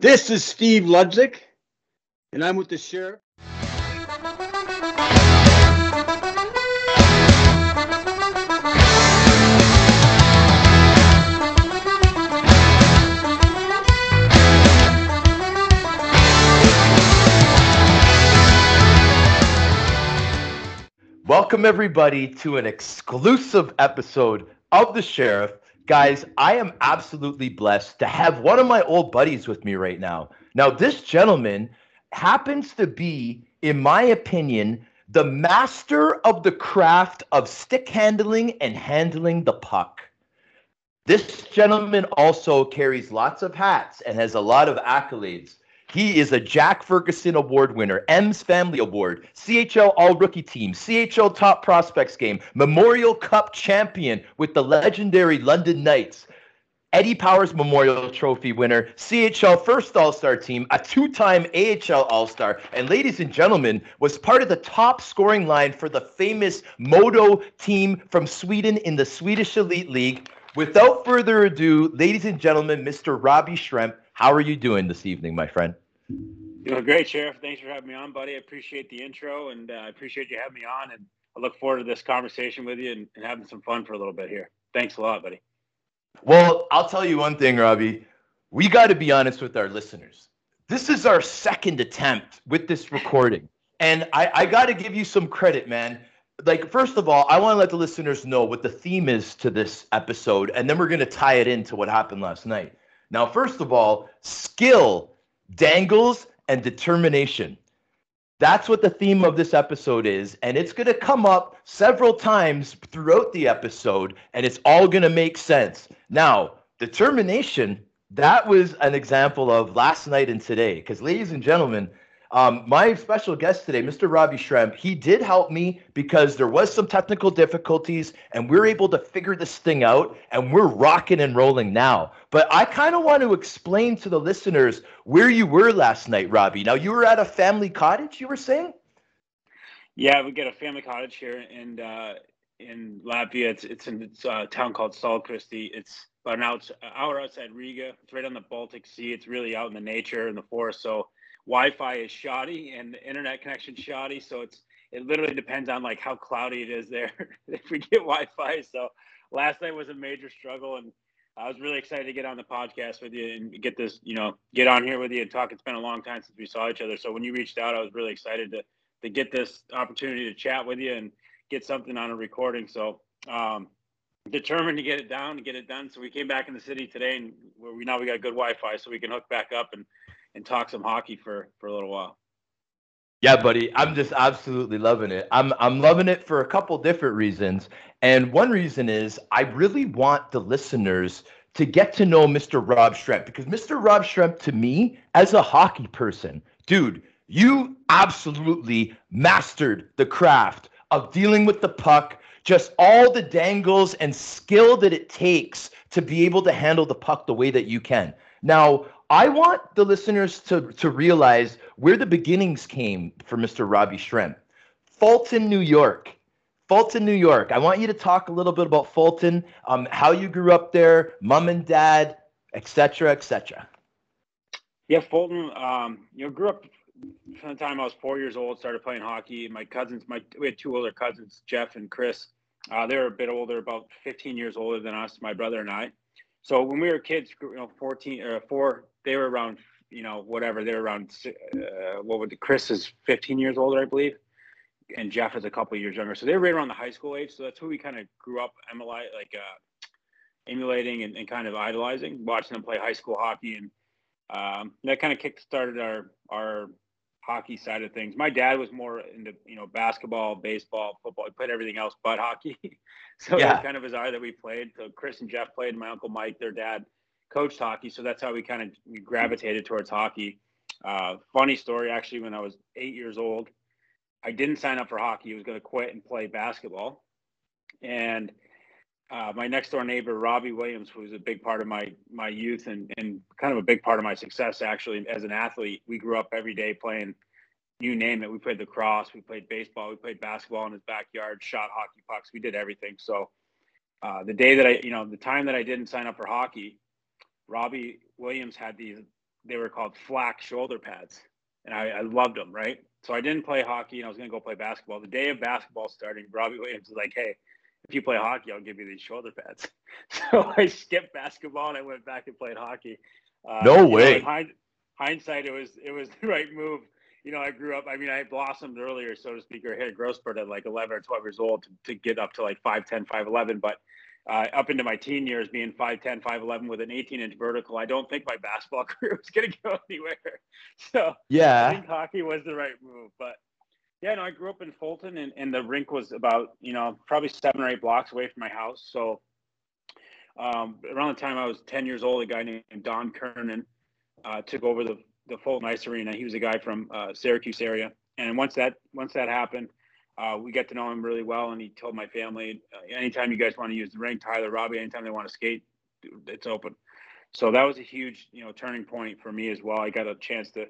This is Steve Ludzik, and I'm with the sheriff. Welcome, everybody, to an exclusive episode of The Sheriff. Guys, I am absolutely blessed to have one of my old buddies with me right now. Now, this gentleman happens to be, in my opinion, the master of the craft of stick handling and handling the puck. This gentleman also carries lots of hats and has a lot of accolades. He is a Jack Ferguson Award winner, Emms Family Award, CHL All Rookie Team, CHL Top Prospects Game, Memorial Cup champion with the legendary London Knights, Eddie Powers Memorial Trophy winner, CHL First All Star Team, a two time AHL All Star, and ladies and gentlemen, was part of the top scoring line for the famous Modo team from Sweden in the Swedish Elite League. Without further ado, ladies and gentlemen, Mr. Robbie Schremp, how are you doing this evening, my friend? Doing great, Sheriff. Thanks for having me on, buddy. I appreciate the intro and uh, I appreciate you having me on. And I look forward to this conversation with you and, and having some fun for a little bit here. Thanks a lot, buddy. Well, I'll tell you one thing, Robbie. We got to be honest with our listeners. This is our second attempt with this recording. And I, I got to give you some credit, man. Like, first of all, I want to let the listeners know what the theme is to this episode, and then we're going to tie it into what happened last night. Now, first of all, skill, dangles, and determination. That's what the theme of this episode is. And it's going to come up several times throughout the episode, and it's all going to make sense. Now, determination, that was an example of last night and today. Because, ladies and gentlemen, um, my special guest today, Mr. Robbie Schremp, he did help me because there was some technical difficulties, and we are able to figure this thing out, and we're rocking and rolling now. But I kind of want to explain to the listeners where you were last night, Robbie. Now you were at a family cottage. You were saying? Yeah, we get a family cottage here in uh, in Latvia. It's it's in it's a town called Saulkrasti. It's about an hour, outside Riga. It's right on the Baltic Sea. It's really out in the nature in the forest. So Wi-Fi is shoddy and the internet connection shoddy. So it's it literally depends on like how cloudy it is there if we get Wi-Fi. So last night was a major struggle, and I was really excited to get on the podcast with you and get this, you know, get on here with you and talk. It's been a long time since we saw each other. So when you reached out, I was really excited to to get this opportunity to chat with you and get something on a recording. So um, determined to get it down and get it done. So we came back in the city today, and we now we got good Wi-Fi, so we can hook back up and and talk some hockey for for a little while. Yeah, buddy, I'm just absolutely loving it. I'm I'm loving it for a couple different reasons. And one reason is I really want the listeners to get to know Mr. Rob Schremp because Mr. Rob Schremp to me as a hockey person, dude, you absolutely mastered the craft of dealing with the puck, just all the dangles and skill that it takes to be able to handle the puck the way that you can. Now, I want the listeners to, to realize where the beginnings came for Mr. Robbie Schremp. Fulton, New York. Fulton, New York. I want you to talk a little bit about Fulton, um, how you grew up there, mom and dad, etc., etc. Yeah, Fulton. Um, you know, grew up from the time I was four years old. Started playing hockey. My cousins, my we had two older cousins, Jeff and Chris. Uh, they were a bit older, about 15 years older than us, my brother and I. So when we were kids, you know, 14 or uh, four, they were around, you know, whatever. They were around, uh, what would the, Chris is 15 years older, I believe. And Jeff is a couple years younger. So they were right around the high school age. So that's who we kind of grew up emulate, like uh, emulating and, and, kind of idolizing, watching them play high school hockey. And um, that kind of kick started our, our hockey side of things. My dad was more into, you know, basketball, baseball, football. He played everything else but hockey. so yeah. kind of bizarre that we played. So Chris and Jeff played. My uncle Mike, their dad, coached hockey. So that's how we kind of gravitated towards hockey. Uh, funny story, actually, when I was eight years old, I didn't sign up for hockey. I was going to quit and play basketball. And uh, my next door neighbor, Robbie Williams, who was a big part of my my youth and, and kind of a big part of my success actually as an athlete. We grew up every day playing, you name it. We played lacrosse, we played baseball, we played basketball in his backyard, shot hockey pucks. We did everything. So uh, the day that I, you know, the time that I didn't sign up for hockey, Robbie Williams had these they were called flak shoulder pads, and I, I loved them. Right, so I didn't play hockey, and I was going to go play basketball. The day of basketball starting, Robbie Williams was like, "Hey, if you play hockey, I'll give you these shoulder pads." So I skipped basketball and I went back and played hockey. Uh, no way. Know, hindsight, it was it was the right move. You know, I grew up. I mean, I blossomed earlier, so to speak, or hit a growth spurt at like 11 or 12 years old to, to get up to like 5'10, 5'11. But uh, up into my teen years, being 5'10, 5'11 with an 18 inch vertical, I don't think my basketball career was going to go anywhere. So yeah, I think hockey was the right move. But yeah, no, I grew up in Fulton, and, and the rink was about you know probably seven or eight blocks away from my house. So um, around the time I was 10 years old, a guy named Don Kernan uh, took over the the Fulton Ice Arena. He was a guy from uh, Syracuse area, and once that once that happened, uh, we got to know him really well. And he told my family, uh, anytime you guys want to use the rink, Tyler, Robbie, anytime they want to skate, it's open. So that was a huge you know turning point for me as well. I got a chance to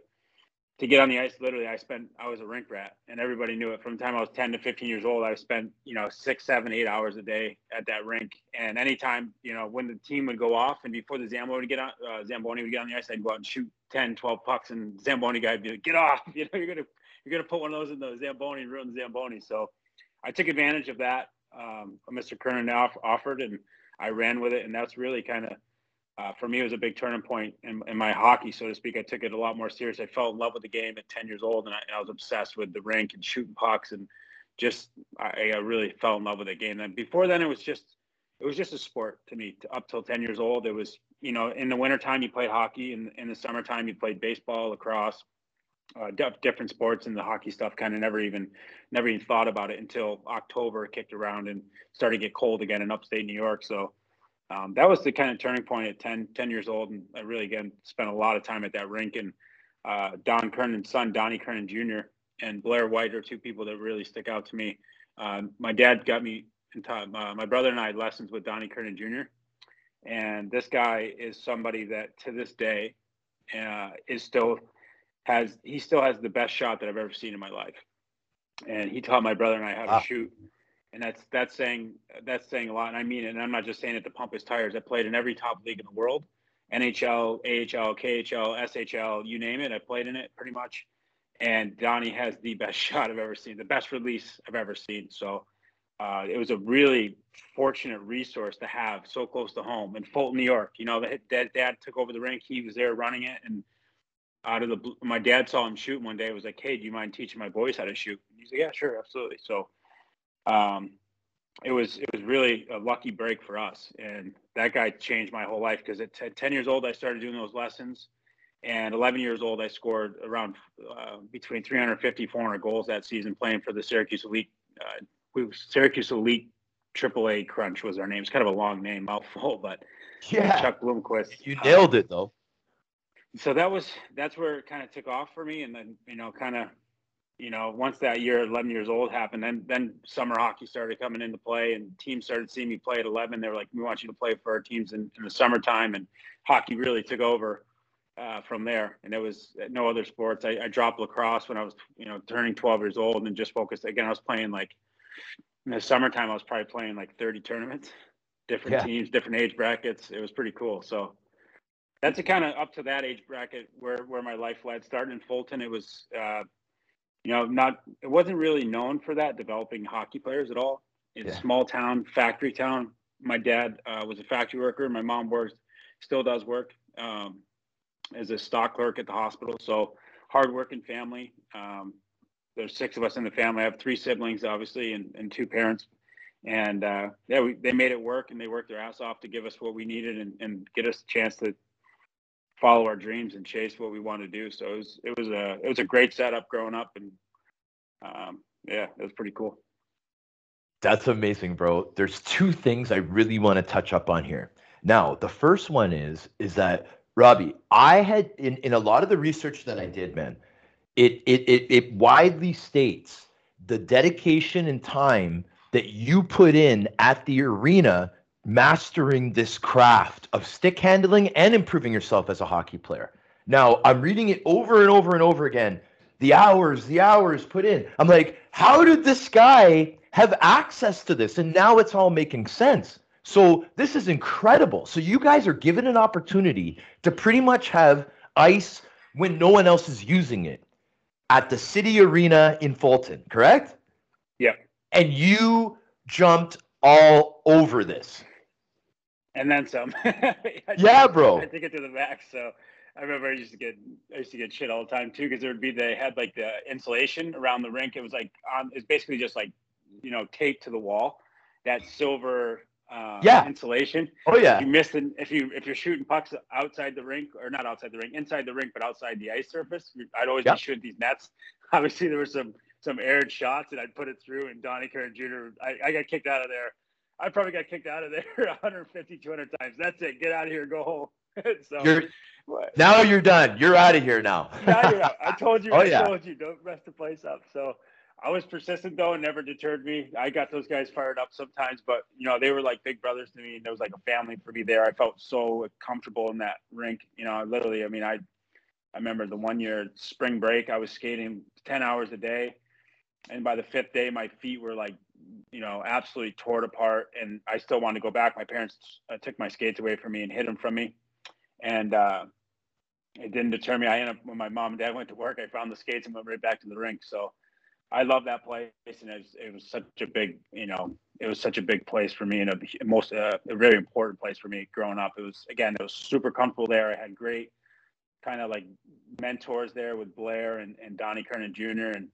to get on the ice, literally, I spent, I was a rink rat and everybody knew it from the time I was 10 to 15 years old. I spent, you know, six, seven, eight hours a day at that rink. And anytime, you know, when the team would go off and before the Zamboni would get on, uh, Zamboni would get on the ice, I'd go out and shoot 10, 12 pucks and Zamboni guy would be like, get off, you know, you're to, you're going to put one of those in the Zamboni and ruin the Zamboni. So I took advantage of that. Um, Mr. Kernan offered and I ran with it. And that's really kind of, uh, for me, it was a big turning point in, in, my hockey, so to speak. I took it a lot more serious. I fell in love with the game at 10 years old, and I, and I was obsessed with the rink and shooting pucks, and just I, I, really fell in love with the game. And before then, it was just it was just a sport to me. Up till 10 years old, it was you know in the wintertime you played hockey, and in the summertime you played baseball, lacrosse, uh, different sports, and the hockey stuff kind of never even never even thought about it until October kicked around and started to get cold again in upstate New York. So um, that was the kind of turning point at 10, 10 years old. And I really, again, spent a lot of time at that rink. And uh, Don Kernan's son, Donnie Kernan Jr., and Blair White are two people that really stick out to me. Um, my dad got me in time. Uh, my brother and I had lessons with Donnie Kernan Jr. And this guy is somebody that to this day uh, is still has, he still has the best shot that I've ever seen in my life. And he taught my brother and I how to shoot and that's that's saying that's saying a lot. And I mean it. And I'm not just saying it to pump his tires. I played in every top league in the world, NHL, AHL, KHL, SHL, you name it. I played in it pretty much. And Donnie has the best shot I've ever seen, the best release I've ever seen. So uh, it was a really fortunate resource to have so close to home in Fulton, New York. You know, dad, dad took over the rink. He was there running it, and out of the blue, my dad saw him shoot one day. Was like, "Hey, do you mind teaching my boys how to shoot?" And he's like, "Yeah, sure, absolutely." So um, it was it was really a lucky break for us, and that guy changed my whole life because at 10 years old I started doing those lessons, and 11 years old I scored around uh, between 350 400 goals that season playing for the Syracuse Elite. Uh, we, Syracuse Elite AAA Crunch was our name. It's kind of a long name, mouthful, but yeah, Chuck Bloomquist. You nailed it though. So that was that's where it kind of took off for me, and then you know kind of you know, once that year, 11 years old happened, then then summer hockey started coming into play, and teams started seeing me play at 11. They were like, "We want you to play for our teams in, in the summertime," and hockey really took over uh, from there. And it was no other sports. I, I, dropped lacrosse when I was, you know, turning 12 years old, and just focused again. I was playing like in the summertime. I was probably playing like 30 tournaments, different yeah. teams, different age brackets. It was pretty cool. So that's a kind of up to that age bracket where where my life led. Starting in Fulton, it was. Uh, you know, not it wasn't really known for that developing hockey players at all. It's yeah. small town, factory town. My dad uh, was a factory worker. My mom works, still does work um, as a stock clerk at the hospital. So hardworking family. Um, there's six of us in the family. I have three siblings, obviously, and, and two parents. And uh, yeah, we, they made it work, and they worked their ass off to give us what we needed and, and get us a chance to follow our dreams and chase what we want to do. So it was it was a it was a great setup growing up, and um, yeah, it was pretty cool. That's amazing, bro. There's two things I really want to touch up on here. Now, the first one is is that Robbie, I had in in a lot of the research that I did, man, it it it, it widely states the dedication and time that you put in at the arena mastering this craft of stick handling and improving yourself as a hockey player. Now, I'm reading it over and over and over again. The hours, the hours put in. I'm like, how did this guy have access to this? And now it's all making sense. So this is incredible. So you guys are given an opportunity to pretty much have ice when no one else is using it at the City Arena in Fulton, correct? Yeah. And you jumped all over this. And then some. yeah, bro. I took it to the max. So I remember I used to get I used to get shit all the time too because there would be they had like the insulation around the rink. It was like on it's basically just like you know taped to the wall. That silver uh, yeah insulation. Oh yeah. If you missed it, if you if you're shooting pucks outside the rink or not outside the rink, inside the rink, but outside the ice surface, I'd always Yep. be shooting these nets. Obviously, there were some some aired shots, and I'd put it through. And Donnie Curran Jr. I, I got kicked out of there. I probably got kicked out of there 150, 200 times. That's it. Get out of here. Go home. so You're now you're done. You're out of here now. I told you. Oh, I yeah. told you. Don't mess the place up. So I was persistent though, and never deterred me. I got those guys fired up sometimes, but you know they were like big brothers to me, and there was like a family for me there. I felt so comfortable in that rink. You know, literally. I mean, I I remember the one year spring break, I was skating ten hours a day, and by the fifth day, my feet were like, you know, absolutely tore it apart, and I still wanted to go back. My parents uh, took my skates away from me and hid them from me, and. uh it didn't deter me. I ended up when my mom and dad went to work. I found the skates and went right back to the rink. So I love that place, and it was, it was such a big, you know, it was such a big place for me and a most uh, a very important place for me growing up. It was again, it was super comfortable there. I had great kind of like mentors there with Blair and, and Donnie Kernan Jr. and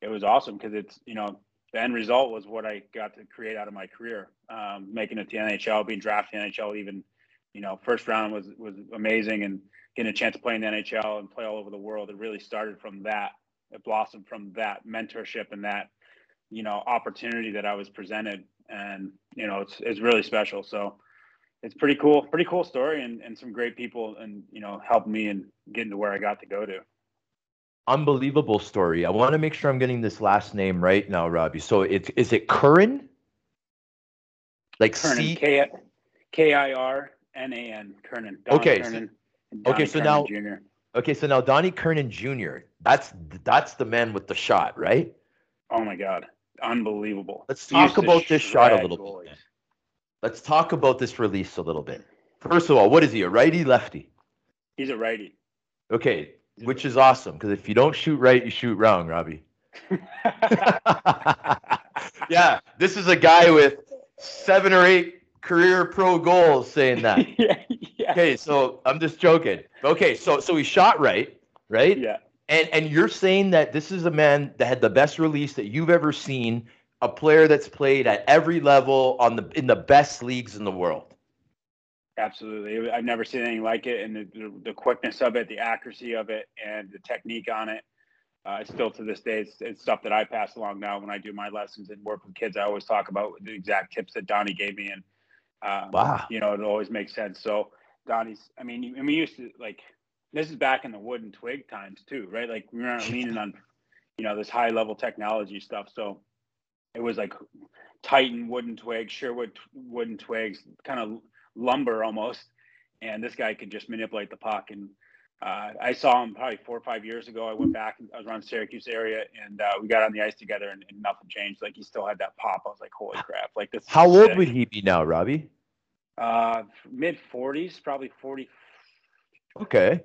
it was awesome because it's you know the end result was what I got to create out of my career, um, making it to the NHL, being drafted in the NHL, even you know first round was was amazing and getting a chance to play in the NHL and play all over the world. It really started from that. It blossomed from that mentorship and that, you know, opportunity that I was presented. And, you know, it's, it's really special. So it's pretty cool, pretty cool story and, and some great people and, you know, helped me in getting to where I got to go to. Unbelievable story. I want to make sure I'm getting this last name right now, Robbie. So it's is it Curran? Like Kernan, C K K I R N A N, Kernan. Don Okay, so- Kernan okay, so Kernan now- Jr. Okay, so now Donnie Kernan Jr. That's that's the man with the shot, right? Oh my God, unbelievable. Let's He talk about this shot a little goalies. bit. Let's talk about this release a little bit. First of all, what is he? A righty, lefty? He's a righty. Okay, which is awesome because if you don't shoot right, you shoot wrong, Robbie. yeah, this is a guy with seven or eight career pro goals saying that. yeah, yeah, Okay, so I'm just joking. Okay, so so he shot right, right? yeah. And and you're saying that this is a man that had the best release that you've ever seen, a player that's played at every level on the in the best leagues in the world. Absolutely. I've never seen anything like it. And the, the, quickness of it, the accuracy of it, and the technique on it. Uh, it's still to this day, it's, it's stuff that I pass along now when I do my lessons and work with kids. I always talk about the exact tips that Donnie gave me. And, um, Wow. you know, it always makes sense. So, Donnie's, I mean, and we used to like, this is back in the wood and twig times too, right? Like, we weren't leaning on, you know, this high level technology stuff. So, it was like Titan wooden twigs, Sherwood t- wooden twigs, kind of lumber almost. And this guy could just manipulate the puck. And uh, I saw him probably four or five years ago. I went back, I was around Syracuse area, and uh, we got on the ice together, and, and nothing changed. Like he still had that pop. I was like, holy crap! Like this. How old sick. would he be now, Robbie? Uh, mid forties, probably forty. Okay.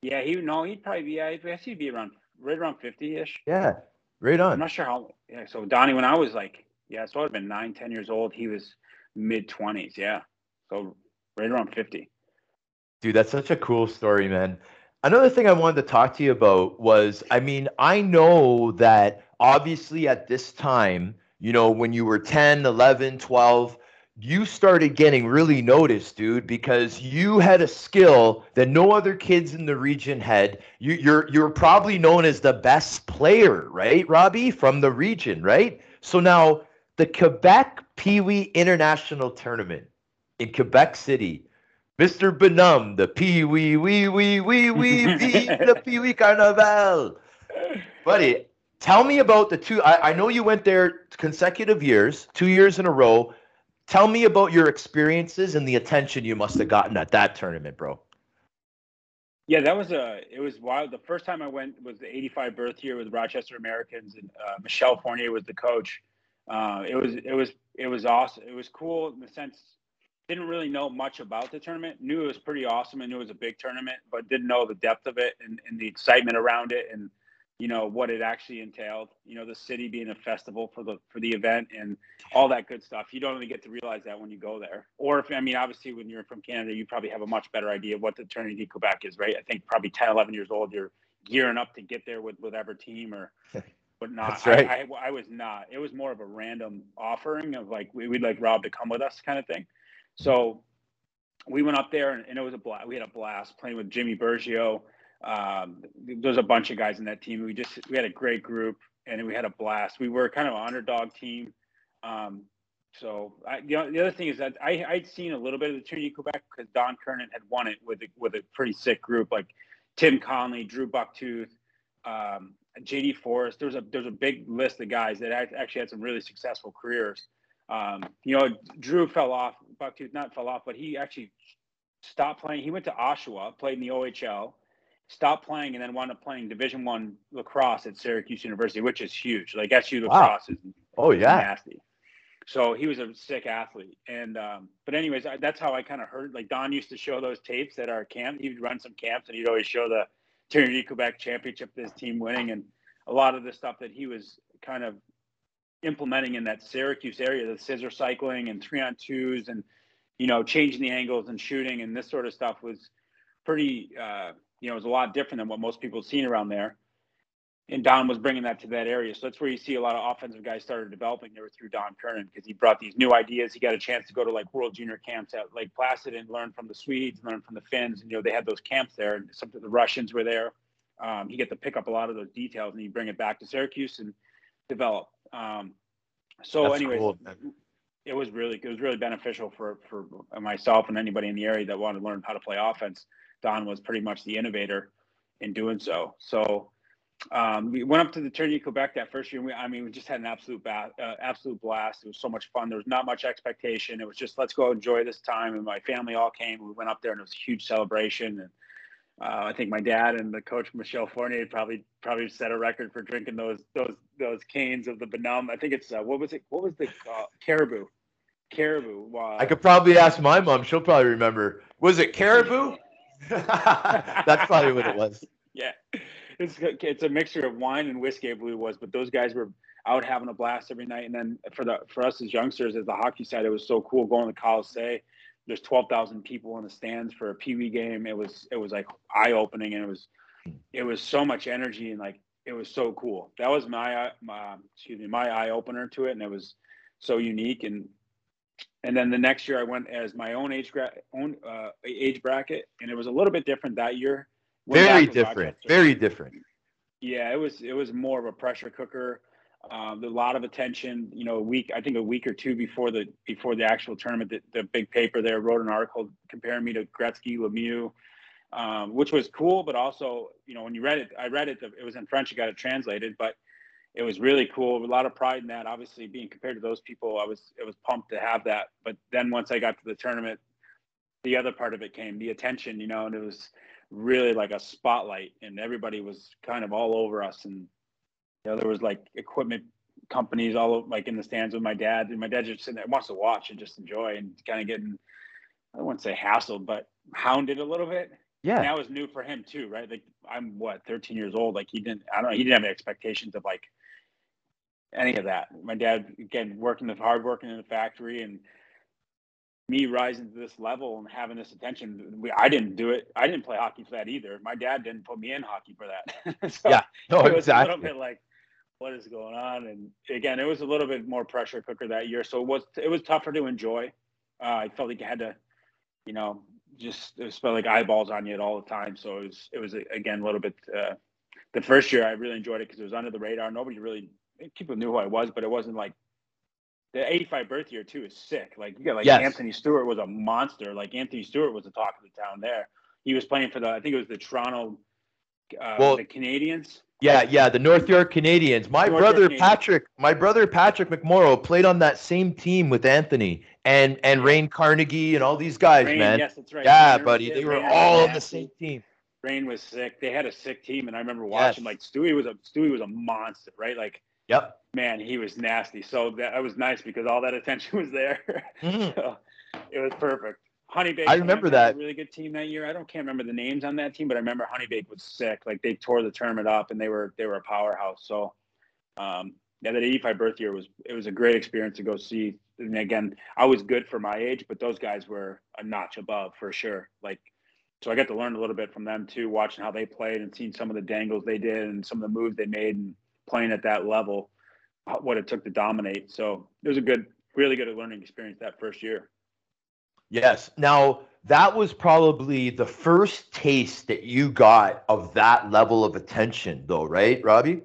Yeah, he no, he'd probably be. I guess he'd be around right around fifty ish. Yeah. Right on. I'm not sure how. Yeah, so Donnie, when I was like, yeah, so I've been nine, ten years old. He was mid twenties. Yeah, so right around fifty. Dude, that's such a cool story, man. Another thing I wanted to talk to you about was I mean, I know that obviously at this time, you know, when you were 10, 11, 12, you started getting really noticed, dude, because you had a skill that no other kids in the region had. You, you're you're probably known as the best player, right, Robbie, from the region, right? So now the Quebec Pee Wee International Tournament in Quebec City. Mr. Benum, the Pee Wee Wee Wee Wee Wee Vive the Pee Wee Carnival. Buddy, tell me about the two. I, I know you went there consecutive years, two years in a row. Tell me about your experiences and the attention you must have gotten at that tournament, bro. Yeah, that was a. It was wild. The first time I went was the '85 birth year with Rochester Americans, and uh, Michelle Fournier was the coach. Uh, it was it was it was awesome. It was cool in the sense didn't really know much about the tournament. Knew it was pretty awesome and knew it was a big tournament, but didn't know the depth of it and, and the excitement around it and you know what it actually entailed. You know, the city being a festival for the for the event and all that good stuff. You don't really get to realize that when you go there. Or if I mean, obviously, when you're from Canada, you probably have a much better idea of what the Tournoi de Quebec is, right? I think probably 10, 11 years old, you're gearing up to get there with whatever team or but not. That's right. I, I, I was not. It was more of a random offering of like we, would like Rob to come with us kind of thing. So we went up there and, and it was a blast. We had a blast playing with Jimmy Bergio. Um, there's a bunch of guys in that team. We just we had a great group and we had a blast. We were kind of an underdog team. Um, so I, the, the other thing is that I, I'd seen a little bit of the Trinity Quebec because Don Kernan had won it with a, with a pretty sick group like Tim Connolly, Drew Bucktooth, um, JD Forrest. There's a there's a big list of guys that actually had some really successful careers. Um, you know, Drew fell off. Bucktooth not fell off, but he actually stopped playing. He went to Oshawa, played in the OHL, stopped playing, and then wound up playing Division One lacrosse at Syracuse University, which is huge. Like SU lacrosse wow. is oh yeah nasty. So he was a sick athlete, and um, but anyways, I, that's how I kind of heard. Like Don used to show those tapes at our camp. He'd run some camps, and he'd always show the Trinity Quebec championship, this team winning, and a lot of the stuff that he was kind of implementing in that Syracuse area, the scissor cycling and three on twos, and you know changing the angles and shooting and this sort of stuff was pretty. Uh, you know, it was a lot different than what most people had seen around there and Don was bringing that to that area. So that's where you see a lot of offensive guys started developing there through Don Kernan because he brought these new ideas. He got a chance to go to like World Junior camps at Lake Placid and learn from the Swedes, learn from the Finns. And, you know, they had those camps there, and some of the Russians were there. Um, he get to pick up a lot of those details and he bring it back to Syracuse and develop. Um, so, that's anyways, cool, it was really it was really beneficial for for myself and anybody in the area that wanted to learn how to play offense. Don was pretty much the innovator in doing so. So um, we went up to the Tourney Quebec that first year. We, I mean, we just had an absolute ba- uh, absolute blast. It was so much fun. There was not much expectation. It was just let's go enjoy this time. And my family all came. We went up there, and it was a huge celebration. And uh, I think my dad and the coach Michelle Fournier probably probably set a record for drinking those those those canes of the Bonhomme. I think it's uh, what was it? What was the uh, caribou? Caribou. I could probably ask my mom. She'll probably remember. Was it caribou? That's probably what it was. Yeah it's it's a mixture of wine and whiskey, I believe it was. But those guys were out having a blast every night. And then for the for us as youngsters, as the hockey side, it was so cool going to Colisée. There's twelve thousand people in the stands for a Pee Wee game. It was it was like eye opening, and it was it was so much energy and like it was so cool. That was my my excuse me my eye opener to it, and it was so unique. And and then the next year I went as my own age gra- own uh, age bracket, and it was a little bit different that year very different. Very different. Yeah, it was it was more of a pressure cooker. Um, a lot of attention. You know, a week I think a week or two before the before the actual tournament, the, the big paper there wrote an article comparing me to Gretzky, Lemieux, um, which was cool. But also, you know, when you read it, I read it. It was in French. You got it translated, but it was really cool. A lot of pride in that. Obviously, being compared to those people, I was it was pumped to have that. But then once I got to the tournament, the other part of it came, the attention. You know, and it was really like a spotlight and everybody was kind of all over us and you know there was like equipment companies all like in the stands with my dad and my dad just sitting there wants to watch and just enjoy and kind of getting i don't say hassled but hounded a little bit yeah and that was new for him too right like i'm what 13 years old like he didn't i don't know he didn't have any expectations of like any of that my dad again working the hard working in the factory and me rising to this level and having this attention. We, I didn't do it. I didn't play hockey for that either. My dad didn't put me in hockey for that. so yeah, no, it was exactly. a little bit like, what is going on? And again, it was a little bit more pressure cooker that year, so it was it was tougher to enjoy. Uh, I felt like I had to, you know, just it felt like eyeballs on you at all the time. So it was it was again a little bit. Uh, the first year I really enjoyed it because it was under the radar. Nobody really people knew who I was, but it wasn't like the 85 birth year too is sick. Like you got like yes. Anthony Stewart was a monster. Like Anthony Stewart was the talk of the town there. He was playing for the I think it was the Toronto uh, well, the Canadians. Yeah, yeah, the North York Canadians. My North brother Patrick, my brother Patrick McMorrow played on that same team with Anthony and and Rane Carnegie and all these guys, Rain, man. Yes, that's right. Yeah, buddy, they were all on the same team. Rane was sick. They had a sick team, and I remember watching. Yes. Like Stewie was a Stewie was a monster, right? Like Yep. Man, he was nasty. So that was nice because all that attention was there. Mm-hmm. so it was perfect. Honeybake. I remember that. really good team that year. I don't can't remember the names on that team, but I remember Honeybake was sick. Like they tore the tournament up, and they were they were a powerhouse. So, um, yeah, that '85 birth year was it was a great experience to go see. And again, I was good for my age, but those guys were a notch above for sure. Like, so I got to learn a little bit from them too, watching how they played and seeing some of the dangles they did and some of the moves they made and playing at that level, what it took to dominate. So it was a good, really good learning experience that first year. Yes. Now, that was probably the first taste that you got of that level of attention, though, right, Robbie?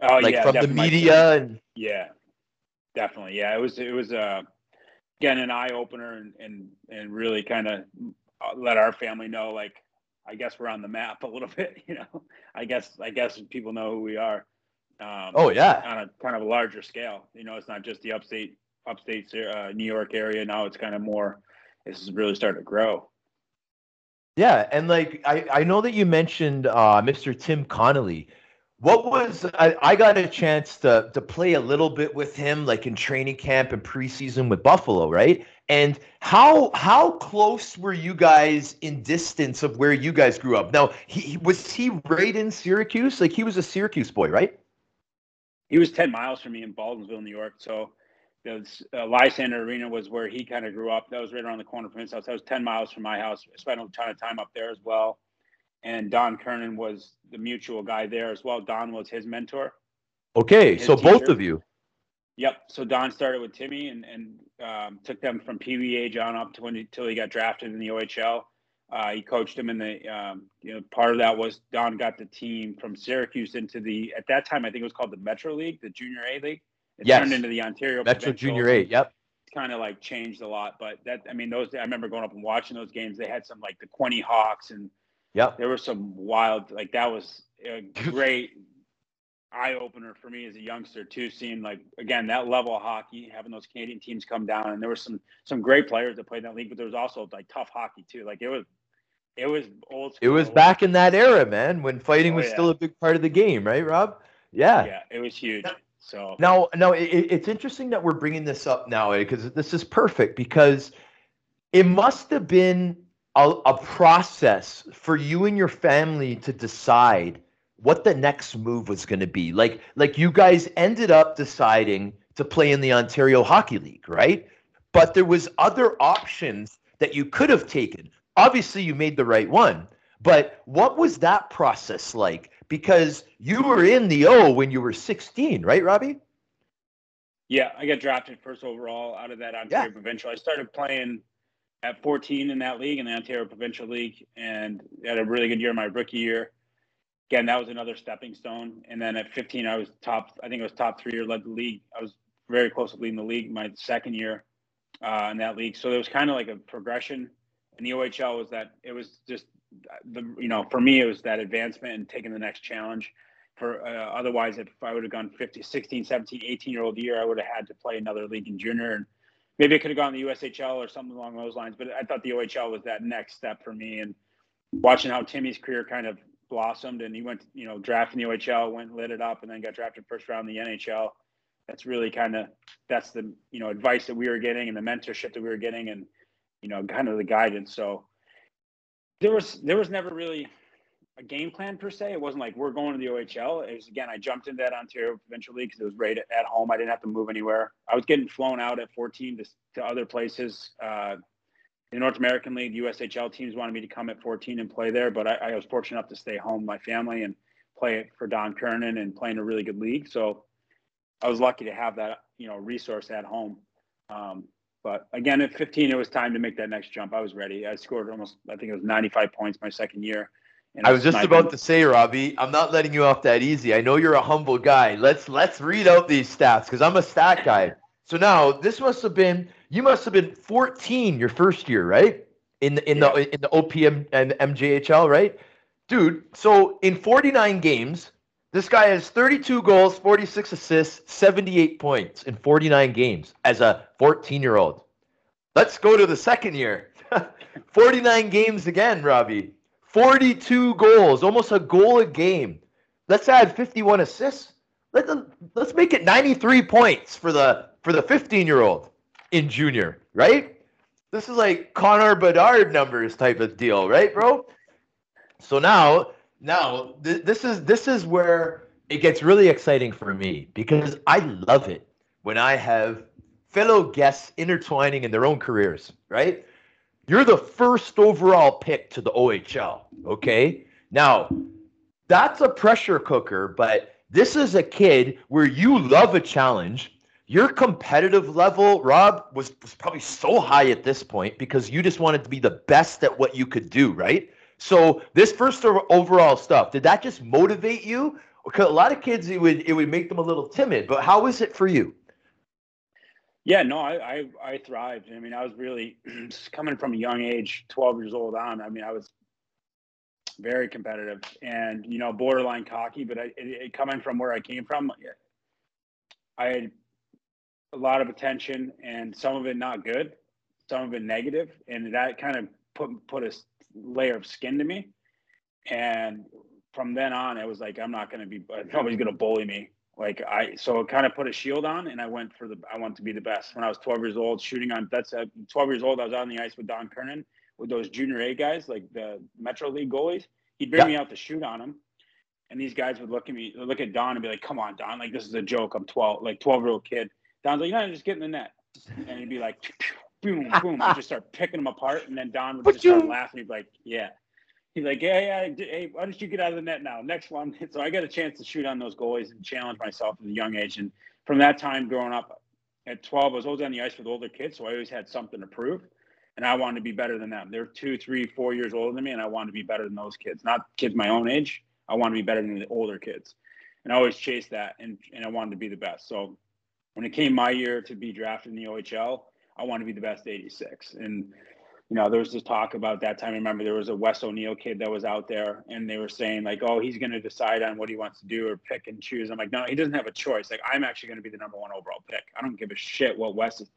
Oh, like yeah, from the media and Yeah, definitely. Yeah, it was it was uh, again an eye opener and and and really kind of let our family know like I guess we're on the map a little bit. You know, I guess I guess people know who we are. Um, oh yeah, on a kind of a larger scale. You know, it's not just the upstate upstate uh, New York area. Now it's kind of more. This is really starting to grow. Yeah, and like I, I know that you mentioned uh, Mr. Tim Connolly. What was I, I got a chance to to play a little bit with him, like in training camp and preseason with Buffalo, right? And how how close were you guys in distance of where you guys grew up? Now, he was he right in Syracuse? Like he was a Syracuse boy, right? He was ten miles from me in Baldwinsville, New York. So the uh, Lysander Arena was where he kind of grew up. That was right around the corner from his house. That was 10 miles from my house. I spent a ton of time up there as well. And Don Kernan was the mutual guy there as well. Don was his mentor. Okay, his so teacher. both of you. Yep. So Don started with Timmy and, and um, took them from age on up to when until he got drafted in the OHL. Uh, he coached him in the, um, you know, part of that was Don got the team from Syracuse into the, at that time, I think it was called the Metro League, the Junior A League. It Yes. turned into the Ontario Metro Provincial. Junior Eight. Yep. It's kind of like changed a lot. But that, I mean, those, I remember going up and watching those games. They had some like the Quinte Hawks, and yeah, there were some wild, like that was a great eye opener for me as a youngster too. Seeing like again that level of hockey, having those Canadian teams come down, and there were some some great players that played in that league, but there was also like tough hockey too. Like it was, it was old. It was back in that era, man, when fighting Oh, was yeah. still a big part of the game, right, Rob? Yeah. Yeah, it was huge. So Now, now it, it's interesting that we're bringing this up now eh, because this is perfect because it must have been a, a process for you and your family to decide what the next move was going to be. Like, like you guys ended up deciding to play in the Ontario Hockey League, right? But there was other options that you could have taken. Obviously, you made the right one. But what was that process like? Because you were in the O when you were 16, right, Robbie? Yeah, I got drafted first overall out of that Ontario Provincial. I started playing at 14 in that league in the Ontario Provincial League and had a really good year my rookie year. Again, that was another stepping stone. And then at 15, I was top, I think I was top three or led the league. I was very close to leading the league my second year uh, in that league. So it was kind of like a progression. And the OHL was that it was just the, you know, for me, it was that advancement and taking the next challenge. For uh, otherwise if i would have gone 50 16 17 18 year old year i would have had to play another league in junior and maybe i could have gone the ushl or something along those lines but i thought the ohl was that next step for me and watching how timmy's career kind of blossomed and he went you know drafted in the ohl went lit it up and then got drafted first round in the nhl that's really kind of that's the you know advice that we were getting and the mentorship that we were getting and you know kind of the guidance. So there was there was never really a game plan per se. It wasn't like we're going to the OHL. It was again, I jumped into that Ontario Provincial League because it was right at, home. I didn't have to move anywhere. I was getting flown out at 14 to, to other places. Uh, the North American League, USHL teams wanted me to come at 14 and play there, but I, I was fortunate enough to stay home, with my family, and play for Don Kernan and play in a really good league. So I was lucky to have that, you know, resource at home. Um, but again, at 15, it was time to make that next jump. I was ready. I scored almost, I think it was 95 points my second year. And I was just about to say, Robbie, I'm not letting you off that easy. I know you're a humble guy. Let's let's read out these stats because I'm a stat guy. So now this must have been you must have been 14 your first year, right? In the in the in the OPM and MJHL, right? Dude, so in 49 games, this guy has 32 goals, 46 assists, 78 points in 49 games as a 14-year-old. Let's go to the second year. 49 games again, Robbie. 42 goals, almost a goal a game. Let's add 51 assists. Let, let's make it 93 points for the for the 15 year old in junior, right? This is like Connor Bedard numbers type of deal, right, bro? So now, now th- this is this is where it gets really exciting for me because I love it when I have fellow guests intertwining in their own careers, right? You're the first overall pick to the OHL, okay? Now, that's a pressure cooker, but this is a kid where you love a challenge. Your competitive level, Rob, was, was probably so high at this point because you just wanted to be the best at what you could do, right? So this first overall stuff, did that just motivate you? Because a lot of kids, it would it would make them a little timid. But how is it for you? Yeah, no, I, I, I thrived. I mean, I was really coming from a young age, 12 years old on. I mean, I was very competitive and you know borderline cocky. But I, it, it, coming from where I came from, I had a lot of attention, and some of it not good, some of it negative, and that kind of put put a layer of skin to me. And from then on, it was like I'm not going to be nobody's going to bully me. Like I, so it kind of put a shield on, and I went for the. I want to be the best. When I was 12 years old, shooting on that's at 12 years old. I was out on the ice with Don Kernan with those junior A guys, like the Metro League goalies. He'd bring me out to shoot on them, and these guys would look at me, look at Don, and be like, "Come on, Don! Like this is a joke. I'm 12, like 12 year old kid." Don's like, "No, just get in the net," and he'd be like, "Boom, boom!" I just start picking them apart, and then Don would just start laughing. He'd be like, "Yeah." he's like, yeah, yeah, hey, why don't you get out of the net now? Next one. So I got a chance to shoot on those goalies and challenge myself at a young age. And from that time growing up at 12, I was always on the ice with older kids. So I always had something to prove. And I wanted to be better than them. They're two, three, four years older than me. And I wanted to be better than those kids, not kids my own age. I wanted to be better than the older kids. And I always chased that. And, and I wanted to be the best. So when it came my year to be drafted in the OHL, I want to be the best 86. And you know, there was this talk about that time. I remember there was a Wes O'Neill kid that was out there, and they were saying like, "Oh, he's going to decide on what he wants to do or pick and choose." I'm like, "No, he doesn't have a choice. Like, I'm actually going to be the number one overall pick. I don't give a shit what Wes is."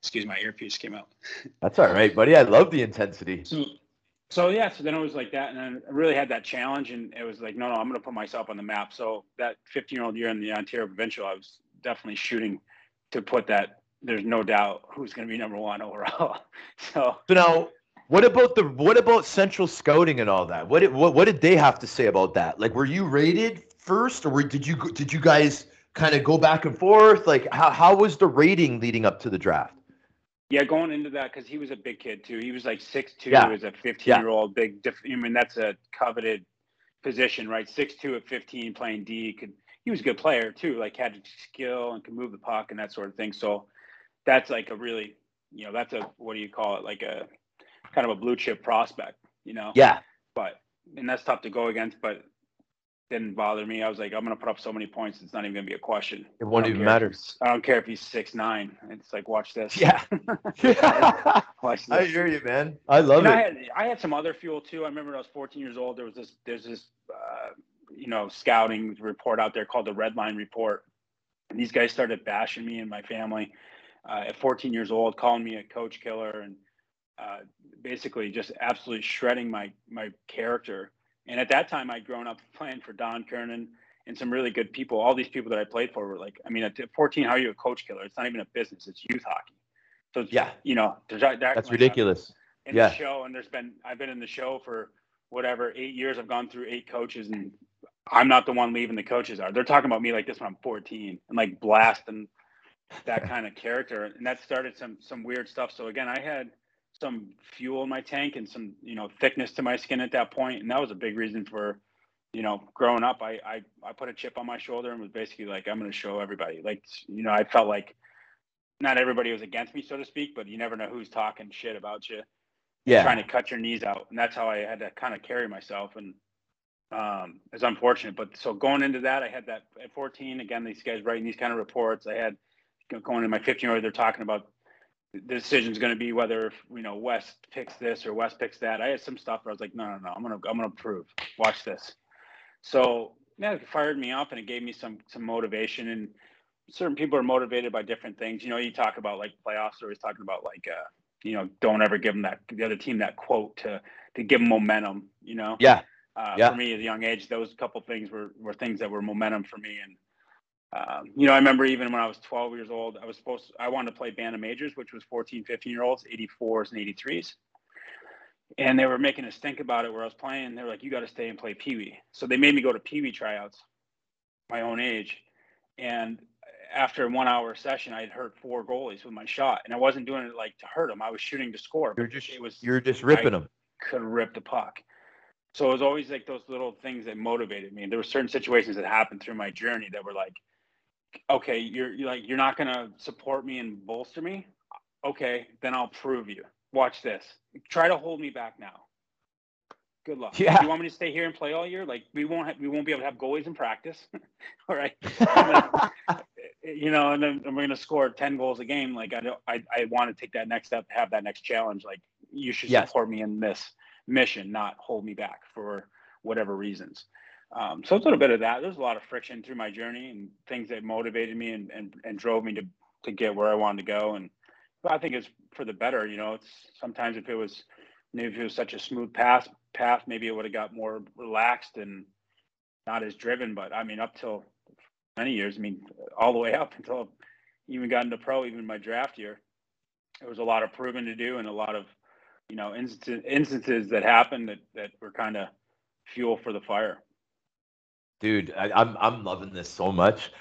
Excuse my earpiece came out. That's all right, buddy. I love the intensity. So, so yeah. So then it was like that, and I really had that challenge, and it was like, no, no, I'm going to put myself on the map. So that 15 year old year in the Ontario Provincial, I was definitely shooting to put that there's no doubt who's going to be number one overall. so, so now, what about the what about Central Scouting and all that? What did what, what did they have to say about that? Like, were you rated first, or were, did you did you guys kind of go back and forth? Like, how how was the rating leading up to the draft? Yeah, going into that because he was a big kid too. He was like six two. Yeah. He was a fifteen year old big. I mean, that's a coveted position, right? Six two at fifteen, playing D. Could he was a good player too. Like had skill and could move the puck and that sort of thing. So that's like a really, you know, that's a what do you call it? Like a kind of a blue chip prospect, you know? Yeah. But and that's tough to go against, but didn't bother me. I was like, I'm gonna put up so many points, it's not even gonna be a question. It won't even matter. I don't care if he's six nine. It's like watch this. Yeah. watch this. I hear you, man. I love and it. I had I had some other fuel too. I remember when I was 14 years old. There was this there's this uh, you know scouting report out there called the Red Line Report. And these guys started bashing me and my family uh, at 14 years old, calling me a coach killer and uh, basically just absolutely shredding my my character. And at that time, I'd grown up playing for Don Kernan and some really good people. All these people that I played for were like, I mean, at 14, how are you a coach killer? It's not even a business; it's youth hockey. So yeah, you know, that, that's ridiculous. In yeah. the show, and there's been I've been in the show for whatever eight years. I've gone through eight coaches, and I'm not the one leaving. The coaches are. They're talking about me like this when I'm 14 and like blasting that kind of character, and that started some some weird stuff. So again, I had some fuel in my tank and some you know thickness to my skin at that point, and that was a big reason for you know growing up. I I, I put a chip on my shoulder and was basically like I'm going to show everybody. Like you know, I felt like not everybody was against me, so to speak, but you never know who's talking shit about you. Yeah, trying to cut your knees out, and that's how I had to kind of carry myself and um, it's unfortunate. But so going into that, I had that at 14. Again, these guys writing these kind of reports. I had going in my 15 year old, they're talking about the decision is going to be whether you know Wes picks this or Wes picks that. I had some stuff where I was like, no, no, no, I'm gonna I'm gonna prove. Watch this. So yeah, it fired me up and it gave me some some motivation. And certain people are motivated by different things. You know, you talk about like playoffs. Always talking about like uh, you know, don't ever give them that the other team that quote to to give them momentum. You know. Yeah. Uh, yeah. For me, at a young age, those couple things were were things that were momentum for me and Um, you know, I remember even when I was 12 years old, I was supposed to, I wanted to play bantam majors, which was 14, 15 year olds, 84s and 83s. And they were making us think about it where I was playing. They were like, you got to stay and play Pee Wee. So they made me go to Pee Wee tryouts, my own age. And after a one hour session, I had hurt four goalies with my shot. And I wasn't doing it like to hurt them. I was shooting to score. You're just, it was, you're just ripping I them. could rip the puck. So it was always like those little things that motivated me. And there were certain situations that happened through my journey that were like, okay, you're, you're like, you're not going to support me and bolster me. Okay, then I'll prove you. Watch this. Try to hold me back now. Good luck. Yeah. You want me to stay here and play all year? Like we won't have, we won't be able to have goalies in practice. all right. you know, and then we're going to score 10 goals a game. Like I don't, I, I want to take that next step, have that next challenge. Like you should Yes. support me in this mission, not hold me back for whatever reasons. Um, so it's a little bit of that. There's a lot of friction through my journey and things that motivated me and, and, and drove me to, to get where I wanted to go. And I think it's for the better, you know, it's sometimes if it was, maybe if it was such a smooth path, path, maybe it would have got more relaxed and not as driven. But I mean, up till many years, I mean, all the way up until I even got into pro, even my draft year, there was a lot of proving to do and a lot of, you know, instances, instances that happened that, that were kind of fuel for the fire. Dude, I, I'm I'm loving this so much.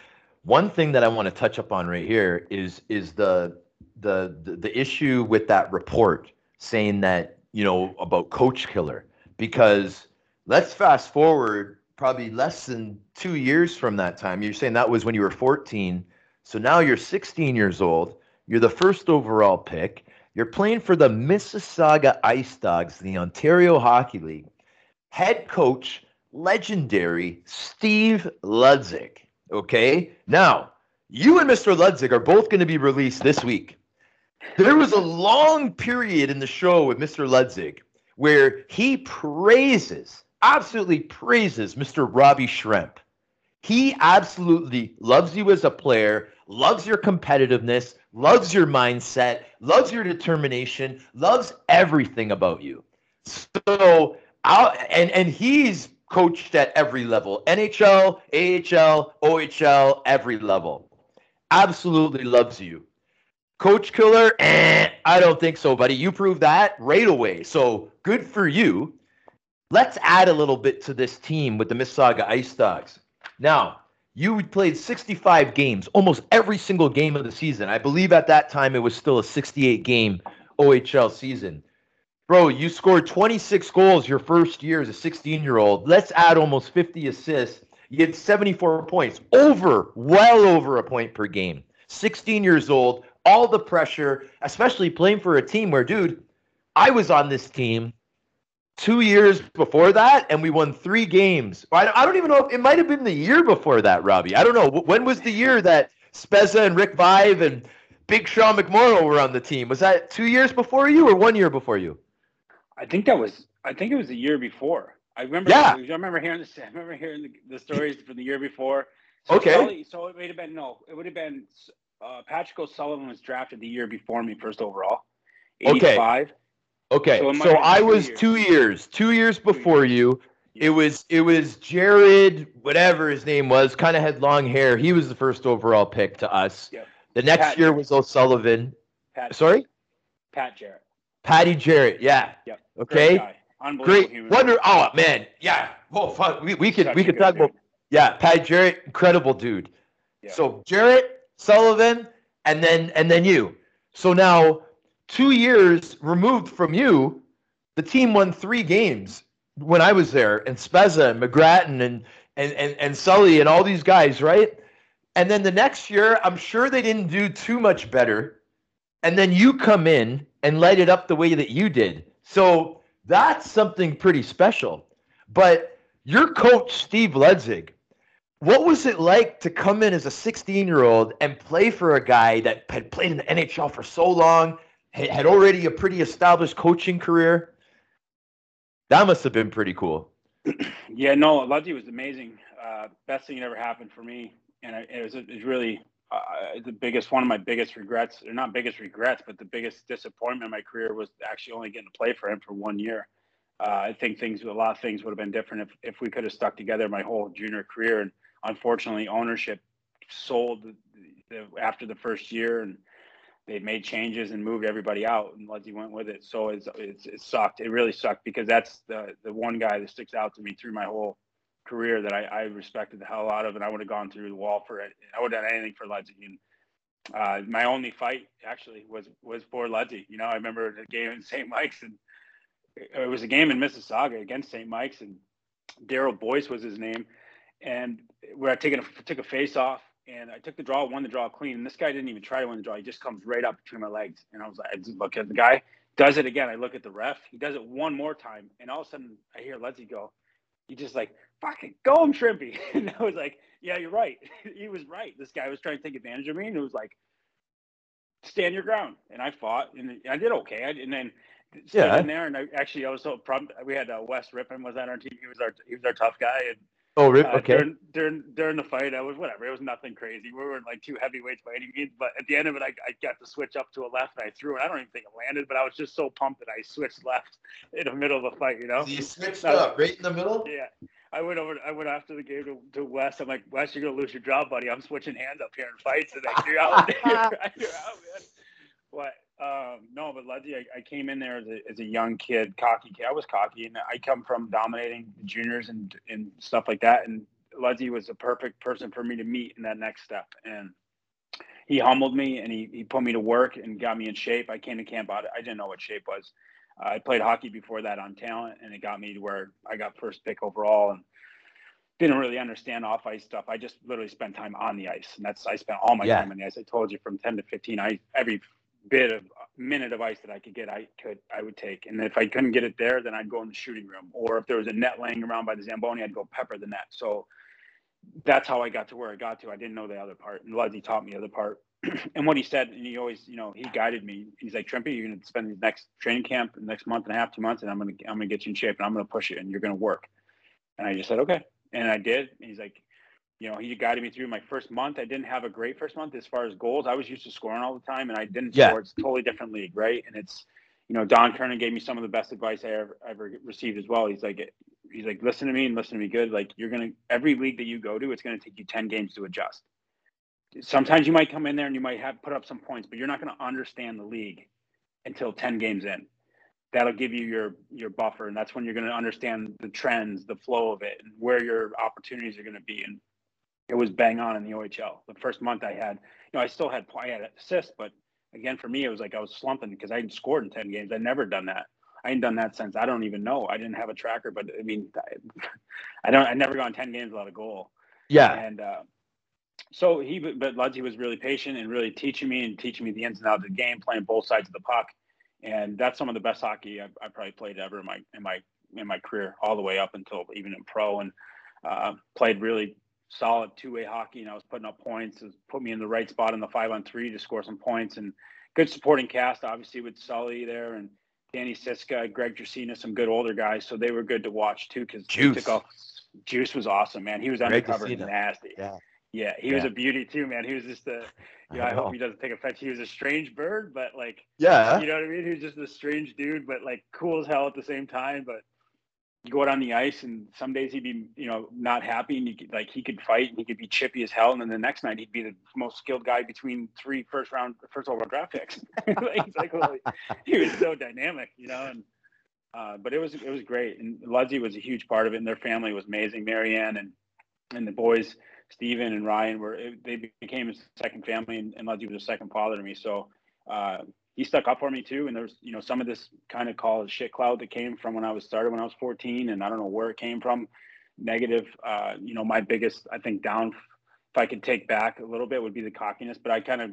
One thing that I want to touch up on right here is is the the the, the issue with that report saying that you know about coach killer because let's fast forward probably less than two years from that time. You're saying that was when you were 14, so now you're 16 years old. You're the first overall pick. You're playing for the Mississauga Ice Dogs, the Ontario Hockey League. Head coach legendary Steve Ludzik. Okay. Now, you and Mr. Ludzik are both going to be released this week. There was a long period in the show with Mr. Ludzik where he praises, absolutely praises Mr. Robbie Schremp. He absolutely loves you as a player, loves your competitiveness, loves your mindset, loves your determination, loves everything about you. So, I'll, and and he's coached at every level NHL, AHL, OHL, every level. Absolutely loves you. Coach Killer, eh, I don't think so, buddy. You proved that right away. So good for you. Let's add a little bit to this team with the Mississauga Ice Dogs. Now, you played 65 games, almost every single game of the season. I believe at that time it was still a 68 game OHL season. Bro, you scored 26 goals your first year as a 16 year old. Let's add almost 50 assists. You had 74 points, over, well over a point per game. 16 years old, all the pressure, especially playing for a team where, dude, I was on this team two years before that, and we won three games. I don't even know if it might have been the year before that, Robbie. I don't know. When was the year that Spezza and Rick Vive and Big Sean McMorrow were on the team? Was that two years before you or one year before you? I think that was I think it was the year before. I remember. Yeah. I remember hearing this. I remember hearing the, the stories from the year before. So Okay. Sully- so it would have been no. It would have been uh, Patrick O'Sullivan was drafted the year before me, first overall. Okay. Eighty-five. Okay, So so I two was years. two years, two years before years. you. It was it was Jared, whatever his name was, kind of had long hair. He was the first overall pick to us. Yep. The next Pat year was O'Sullivan. Pat. Sorry, Pat Jarrett. Patty Jarrett. Yeah. Yep. Okay. Great. human. Wonder. Oh man. Yeah. Oh fuck. We, we could we could talk dude. about. Yeah. Patty Jarrett, incredible dude. Yeah. So Jarrett, Sullivan, and then and then you. So now, two years removed from you, the team won three games when I was there, and Spezza and McGrattan and and and and Sully and all these guys, right? And then the next year, I'm sure they didn't do too much better. And then you come in and light it up the way that you did. So that's something pretty special. But your coach, Steve Ludzik, what was it like to come in as a 16 year old and play for a guy that had played in the NHL for so long, had already a pretty established coaching career? That must have been pretty cool. Yeah, no, Ludgy was amazing. Uh, best thing that ever happened for me, and it was it was really uh, the biggest one of my biggest regrets, or not biggest regrets, but the biggest disappointment in my career was actually only getting to play for him for one year. Uh, I think things, a lot of things would have been different if, if we could have stuck together my whole junior career. And unfortunately, ownership sold the, the, after the first year and they made changes and moved everybody out and Ledsy went with it. So it's, it's, it sucked. It really sucked because that's the, the one guy that sticks out to me through my whole career that I, I respected the hell out of, and I would have gone through the wall for it. I would have done anything for Ledsy. And uh, my only fight actually was was for Ledsy. You know, I remember the game in St. Mike's, and it was a game in Mississauga against St. Mike's, and Daryl Boyce was his name, and where I taken a, took a face off, and I took the draw, won the draw clean, and this guy didn't even try to win the draw. He just comes right up between my legs, and I was like, I look at the guy, does it again. I look at the ref, he does it one more time, and all of a sudden I hear Ledsy go. He just like fucking go him, Shrimpy. And I was like, yeah, you're right. he was right. This guy was trying to take advantage of me, and it was like, stand your ground. And I fought, and I did okay. I, and then yeah, in there, and I actually I was so proud. We had uh, Wes Rippon was on our team. He was our he was our tough guy, and Oh, rip. Uh, okay. During, during during the fight, I was whatever. It was nothing crazy. We weren't like two heavyweights by any means. But at the end of it, I, I got to switch up to a left, and I threw it. I don't even think it landed, but I was just so pumped that I switched left in the middle of the fight. You know. So you switched up right in the middle. Yeah. I went over. I went after the game to, to Wes. I'm like, Wes, you're gonna lose your job, buddy. I'm switching hands up here in fights, and I, you're out. you're, you're out, man. What? Um, no, but Ledsy, I, I, came in there as a, as a young kid, cocky kid. I was cocky, and I come from dominating juniors and and stuff like that. And Ledsy was the perfect person for me to meet in that next step. And he humbled me and he, he put me to work and got me in shape. I came to camp out. I didn't know what shape was. Uh, I played hockey before that on talent, and it got me to where I got first pick overall and didn't really understand off ice stuff. I just literally spent time on the ice, and that's I spent all my yeah. time on the ice. I told you from ten to fifteen, I every bit of minute of ice that I could get, I could I would take. And if I couldn't get it there, then I'd go in the shooting room, or if there was a net laying around by the zamboni, I'd go pepper the net. So that's how I got to where I got to. I didn't know the other part, and Ledsy taught me the other part. and what he said, and he always, you know, he guided me. He's like, Trimpy, you're to spend the next training camp, the next month and a half, two months, and I'm to, I'm to get you in shape, and I'm to push you, and you're to work. And I just said, okay, and I did. And he's like, you know, he guided me through my first month. I didn't have a great first month as far as goals. I was used to scoring all the time, and I didn't yeah. score. It's a totally different league, right? And it's, you know, Don Kernan gave me some of the best advice I ever ever received as well. He's like, he's like, listen to me and listen to me good. Like you're gonna every league that you go to, it's gonna take you ten games to adjust. Sometimes you might come in there and you might have put up some points, but you're not gonna understand the league until ten games in. That'll give you your your buffer, and that's when you're gonna understand the trends, the flow of it, and where your opportunities are gonna be. And it was bang on in the OHL. The first month I had, you know, I still had I had assists, but again for me it was like I was slumping because I hadn't scored in ten games. I'd never done that. I ain't done that since I don't even know. I didn't have a tracker, but I mean, I, don't. I never gone ten games without a goal. Yeah. And uh, so he, but Ledsy was really patient and really teaching me and teaching me the ins and outs of the game, playing both sides of the puck, and that's some of the best hockey I've, I probably played ever in my in my in my career, all the way up until even in pro, and uh, played really solid two way hockey. And I was putting up points, it put me in the right spot in the five on three to score some points, and good supporting cast, obviously with Sully there and Danny Siska, Greg Dracena, some good older guys. So they were good to watch too because Juice. Off, Juice was awesome, man. He was undercover and nasty. Yeah. Yeah, he yeah. was a beauty too, man. He was just a, you know, I, I hope he doesn't take offense. He was a strange bird, but like, yeah, you know what I mean. He was just a strange dude, but like cool as hell at the same time. But go out on the ice and some days he'd be you know not happy and you could, like he could fight and he could be chippy as hell. And then the next night he'd be the most skilled guy between three first round first overall draft picks. Like, like he was so dynamic you know and uh, but it was it was great. And Ledsy was a huge part of it and their family was amazing. Marianne and and the boys Stephen and Ryan were they became his second family and, and Ledsy was a second father to me. So uh, he stuck up for me too. And there's, you know, some of this kind of called shit cloud that came from when I was started when I was 14, and I don't know where it came from. Negative. Uh, you know, my biggest, I think, down, if I could take back a little bit, would be the cockiness. But I kind of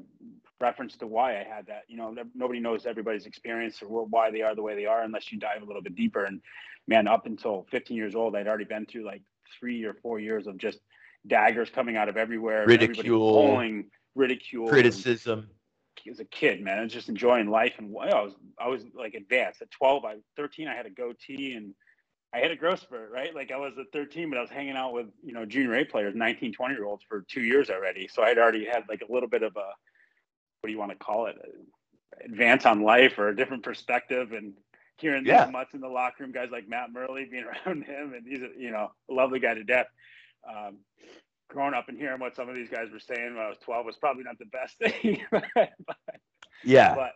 reference to why I had that. You know, nobody knows everybody's experience or why they are the way they are unless you dive a little bit deeper. And man, up until 15 years old, I'd already been through like three or four years of just daggers coming out of everywhere, ridicule, pulling, ridicule, criticism. And, as a kid, man. I was just enjoying life, and I was I was like advanced. At twelve, I thirteen, I had a goatee, and I had a growth spurt, right? Like I was at thirteen, but I was hanging out with you know junior A players, 19, 20 year olds for two years already. So I'd already had like a little bit of a what do you want to call it, advance on life or a different perspective, and hearing yeah. the mutts in the locker room, guys like Matt Murley being around him, and he's a you know a lovely guy to death. Um, growing up and hearing what some of these guys were saying when I was 12 was probably not the best thing. but, Yeah. but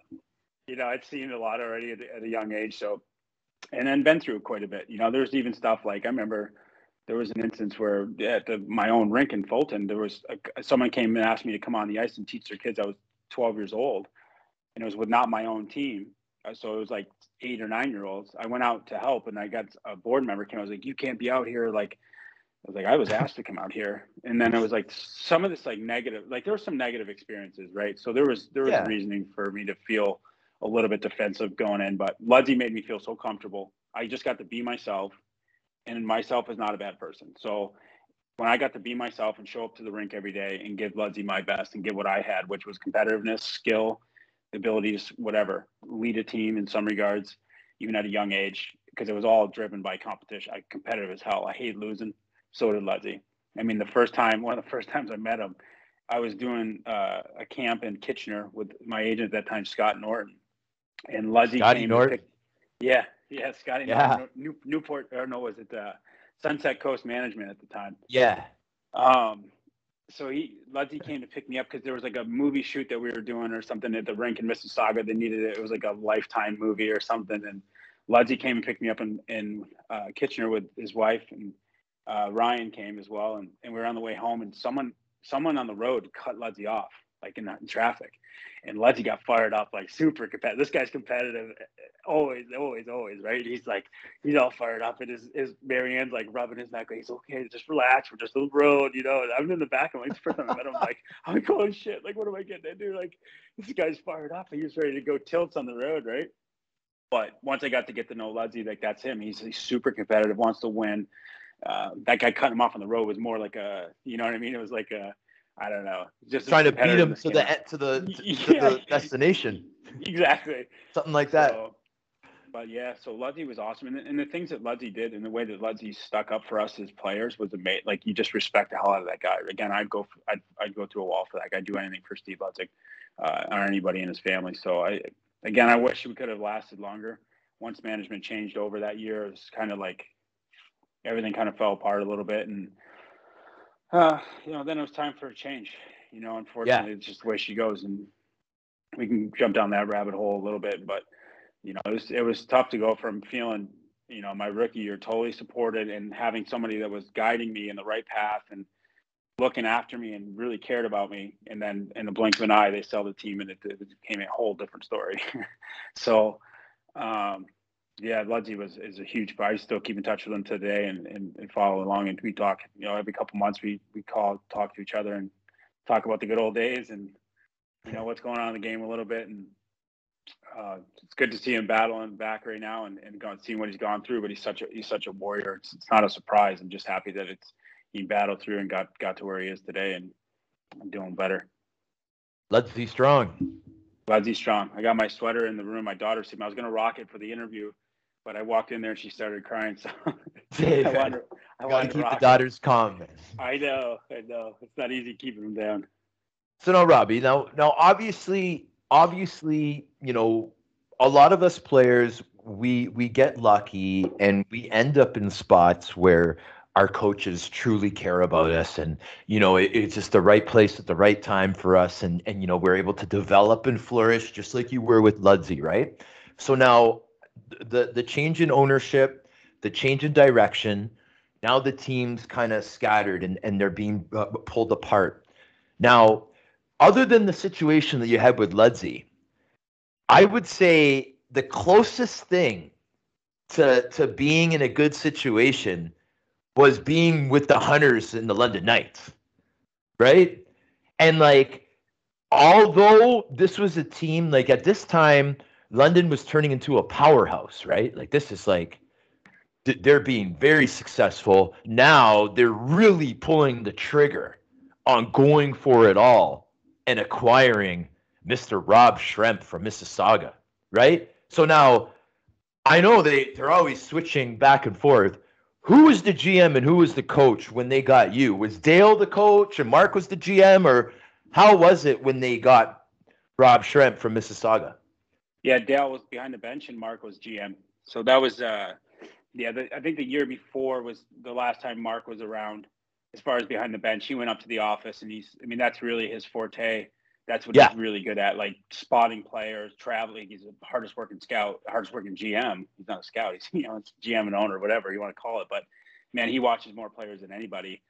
you know, I'd seen a lot already at, at a young age. So, and then been through quite a bit. You know, there's even stuff like I remember there was an instance where at the, my own rink in Fulton, there was a, someone came and asked me to come on the ice and teach their kids. I was 12 years old, and it was with not my own team. Uh, so it was like eight or nine year olds. I went out to help, and I got a board member came. I was like, "You can't be out here." Like, was like, "I was asked to come out here," and then it was like some of this like negative. Like there were some negative experiences, right? So there was there was Yeah. reasoning for me to feel a little bit defensive going in, but Ludsy made me feel so comfortable. I just got to be myself, and myself is not a bad person. So when I got to be myself and show up to the rink every day and give Ludsy my best and give what I had, which was competitiveness, skill, abilities, whatever, lead a team in some regards, even at a young age, because it was all driven by competition. I competitive as hell. I hate losing. So did Ludsy. I mean, the first time, one of the first times I met him, I was doing uh, a camp in Kitchener with my agent at that time, Scott Norton, and Ludsy Scotty came. Norton? Picked, yeah, yeah, Scotty Yeah. Norton, New, Newport, or no, was it uh, Sunset Coast Management at the time? Yeah. Um, so he Ludsy came to pick me up because there was like a movie shoot that we were doing or something at the rink in Mississauga. They needed it. It was like a lifetime movie or something. And Ludsy came and picked me up in, in uh, Kitchener with his wife and uh, Ryan came as well. And, and we were on the way home and someone someone on the road cut Ludsy off like in, in traffic. And Ludsy got fired up like super competitive. This guy's competitive always, always, always, right? He's like, he's all fired up, and his, his Marianne's like rubbing his neck. Like, he's okay, just relax. We're just on the road, you know. And I'm in the back. I'm like, the first time I met him, I'm like, I'm like, holy shit! Like, what am I getting into? Like, this guy's fired up. He was ready to go tilts on the road, right? But once I got to get to know Ludsy, like that's him. He's, he's super competitive, wants to win. Uh, that guy cutting him off on the road was more like a, you know what I mean? It was like a, I don't know, just Trying to beat him to the to the to, Yeah. the destination. exactly. Something like that. So, but yeah, so Ludsy was awesome, and the, and the things that Ludsy did, and the way that Ludsy stuck up for us as players was amazing. Like you just respect the hell out of that guy. Again, I'd go, for, I'd, I'd go through a wall for that guy. Do anything for Steve Ludsy, uh, or anybody in his family. So I, again, I wish we could have lasted longer. Once management changed over that year, it was kind of like everything kind of fell apart a little bit, and uh, you know, then it was time for a change. You know, unfortunately, it's just the way she goes, and we can jump down that rabbit hole a little bit, but you know, it was it was tough to go from feeling, you know, my rookie year totally supported and having somebody that was guiding me in the right path and looking after me and really cared about me, and then in the blink of an eye, they sell the team and it, it became a whole different story. so, um, yeah, Ludsy was is a huge. I still keep in touch with him today and, and, and follow along, and we talk. You know, every couple months we we call, talk to each other, and talk about the good old days and you know what's going on in the game a little bit and uh, it's good to see him battling back right now and, and going, seeing what he's gone through. But he's such a he's such a warrior. It's, it's not a surprise. I'm just happy that it's he battled through and got got to where he is today, and I'm doing better. Let's strong. Glad strong. I got my sweater in the room. My daughter me. I was gonna rock it for the interview, but I walked in there and she started crying. So I wanted, I Gotta wanted to keep the daughters calm. man. I know, I know. It's not easy keeping them down. So now, Robbie, now now obviously, obviously, you know, a lot of us players, we we get lucky and we end up in spots where our coaches truly care about us and you know it, it's just the right place at the right time for us and and you know we're able to develop and flourish just like you were with Ludsy, right? So now the the change in ownership, the change in direction, now the team's kind of scattered and and they're being uh, pulled apart. Now, other than the situation that you had with Ludsy, I would say the closest thing to to being in a good situation was being with the Hunters in the London Knights, right? And like, although this was a team like at this time, London was turning into a powerhouse, right? Like this is like they're being very successful. Now they're really pulling the trigger on going for it all and acquiring Mr. Rob Schremp from Mississauga, right? So now I know they, they're always switching back and forth. Who was the GM and who was the coach when they got you? Was Dale the coach and Mark was the GM, or how was it when they got Rob Schremp from Mississauga? Yeah, Dale was behind the bench and Mark was GM. So that was, uh, yeah, the, I think the year before was the last time Mark was around. as far as behind the bench, he went up to the office, and he's. I mean, that's really his forte. That's what Yeah. he's really good at, like spotting players, traveling. He's the hardest working scout, hardest working GM. He's not a scout. He's you know, it's GM and owner, whatever you want to call it. But man, he watches more players than anybody.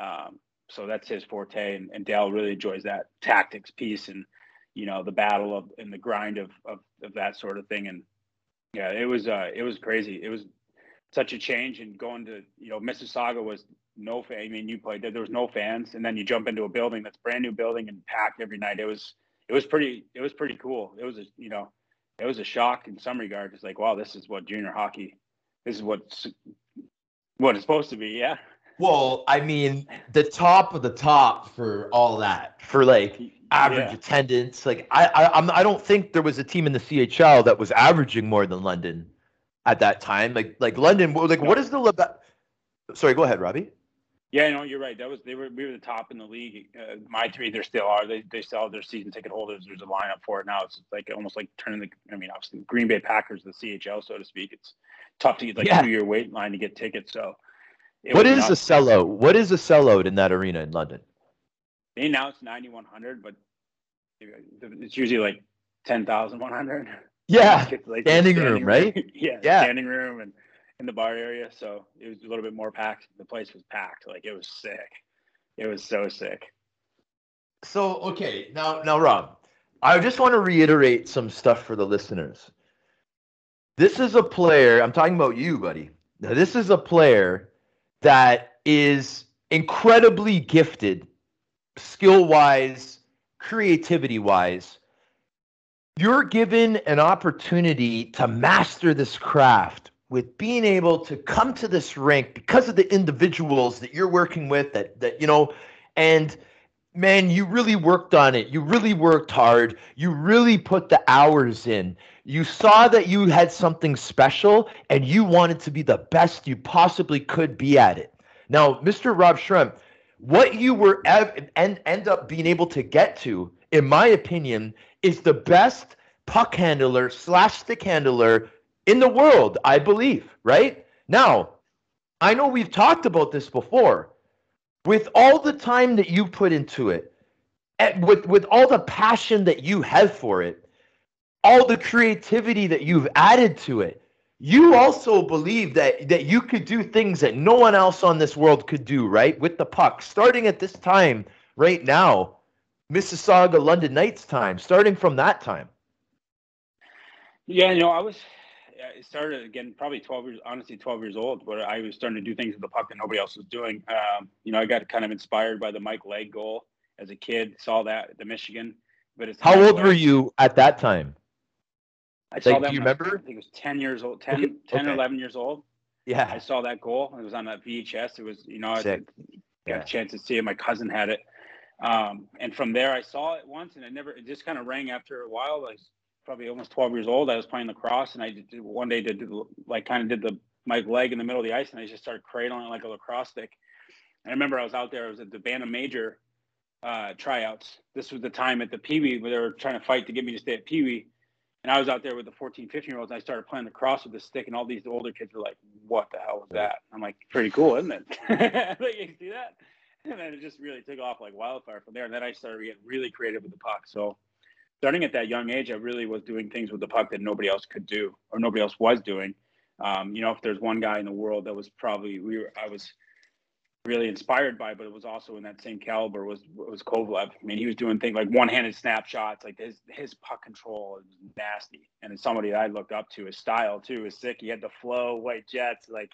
Um, so that's his forte, and, and Dale really enjoys that tactics piece and you know the battle of and the grind of of, of that sort of thing. And yeah, it was uh, it was crazy. It was such a change, and going to you know Mississauga was no fan. I mean, you played there. There was no fans, and then you jump into a building that's brand new building and packed every night. It was it was pretty it was pretty cool. It was a you know it was a shock in some regard. It's like wow, this is what junior hockey. This is what's what it's supposed to be. Yeah. Well, I mean, the top of the top for all that, for like average Yeah. attendance. Like I, I, I'm, I don't think there was a team in the CHL that was averaging more than London at that time. Like, like London. Like, what is the? Leba- Sorry, go ahead, Robbie. Yeah, no, you're right. That was they were we were the top in the league. Uh, my three, there still are. They they have their season ticket holders. There's a lineup for it now. It's like almost like turning the. I mean, obviously, the Green Bay Packers, the CHL, so to speak. It's tough to get like Yeah. two year wait line to get tickets. So, it What was a nuts. sellout? What is a sellout in that arena in London? They announced 9100, but it's usually like 10,100. Yeah, like standing room, right? yeah, Yeah. standing room and in the bar area. So it was a little bit more packed. The place was packed. Like it was sick. It was so sick. So okay, now now Rob, I just want to reiterate some stuff for the listeners. This is a player, I'm talking about you, buddy. Now, this is a player that is incredibly gifted, skill-wise, creativity-wise. You're given an opportunity to master this craft with being able to come to this rink because of the individuals that you're working with that that you know and man, you really worked on it. You really worked hard. You really put the hours in. You saw that you had something special and you wanted to be the best you possibly could be at it. Now, Mr. Rob Schremp, what you were ev- and end up being able to get to, in my opinion, is the best puck handler slash stick handler in the world, I believe, right? Now, I know we've talked about this before with all the time that you put into it and with with all the passion that you have for it all the creativity that you've added to it you also believe that that you could do things that no one else on this world could do right with the puck starting at this time right now mississauga london knights time starting from that time Yeah, you know, I was. I started again, probably twelve years. Honestly, twelve years old, but I was starting to do things with the puck that nobody else was doing. Um, you know, I got kind of inspired by the Mike Legg goal as a kid. Saw that at the Michigan, but it's how old were you at that time I saw like, that do you I was- remember? I think it was ten years old, 10, Okay, 10 or okay. eleven years old. Yeah, I saw that goal. It was on that VHS. It was, you know, I Sick. got Yeah. a chance to see it. My cousin had it. Um, and from there, I saw it once, and it never. It just kind of rang after a while. I was probably almost 12 years old. I was playing lacrosse, and I did, one day did like kind of did the my leg in the middle of the ice, and I just started cradling it like a lacrosse stick. And I remember I was out there. I was at the Bantam Major uh, tryouts. This was the time at the Pee Wee where they were trying to fight to get me to stay at Pee Wee. And I was out there with the 14, 15 year olds. And I started playing the cross with the stick, and all these older kids were like, "What the hell was that?" I'm like, "Pretty cool, isn't it?" like, you see that? And then it just really took off like wildfire from there. And then I started getting really creative with the puck. So, starting at that young age, I really was doing things with the puck that nobody else could do, or nobody else was doing. Um, you know, if there's one guy in the world that was probably we were, I was really inspired by, but it was also in that same caliber was was Kovalev. I mean, he was doing things like one-handed snapshots, like his his puck control is nasty, and it's somebody I looked up to. His style too is sick. He had the flow, white jets, like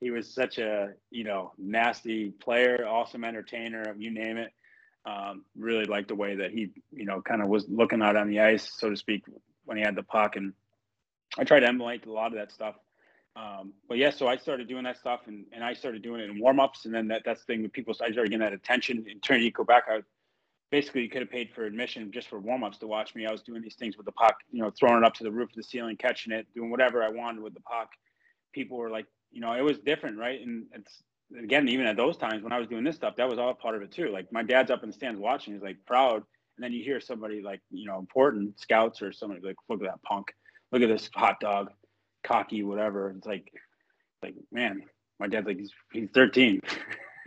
he was such a you know nasty player, awesome entertainer, you name it. Um, really liked the way that he you know kind of was looking out on the ice, so to speak, when he had the puck, and I tried to emulate a lot of that stuff. Um, but yeah, so I started doing that stuff and, and I started doing it in warm ups. And then that, that's the thing with people, I started getting that attention in Tournoi de Quebec. I basically could have paid for admission just for warm ups to watch me. I was doing these things with the puck, you know, throwing it up to the roof of the ceiling, catching it, doing whatever I wanted with the puck. People were like, you know, it was different, right? And it's again, even at those times when I was doing this stuff, that was all part of it too. Like my dad's up in the stands watching, he's like proud. And then you hear somebody like, you know, important scouts or somebody like, look at that punk, look at this hot dog cocky, whatever. It's like, like man, my dad's like he's he's 13.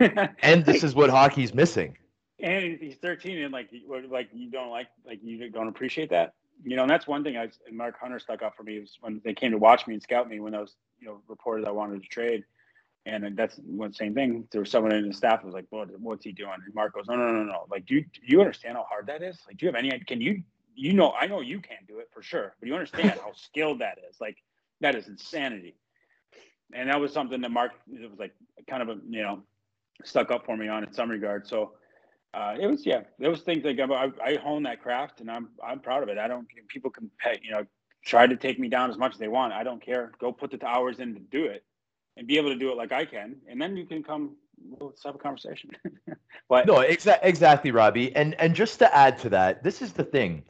and this is what hockey's missing. And he's 13, and like, like you don't like, like you don't appreciate that, you know. And that's one thing I Mark Hunter stuck up for me was when they came to watch me and scout me when I was, you know, reported I wanted to trade, and that's one same thing. There was someone in the staff who was like, "What, what's he doing?" And Mark goes, "No, no, no, no. Like, do you, do you understand how hard that is? Like, do you have any? Can you, you know, I know you can't do it for sure, but you understand how skilled that is. Like, that is insanity." And that was something that Mark it was like kind of a you know stuck up for me on in some regard. So uh, it was yeah, was things like I, I hone that craft, and I'm I'm proud of it. I don't people can pay you know try to take me down as much as they want. I don't care. Go put the hours in to do it, and be able to do it like I can, and then you can come. let's have a conversation. but no, exa- exactly, Robbie. And and just to add to that, this is the thing: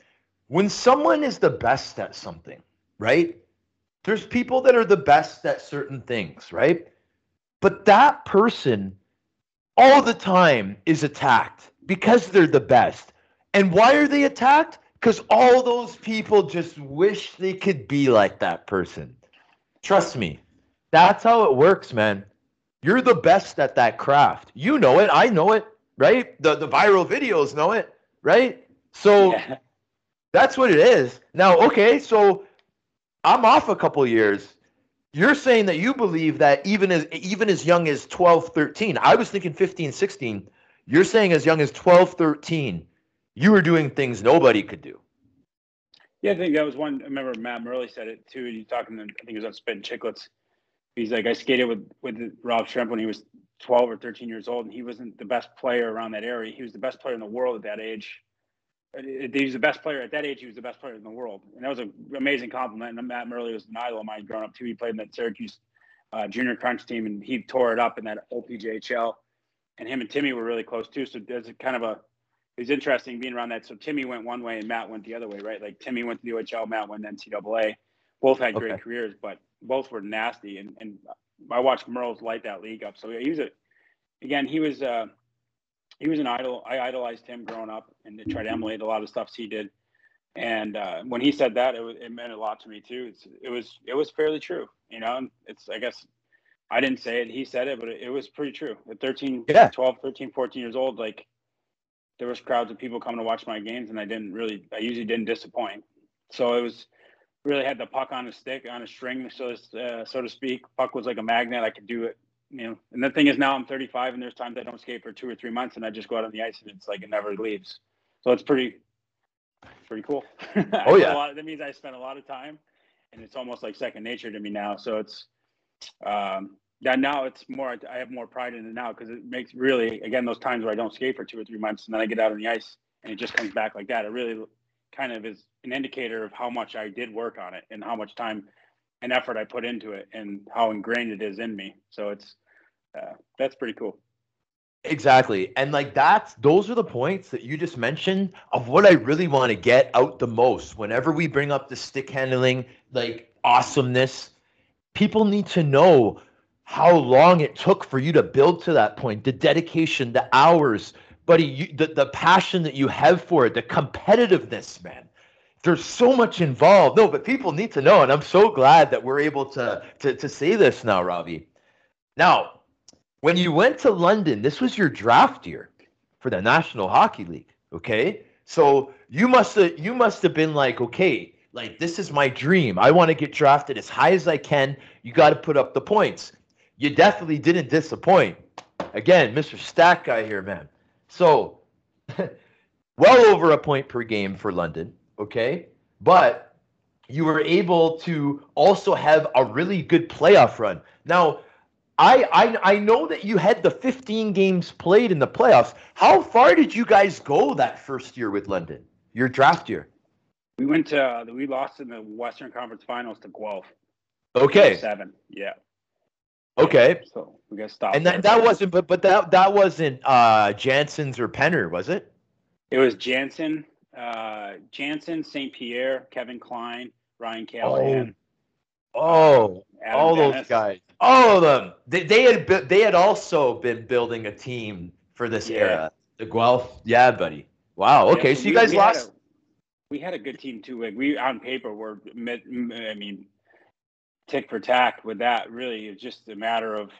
when someone is the best at something, right? There's people that are the best at certain things, right? But that person all the time is attacked because they're the best. And why are they attacked? Because all those people just wish they could be like that person. Trust me, that's how it works, man. You're the best at that craft. You know it. I know it, right? The the viral videos know it, right? So yeah. that's what it is. Now, okay, so I'm off a couple years. You're saying that you believe that even as even as young as 12 13 i was thinking 15 16 you're saying as young as 12 13 you were doing things nobody could do. Yeah i think that was one i remember matt murley said it too you talking To, i think it was on spin chicklets. He's like i skated with with rob schremp when he was 12 or 13 years old and he wasn't the best player around that area. He was the best player in the world at that age he was the best player at that age. He was the best player in the world, and that was an amazing compliment. And Matt Murley was an idol of mine growing up too. He played in that Syracuse uh, junior crunch team, and he tore it up in that OPJHL. And him and Timmy were really close too. So there's a kind of a it's interesting being around that. So Timmy went one way and Matt went the other way, right? Like Timmy went to the OHL, Matt went to NCAA. Both had great okay. careers, but both were nasty. And and I watched Merles light that league up. So he was a again he was. Uh, he was an idol. I idolized him growing up and tried to emulate a lot of stuff he did. And uh, when he said that, it, it meant a lot to me too. It's, it was it was fairly true, you know. It's I guess I didn't say it, he said it, but it, it was pretty true. At 13, yeah. 12, 13, 14 years old, like there was crowds of people coming to watch my games, and I didn't really, I usually didn't disappoint. So it was really had the puck on a stick, on a string, so uh, so to speak. Puck was like a magnet. I could do it you know, and the thing is now I'm 35 and there's times I don't skate for two or three months and I just go out on the ice and it's like it never leaves. So it's pretty, pretty cool. Oh yeah. Of, that means I spent a lot of time and it's almost like second nature to me now. So it's, um, that now it's more, I have more pride in it now because it makes really, again, those times where I don't skate for two or three months and then I get out on the ice and it just comes back like that. It really kind of is an indicator of how much I did work on it and how much time and effort I put into it and how ingrained it is in me. So it's uh, that's pretty cool. Exactly. And like that's those are the points that you just mentioned of what I really want to get out the most. Whenever we bring up the stick handling, like awesomeness, people need to know how long it took for you to build to that point, the dedication, the hours, buddy, you, the, the passion that you have for it, the competitiveness, man there's so much involved. No, but people need to know, and I'm so glad that we're able to to, to say this now, Robbie. Now, when you went to London, this was your draft year for the National Hockey League. Okay, so you must have you must have been like, okay, like this is my dream. I want to get drafted as high as I can. You got to put up the points. You definitely didn't disappoint. Again, Mr. Stat guy here, man. So, well over a point per game for London okay? But you were able to also have a really good playoff run. Now, I, I I know that you had the 15 games played in the playoffs. How far did you guys go that first year with London? Your draft year? We went to uh, we lost in the Western Conference Finals to Guelph. Okay. Seven. Yeah. Okay. So we got stopped. And that, that wasn't but but that that wasn't uh Janssen's or Penner, was it? It was Janssen, uh, Janssen, St. Pierre, Kevin Klein, Ryan Callahan. Oh, oh all Dennis. those guys, all of them. They, they had they had also been building a team for this yeah. era. The Guelph, yeah, buddy. Wow. Okay, yeah, so, so, you guys we lost. A, we had a good team too. Like we on paper were, I mean, tick for tack with that. Really, it's just a matter of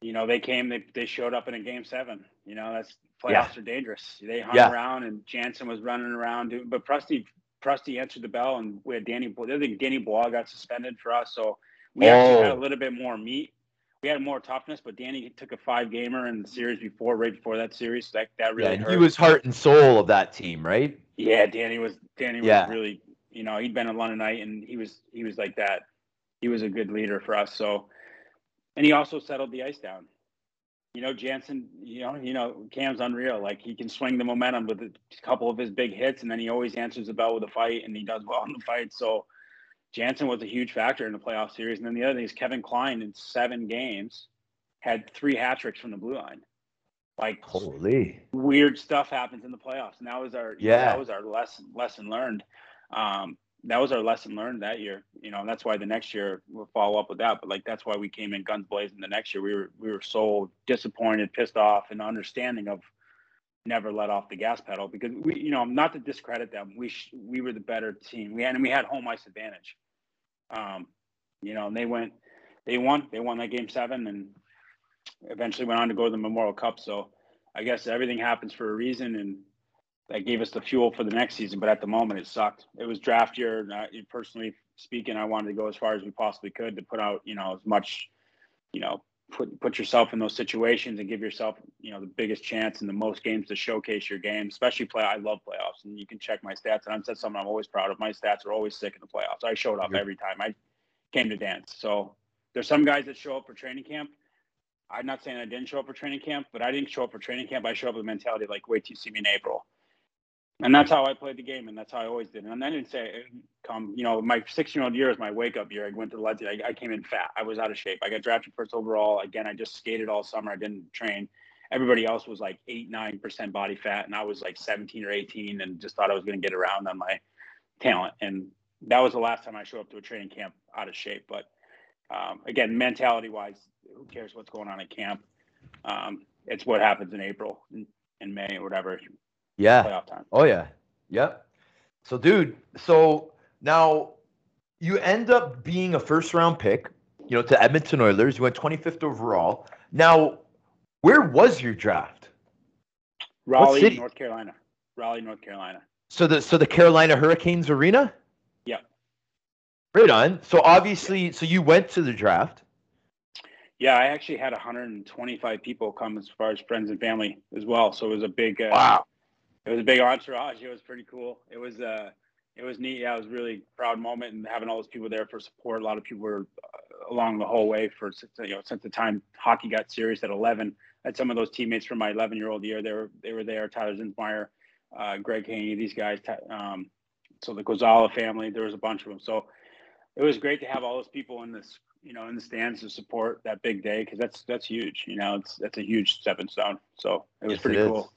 you know, they came, they they showed up in a game seven. You know, that's playoffs Yeah. are dangerous. They hung Yeah. around, and Janssen was running around. But Prusty Prusty answered the bell, and we had Danny. I think Danny Bois got suspended for us, so we actually had a Oh. little bit more meat. We had more toughness, but Danny took a five gamer in the series before, right before that series. So that that really hurt. he was heart and soul of that team, right? Yeah, Danny was Danny was really you know he'd been a Londonite and he was he was like that. He was a good leader for us. So, and he also settled the ice down. You know, Janssen. You know, you know Cam's unreal. Like he can swing the momentum with a couple of his big hits, and then he always answers the bell with a fight, and he does well in the fight. So, Janssen was a huge factor in the playoff series. And then the other thing is Kevin Klein in seven games had three hat tricks from the blue line. Like Holy. weird stuff happens in the playoffs. And that was our Yeah. that was our lesson lesson learned. Um, that was our lesson learned that year. You know, and that's why the next year we'll follow up with that. But like that's why we came in guns blazing the next year. We were we were so disappointed, pissed off, and understanding of never let off the gas pedal because we you know not to discredit them. We sh- we were the better team. We had and we had home ice advantage. Um, you know, and they went they won. They won that game seven and eventually went on to go to the Memorial Cup. So I guess everything happens for a reason, and that gave us the fuel for the next season. But at the moment, it sucked. It was draft year. And I, personally speaking, I wanted to go as far as we possibly could to put out, you know, as much, you know, put put yourself in those situations and give yourself, you know, the biggest chance and the most games to showcase your game. Especially play. I love playoffs, and you can check my stats. And I'm said something I'm always proud of. My stats are always sick in the playoffs. I showed up every time I came to dance. So there's some guys that show up for training camp. I'm not saying I didn't show up for training camp, but I didn't show up for training camp. I show up with a mentality like, wait till you see me in April. And that's how I played the game, and that's how I always did. And I didn't say, come, you know, my six-year-old year is my wake up year. I went to the Legend. I, I came in fat. I was out of shape. I got drafted first overall. Again, I just skated all summer. I didn't train. Everybody else was like eight, nine percent body fat, and I was like 17 or 18, and just thought I was going to get around on my talent. And that was the last time I showed up to a training camp out of shape. But um, again, mentality wise, who cares what's going on at camp? Um, it's what happens in April, in May, or whatever Yeah. Oh yeah. Yep. So dude, so now you end up being a first round pick, you know, to Edmonton Oilers. You went 25th overall. Now, where was your draft? Raleigh. North Carolina. Raleigh, North Carolina. So the so the Carolina Hurricanes arena? Yeah. Right on. So obviously, so you went to the draft. Yeah, I actually had 125 people come as far as friends and family as well. So it was a big, uh, Wow. It was a big entourage. It was pretty cool. It was, uh, it was neat. Yeah, it was a really proud moment and having all those people there for support. A lot of people were uh, along the whole way for you know since the time hockey got serious at 11. I had some of those teammates from my 11 year old year. They were they were there. Tyler Zinsmeyer, uh, Greg Haney, these guys. Um, so the Gonzala family. There was a bunch of them. So it was great to have all those people in this you know in the stands to support that big day because that's that's huge. You know, it's that's a huge stepping stone. So it was Yes, pretty cool.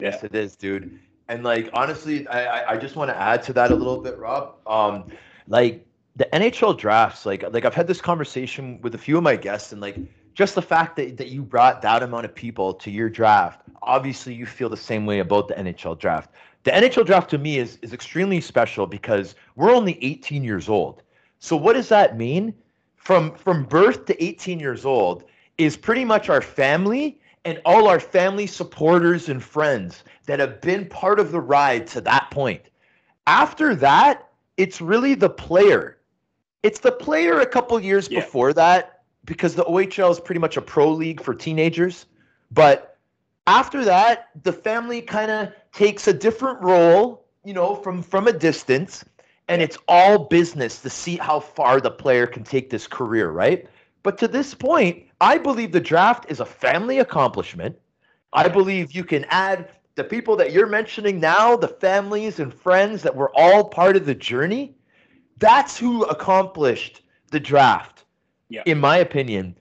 Yes, it is, dude. And like honestly, I I- just want to add to that a little bit, Rob. Um, like the NHL drafts, like like I've had this conversation with a few of my guests, and like just the fact that that you brought that amount of people to your draft, obviously you feel the same way about the NHL draft. The NHL draft to me is is extremely special because we're only 18 years old. So what does that mean? From from birth to 18 years old is pretty much our family and all our family supporters and friends that have been part of the ride to that point. After that, it's really the player. It's the player a couple years Yeah. before that because the OHL is pretty much a pro league for teenagers. But after that, the family kind of takes a different role, you know, from from a distance, and it's all business to see how far the player can take this career, right? But to this point, I believe the draft is a family accomplishment. I believe you can add the people that you're mentioning now, the families and friends that were all part of the journey. That's who accomplished the draft, Yeah. in my opinion.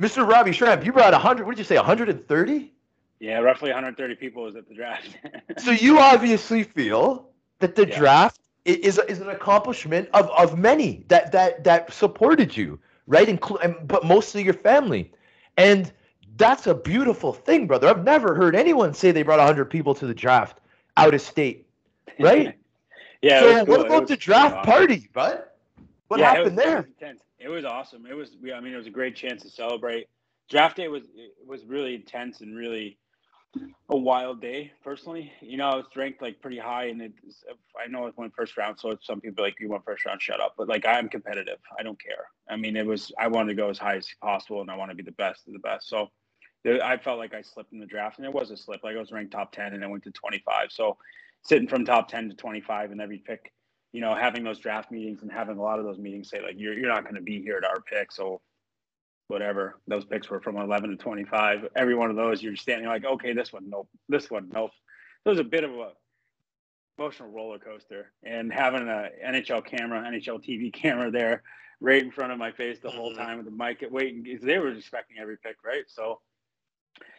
Mr. Robbie Schremp, you brought 100, what did you say, 130? Yeah, roughly 130 people was at the draft. So you obviously feel that the Yeah. draft is, is an accomplishment of, of many that, that, that supported you, right? Inclu- and- but mostly your family. And that's a beautiful thing, brother. I've never heard anyone say they brought 100 people to the draft out of state, right? yeah. so was cool. what about was the draft awesome. party, bud? What Yeah, it happened was- It there? was, intense. it was awesome. It was. We, I mean, it was a great chance to celebrate. draft day was was really intense and really a wild day personally. You know, I was ranked like pretty high, and it's, I know it went first round, so some people like you went first round, shut up. But like I'm competitive. I don't care. I mean, it was I wanted to go as high as possible, and I want to be the best of the best. So I felt like I slipped in the draft, and it was a slip. Like I was ranked top ten, and I went to 25. So sitting from top 10 to 25 in every pick, you know, having those draft meetings and having a lot of those meetings say like you're you're not going to be here at our pick, so whatever. Those picks were from 11 to 25. Every one of those, you're standing like, okay, this one, nope. This one, nope. so It was a bit of a emotional roller coaster. And having a NHL camera, NHL TV camera there right in front of my face the whole mm-hmm. time with the mic waiting, they were expecting every pick, right? So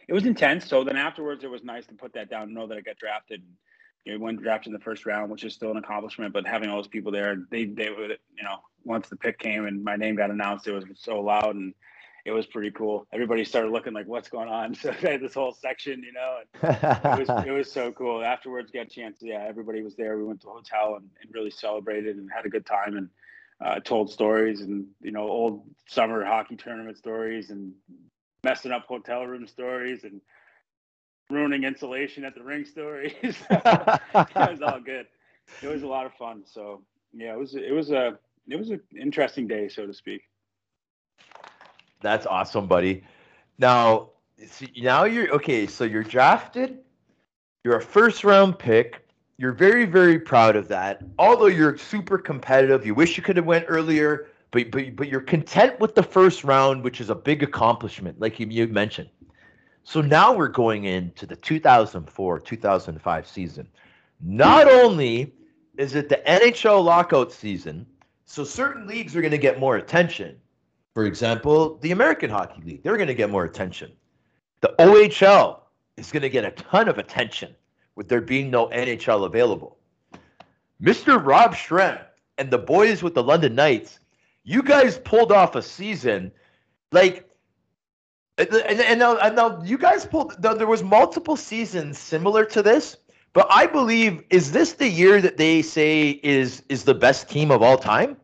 it was intense. So then afterwards, it was nice to put that down and know that I got drafted. You know, went drafted in the first round, which is still an accomplishment. But having all those people there, they they would, you know, once the pick came and my name got announced, it was so loud and it was pretty cool. Everybody started looking like, "What's going on?" So they had this whole section, you know. it was it was so cool. Afterwards, got a chance. Yeah, everybody was there. We went to a hotel and, and really celebrated and had a good time and uh, told stories and you know old summer hockey tournament stories and messing up hotel room stories and ruining insulation at the ring stories. it was all good. It was a lot of fun. So yeah, it was it was a it was an interesting day, so to speak. That's awesome, buddy. Now, see, now you're okay. So you're drafted. You're a first round pick. You're very, very proud of that. Although you're super competitive, you wish you could have went earlier, but but but you're content with the first round, which is a big accomplishment, like you, you mentioned. So now we're going into the 2004 2005 season. Not only is it the NHL lockout season, so certain leagues are going to get more attention. For example, the American Hockey League, they're going to get more attention. The OHL is going to get a ton of attention with there being no NHL available. Mr. Rob Schremp and the boys with the London Knights, you guys pulled off a season like and, and, now, and now you guys pulled there was multiple seasons similar to this but i believe is this the year that they say is is the best team of all time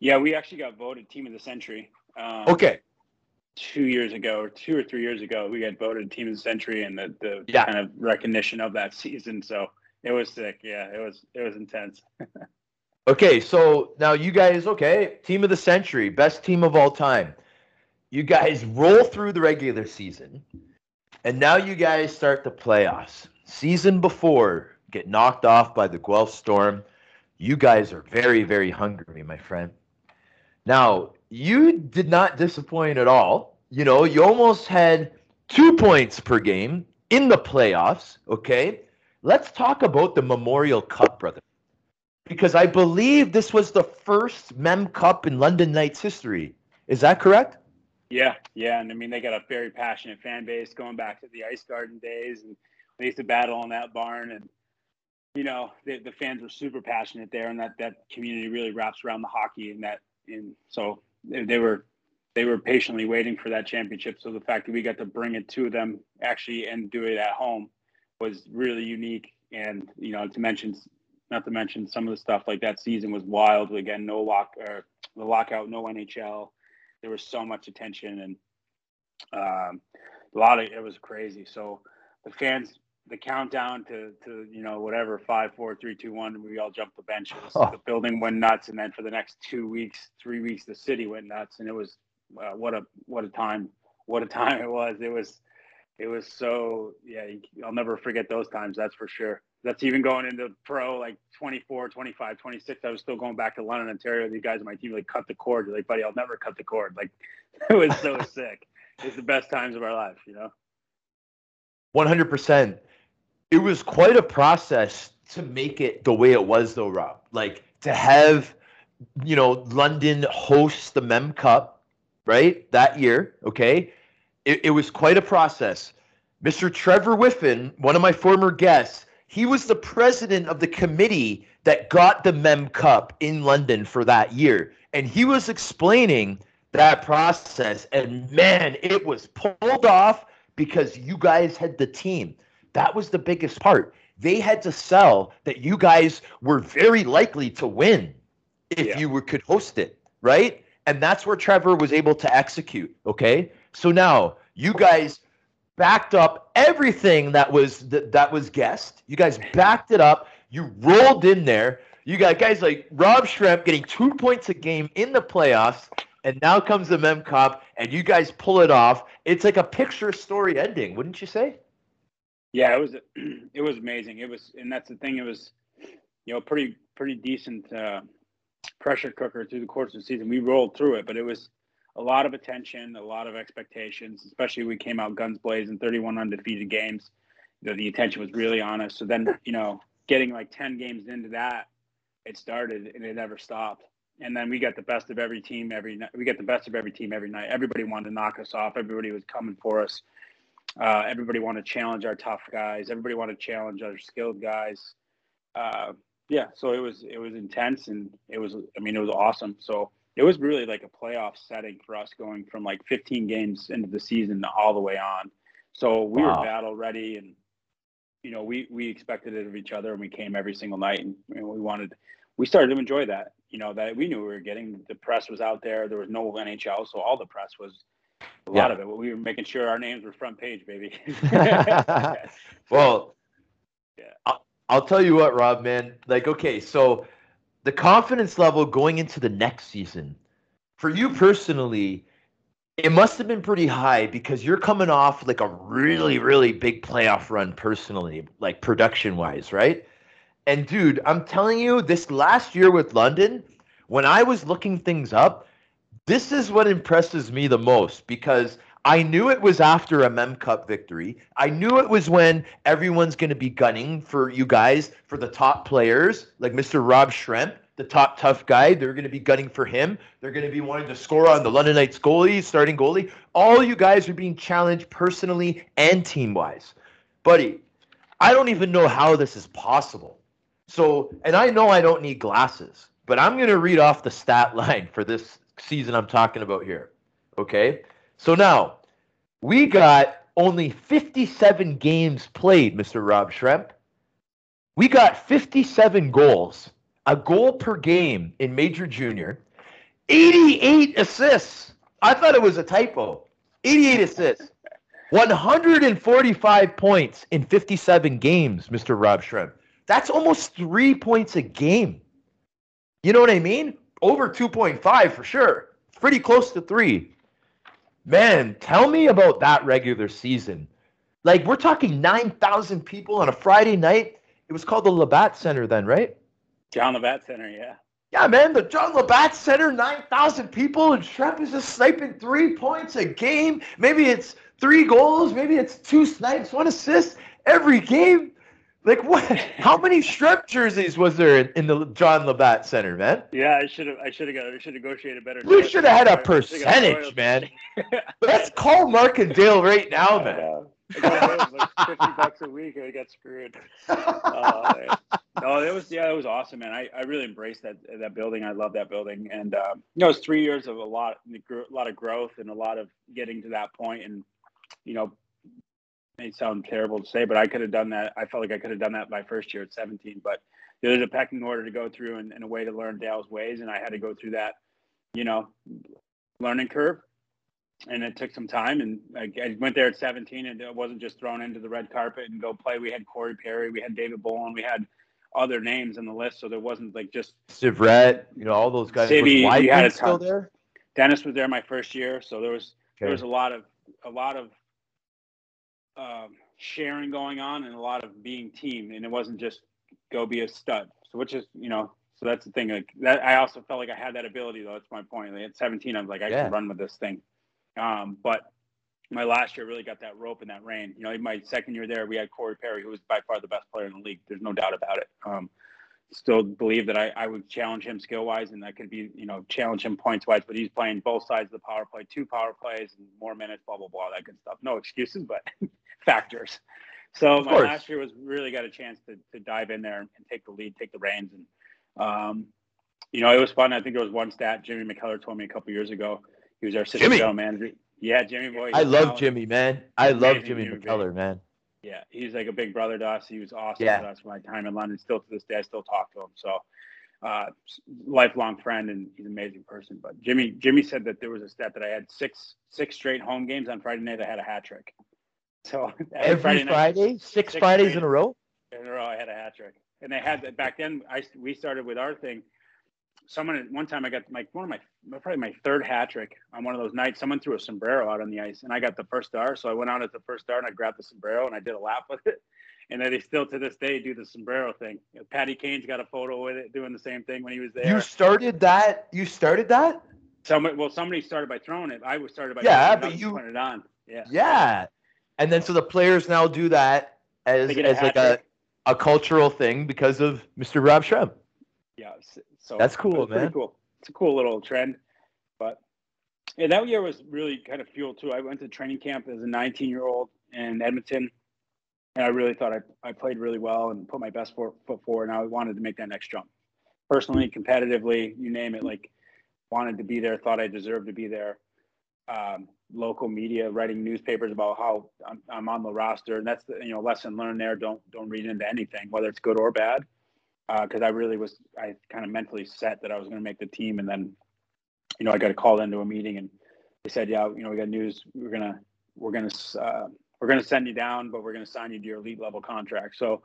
yeah, we actually got voted team of the century. Um, okay. Two years ago, or two or three years ago, we got voted team of the century, and the the yeah. kind of recognition of that season. So it was sick. Yeah, it was it was intense. okay, so now you guys, okay, team of the century, best team of all time. You guys roll through the regular season, and now you guys start the playoffs. Season before, get knocked off by the Guelph Storm. You guys are very, very hungry, my friend. Now, you did not disappoint at all. You know, you almost had two points per game in the playoffs. Okay. Let's talk about the Memorial Cup, brother. Because I believe this was the first Mem Cup in London Knights history. Is that correct? Yeah, yeah. And I mean, they got a very passionate fan base going back to the Ice Garden days. And they used to battle in that barn. And you know, the, the fans were super passionate there, and that that community really wraps around the hockey, and that, and so they, they were they were patiently waiting for that championship. So the fact that we got to bring it to them actually and do it at home was really unique. And you know, to mention, not to mention some of the stuff like that season was wild. Again, no lock or the lockout, no NHL. There was so much attention and um, a lot of it was crazy. So the fans the countdown to to you know whatever five four three two one we all jumped the benches. Oh. the building went nuts and then for the next two weeks three weeks the city went nuts and it was uh, what a what a time what a time it was. It was it was so yeah i'll never forget those times that's for sure. That's even going into pro like 24 25 26 i was still going back to london ontario. The guys on my team like cut the cord. You're like buddy i'll never cut the cord. Like it was so sick. It's the best times of our life you know? 100% it was quite a process to make it the way it was though rob. Like to have you know london host the mem cup right that year okay? It, it was quite a process. Mr trevor whiffen one of my former guests he was the president of the committee that got the mem cup in london for that year. And he was explaining that process and man it was pulled off because you guys had the team that was the biggest part. They had to sell that you guys were very likely to win if yeah. you were, could host it, right? And that's where Trevor was able to execute. Okay. So now you guys backed up everything that was that, that was guessed. You guys backed it up. You rolled in there. You got guys like Rob Schremp getting two points a game in the playoffs, and now comes the Mem Cup, and you guys pull it off. It's like a picture story ending, wouldn't you say? Yeah, it was it was amazing. It was, and that's the thing. It was, you know, pretty pretty decent uh, pressure cooker through the course of the season. We rolled through it, but it was a lot of attention, a lot of expectations. Especially we came out guns blazing, 31 undefeated games. The, the attention was really on us. So then, you know, getting like 10 games into that, it started and it never stopped. And then we got the best of every team every night. We got the best of every team every night. Everybody wanted to knock us off. Everybody was coming for us. Uh, everybody wanted to challenge our tough guys. Everybody wanted to challenge our skilled guys. Uh, yeah, so it was it was intense and it was I mean it was awesome. So it was really like a playoff setting for us going from like 15 games into the season all the way on. So we wow. were battle ready and you know we we expected it of each other and we came every single night and, and we wanted we started to enjoy that. You know that we knew we were getting the press was out there. There was no NHL, so all the press was a yeah. lot of it. We were making sure our names were front page, baby. well, yeah. I'll, I'll tell you what, Rob, man. Like, okay, so the confidence level going into the next season for you personally, it must have been pretty high because you're coming off like a really, really big playoff run personally, like production wise, right? And dude, I'm telling you, this last year with London, when I was looking things up, this is what impresses me the most because I knew it was after a Mem Cup victory. I knew it was when everyone's going to be gunning for you guys for the top players, like Mr. Rob Schremp, the top tough guy. They're going to be gunning for him. They're going to be wanting to score on the London Knights goalie, starting goalie. All you guys are being challenged personally and team wise. Buddy, I don't even know how this is possible. So, and I know I don't need glasses, but I'm going to read off the stat line for this season I'm talking about here. Okay. So now we got only 57 games played, Mr. Rob Schremp. We got 57 goals, a goal per game in Major Junior, 88 assists. I thought it was a typo. 88 assists. 145 points in 57 games, Mr. Rob Schremp. That's almost three points a game. You know what I mean? Over 2.5 for sure. Pretty close to three. Man, tell me about that regular season. Like we're talking 9,000 people on a Friday night. It was called the Labatt Center then, right? John Labatt Center, yeah. Yeah, man, the John Labatt Center, 9,000 people, and Shep is just sniping three points a game. Maybe it's three goals, maybe it's two snipes, one assist every game. Like what? How many strip jerseys was there in, in, the John Labatt Center, man? Yeah, I should have. I should have got. I should have negotiated a better. We should have had a percentage, man. Let's call Mark and Dale right now, man. Uh, like Fifty bucks a week, I got screwed. Uh, no, it was yeah, it was awesome, man. I, I really embraced that that building. I love that building, and uh, you know, it was three years of a lot, a lot of growth and a lot of getting to that point, and you know, may sound terrible to say, but I could have done that. I felt like I could have done that my first year at 17. But there's a pecking order to go through and, and a way to learn Dale's ways, and I had to go through that, you know, learning curve. And it took some time, and I, I went there at 17, and it wasn't just thrown into the red carpet and go play. We had Corey Perry, we had David Bolland, we had other names in the list, so there wasn't like just Syvret, you know, all those guys. Civy, was had a still there. Dennis was there my first year, so there was okay. there was a lot of a lot of um, sharing going on and a lot of being team, and it wasn't just go be a stud. So which is you know so that's the thing. Like that, I also felt like I had that ability though. That's my point. Like, at 17, I was like I yeah. can run with this thing. Um, but my last year really got that rope and that rein. You know, in my second year there, we had Corey Perry, who was by far the best player in the league. There's no doubt about it. Um, still believe that I, I would challenge him skill wise and that could be, you know, challenge him points wise, but he's playing both sides of the power play, two power plays and more minutes, blah, blah, blah, that good stuff. No excuses, but factors. So my last year was really got a chance to, to dive in there and take the lead, take the reins. And, um, you know, it was fun. I think there was one stat Jimmy McKellar told me a couple years ago. He was our assistant general manager. Yeah, Jimmy boy. I love Jimmy, man. I love Jimmy McKellar, man. Yeah, he's like a big brother to us. He was awesome yeah. to us my time in London. Still to this day, I still talk to him. So, uh, lifelong friend, and he's an amazing person. But Jimmy, Jimmy said that there was a stat that I had six six straight home games on Friday night. I had a hat trick. So every Friday, Friday night, six, six, Fridays in a row. In a row, I had a hat trick, and they had that back then. I we started with our thing. Someone one time I got my one of my probably my third hat trick on one of those nights. Someone threw a sombrero out on the ice, and I got the first star. So I went out at the first star, and I grabbed the sombrero, and I did a lap with it and then they still to this day do the sombrero thing. You know, Patty Kane's got a photo with it, doing the same thing when he was there. You started that. You started that. Somebody, well, somebody started by throwing it. I was started by yeah, but you put it on. Yeah. Yeah, and then so the players now do that as as like a a cultural thing because of Mr. Rob Schremp. Yeah, so that's cool, man. Cool. It's a cool little trend, but yeah, that year was really kind of fuel too. I went to training camp as a 19 year old in Edmonton and I really thought I, I played really well and put my best foot forward. And I wanted to make that next jump, personally, competitively, you name it. Like wanted to be there, thought I deserved to be there. Um, local media writing newspapers about how I'm, I'm, on the roster, and that's the you know lesson learned there. Don't don't read into anything, whether it's good or bad, because uh, I really was I kind of mentally set that I was going to make the team, and then you know I got called into a meeting and they said, yeah, you know we got news. We're gonna we're gonna uh, we're going to send you down, but we're going to sign you to your entry level contract. So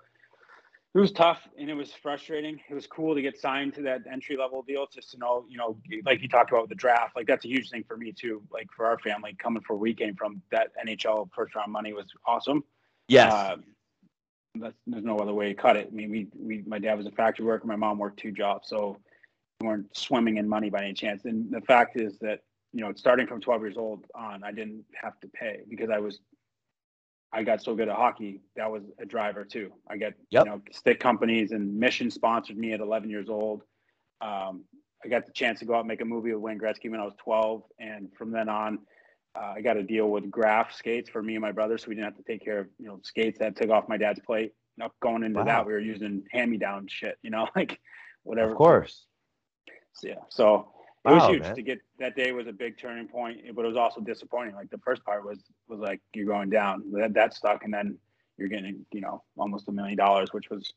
it was tough and it was frustrating. It was cool to get signed to that entry level deal just to know, you know, like you talked about the draft, like that's a huge thing for me too. Like for our family coming for we came from that NHL first round money was awesome. Yes. Uh, that's, there's no other way to cut it. I mean, we, we, my dad was a factory worker. My mom worked two jobs. So we weren't swimming in money by any chance. And the fact is that, you know, starting from 12 years old on, I didn't have to pay because I was I got so good at hockey, that was a driver too. I get yep. you know stick companies and Mission sponsored me at 11 years old. Um, I got the chance to go out and make a movie with Wayne Gretzky when I was 12, and from then on, uh, I got a deal with Graf skates for me and my brother, so we didn't have to take care of you know skates that took off my dad's plate. You know, going into wow. that, we were using hand-me-down shit, you know, like whatever. Of course. So, yeah. So it was huge man. to get that day was a big turning point, but it was also disappointing. Like the first part was was like you're going down, that that stuck, and then you're getting you know almost a million dollars, which was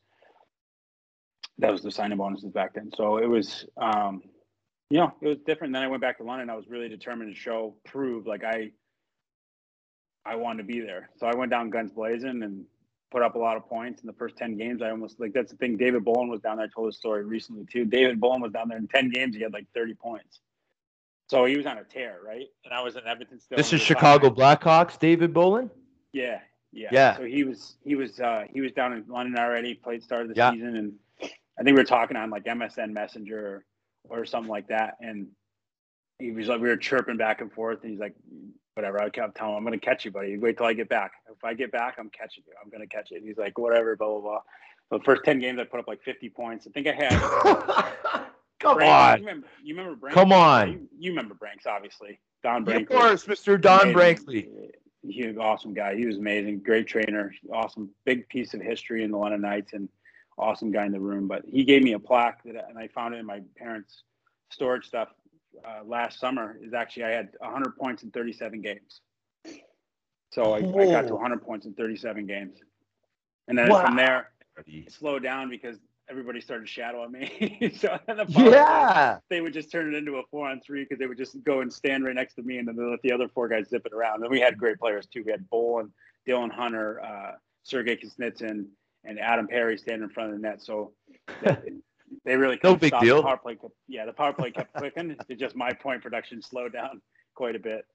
that was the signing bonuses back then. So it was, um, you know, it was different. Then I went back to London. I was really determined to show, prove like I I wanted to be there. So I went down guns blazing and put up a lot of points in the first 10 games. I almost like that's the thing. David Bolland was down there. I told his story recently too. David Bolland was down there in 10 games. He had like 30 points. So he was on a tear, right? And I was in Edmonton still. This is Chicago Blackhawks, David Bolland? Yeah. Yeah. Yeah. So he was he was uh he was down in London already, played start of the yeah. season and I think we were talking on like MSN Messenger or, something like that. And he was like we were chirping back and forth and he's like whatever. I kept telling him, I'm going to catch you, buddy. Wait till I get back. If I get back, I'm catching you. I'm going to catch it. And he's like, whatever, blah, blah, blah. So the first 10 games, I put up like 50 points. I think I had. Come on. You remember, you remember Branks? Come on. You, you, remember Branks, obviously. Don Branks. Of course, Mr. Don Brankley. He was an awesome guy. He was amazing. Great trainer. Awesome. Big piece of history in the London Knights and awesome guy in the room. But he gave me a plaque that, and I found it in my parents' storage stuff uh, last summer. Is actually I had 100 points in 37 games. So I, I got to 100 points in 37 games. And then wow. from there, it slowed down because everybody started shadowing me. so the yeah, they would just turn it into a four on three because they would just go and stand right next to me, and then they let the other four guys zip it around. And we had great players too. We had Bull and Dylan Hunter, uh, Sergei Kostitsyn, and Adam Perry standing in front of the net. So they really no big deal. The power play kept, yeah, the power play kept clicking. it's just my point production slowed down quite a bit.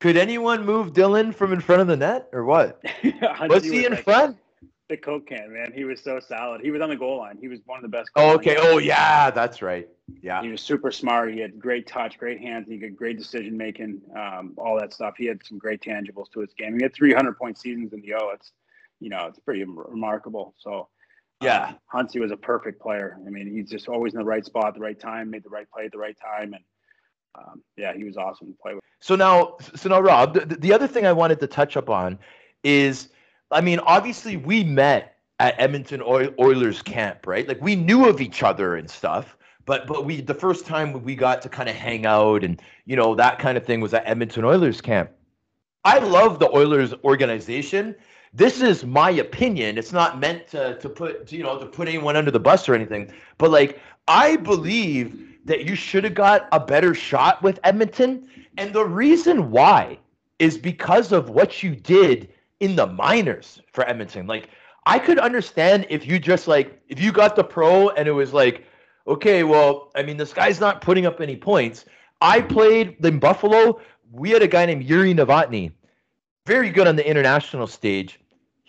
Could anyone move Dylan from in front of the net or what? was he in like, front? The Coke can, man. He was so solid. He was on the goal line. He was one of the best. Oh, okay. Oh, yeah. That's right. Yeah. He was super smart. He had great touch, great hands. He had great decision making, um, all that stuff. He had some great tangibles to his game. He had 300 point seasons in the O. It's, you know, it's pretty remarkable. So, yeah, um, Huntsy was a perfect player. I mean, he's just always in the right spot at the right time, made the right play at the right time, and um, yeah, he was awesome to play with. So now, so now, Rob, the, the other thing I wanted to touch up on is, I mean, obviously we met at Edmonton Oilers camp, right? Like we knew of each other and stuff, but but we the first time we got to kind of hang out and you know that kind of thing was at Edmonton Oilers camp. I love the Oilers organization. This is my opinion. It's not meant to to put you know to put anyone under the bus or anything, but like I believe that you should have got a better shot with Edmonton. And the reason why is because of what you did in the minors for Edmonton. Like, I could understand if you just like, if you got the pro and it was like, okay, well, I mean, this guy's not putting up any points. I played in Buffalo. We had a guy named Jiri Novotny, very good on the international stage.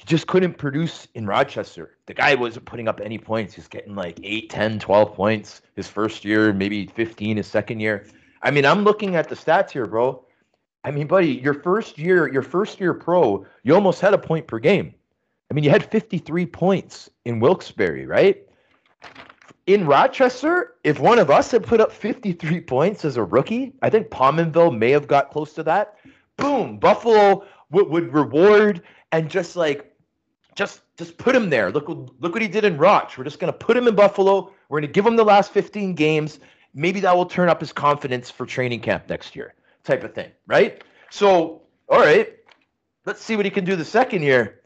He just couldn't produce in Rochester. The guy wasn't putting up any points. He's getting like 8, 10, 12 points his first year, maybe 15 his second year. I mean, I'm looking at the stats here, bro. I mean, buddy, your first year, your first year pro, you almost had a point per game. I mean, you had 53 points in Wilkes-Barre, right? In Rochester, if one of us had put up 53 points as a rookie, I think Pominville may have got close to that. Boom, Buffalo would, would reward and just like just just put him there. Look look what he did in Roch. We're just gonna put him in Buffalo. We're gonna give him the last 15 games. Maybe that will turn up his confidence for training camp next year, type of thing, right? So, all right, let's see what he can do the second year.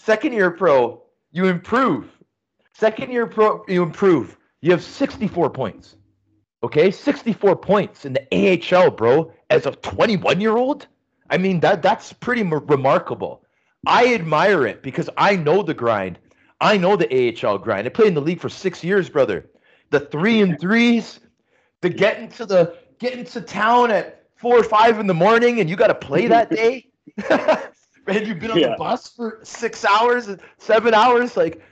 Second year pro, you improve. Second year pro, you improve. You have 64 points. Okay, 64 points in the AHL, bro, as a 21 year old. I mean that that's pretty m- remarkable. I admire it because I know the grind. I know the AHL grind. I played in the league for six years, brother. The three and threes, the getting to the getting to town at four or five in the morning, and you got to play that day. and you've been on yeah. the bus for six hours, seven hours, like,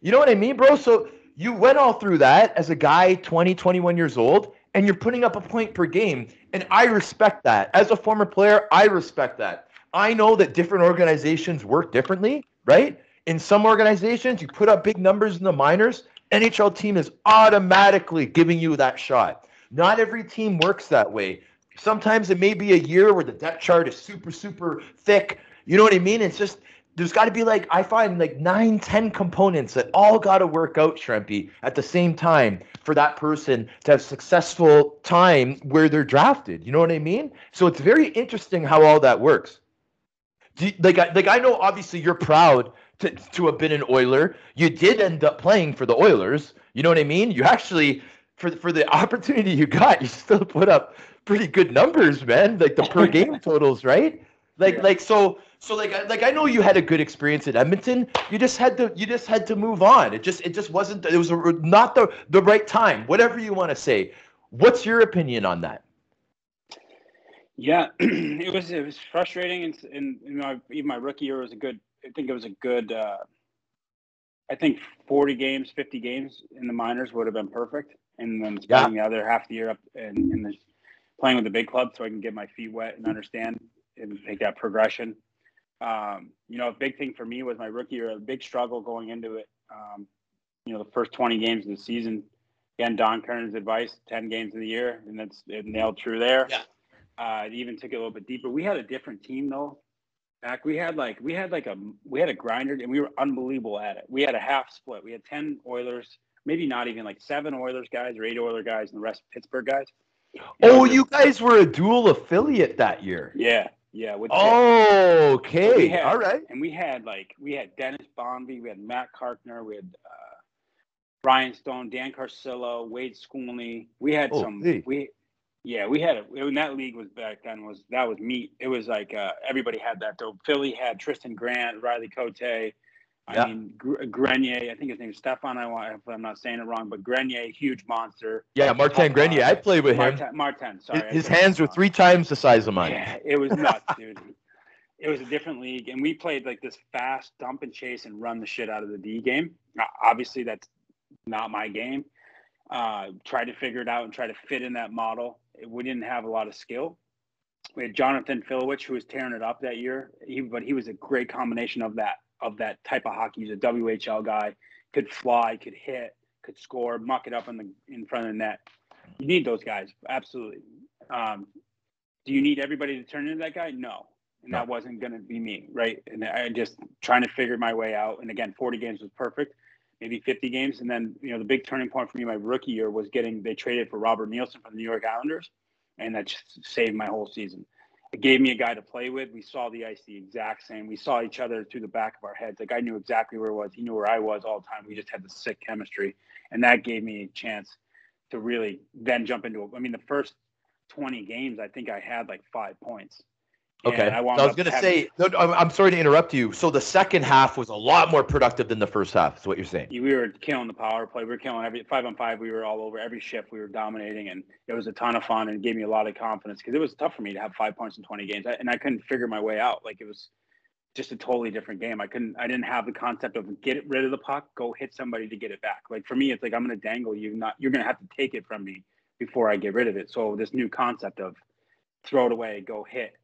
you know what I mean, bro? So you went all through that as a guy, 20, 21 years old, and you're putting up a point per game. And I respect that. As a former player, I respect that. I know that different organizations work differently, right? In some organizations, you put up big numbers in the minors, NHL team is automatically giving you that shot. Not every team works that way. Sometimes it may be a year where the depth chart is super, super thick. You know what I mean? It's just there's got to be like I find like nine, ten components that all got to work out, Shrimpy, at the same time for that person to have successful time where they're drafted. You know what I mean? So it's very interesting how all that works. You, like, I, like I know obviously you're proud to, to have been an Oiler. You did end up playing for the Oilers. You know what I mean? You actually for for the opportunity you got, you still put up pretty good numbers, man. Like the per game totals, right? Like yeah. like so so like like I know you had a good experience at Edmonton. You just had to you just had to move on. It just it just wasn't it was a, not the the right time. Whatever you want to say. What's your opinion on that? Yeah, it was it was frustrating, and, and you know, even my rookie year was a good. I think it was a good. Uh, I think forty games, fifty games in the minors would have been perfect, and then spending yeah. the other half the year up and in the playing with the big club, so I can get my feet wet and understand and make that progression. Um, you know, a big thing for me was my rookie year, a big struggle going into it. Um, you know, the first twenty games of the season. Again, Don Kern's advice: ten games of the year, and that's it nailed true there. Yeah uh, it even took it a little bit deeper. We had a different team though. Back we had like we had like a we had a grinder and we were unbelievable at it. We had a half split. We had ten Oilers, maybe not even like seven Oilers guys or eight Oilers guys, and the rest Pittsburgh guys. oh, you guys were a dual affiliate that year. Yeah, yeah. With oh, okay, had, all right. And we had like we had Denis Bonvie, we had Matt Carkner, we had uh, Brian Stone, Dan Carcillo, Wade Skolney. We had oh, some. Hey. We yeah, we had it when that league was back then was that was meat. It was like uh, everybody had that though. Philly had Triston Grant, Riley Cote. I yeah. mean Grenier. I think his name is Stefan. I want if I'm not saying it wrong, but Grenier, huge monster. Yeah, Martin Grenier. I played with Martin, him. Martin, sorry. His, his hands were three times the size of mine. Yeah, it was nuts, dude. It was a different league, and we played like this fast dump and chase and run the shit out of the D game. Obviously, that's not my game. Uh, try to figure it out and try to fit in that model we didn't have a lot of skill. We had Jonathan Filewich who was tearing it up that year, he, but he was a great combination of that of that type of hockey. He's a WHL guy, could fly, could hit, could score, muck it up in the in front of the net. You need those guys, absolutely. Um, do you need everybody to turn into that guy? No, and no. that wasn't going to be me, right? And I just trying to figure my way out. And again, 40 games was perfect maybe 50 games. And then, you know, the big turning point for me my rookie year was getting, they traded for Robert Nilsson from the New York Islanders. And that just saved my whole season. It gave me a guy to play with. We saw the ice the exact same. We saw each other through the back of our heads. Like I knew exactly where it was. He knew where I was all the time. We just had the sick chemistry. And that gave me a chance to really then jump into. I mean, the first 20 games, I think I had like five points. Okay. I, wound was going to say, no, I'm sorry to interrupt you. So the second half was a lot more productive than the first half, is what you're saying. we were killing the power play. We were killing every five on five. We were all over every shift. We were dominating, and it was a ton of fun and it gave me a lot of confidence because it was tough for me to have five points in 20 games, I- and I couldn't figure my way out. Like it was just a totally different game. I couldn't. I didn't have the concept of get rid of the puck, go hit somebody to get it back. Like for me, it's like I'm going to dangle you. Not you're going to have to take it from me before I get rid of it. So this new concept of throw it away, go hit,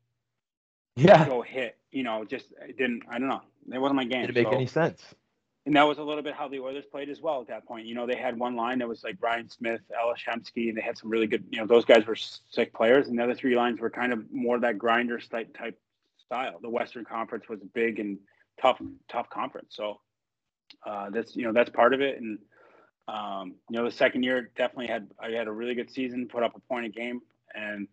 Yeah. go hit. You know, just it didn't. I don't know. It wasn't my game. Didn't make so- any sense. and that was a little bit how the Oilers played as well at that point. You know, they had one line that was like Ryan Smyth, Ales Hemsky, and they had some really good, you know, those guys were sick players. And the other three lines were kind of more that grinder type type style. The Western Conference was a big and tough, tough conference. So uh, that's you know that's part of it. And um, you know, the second year definitely had I had a really good season, put up a point a game, and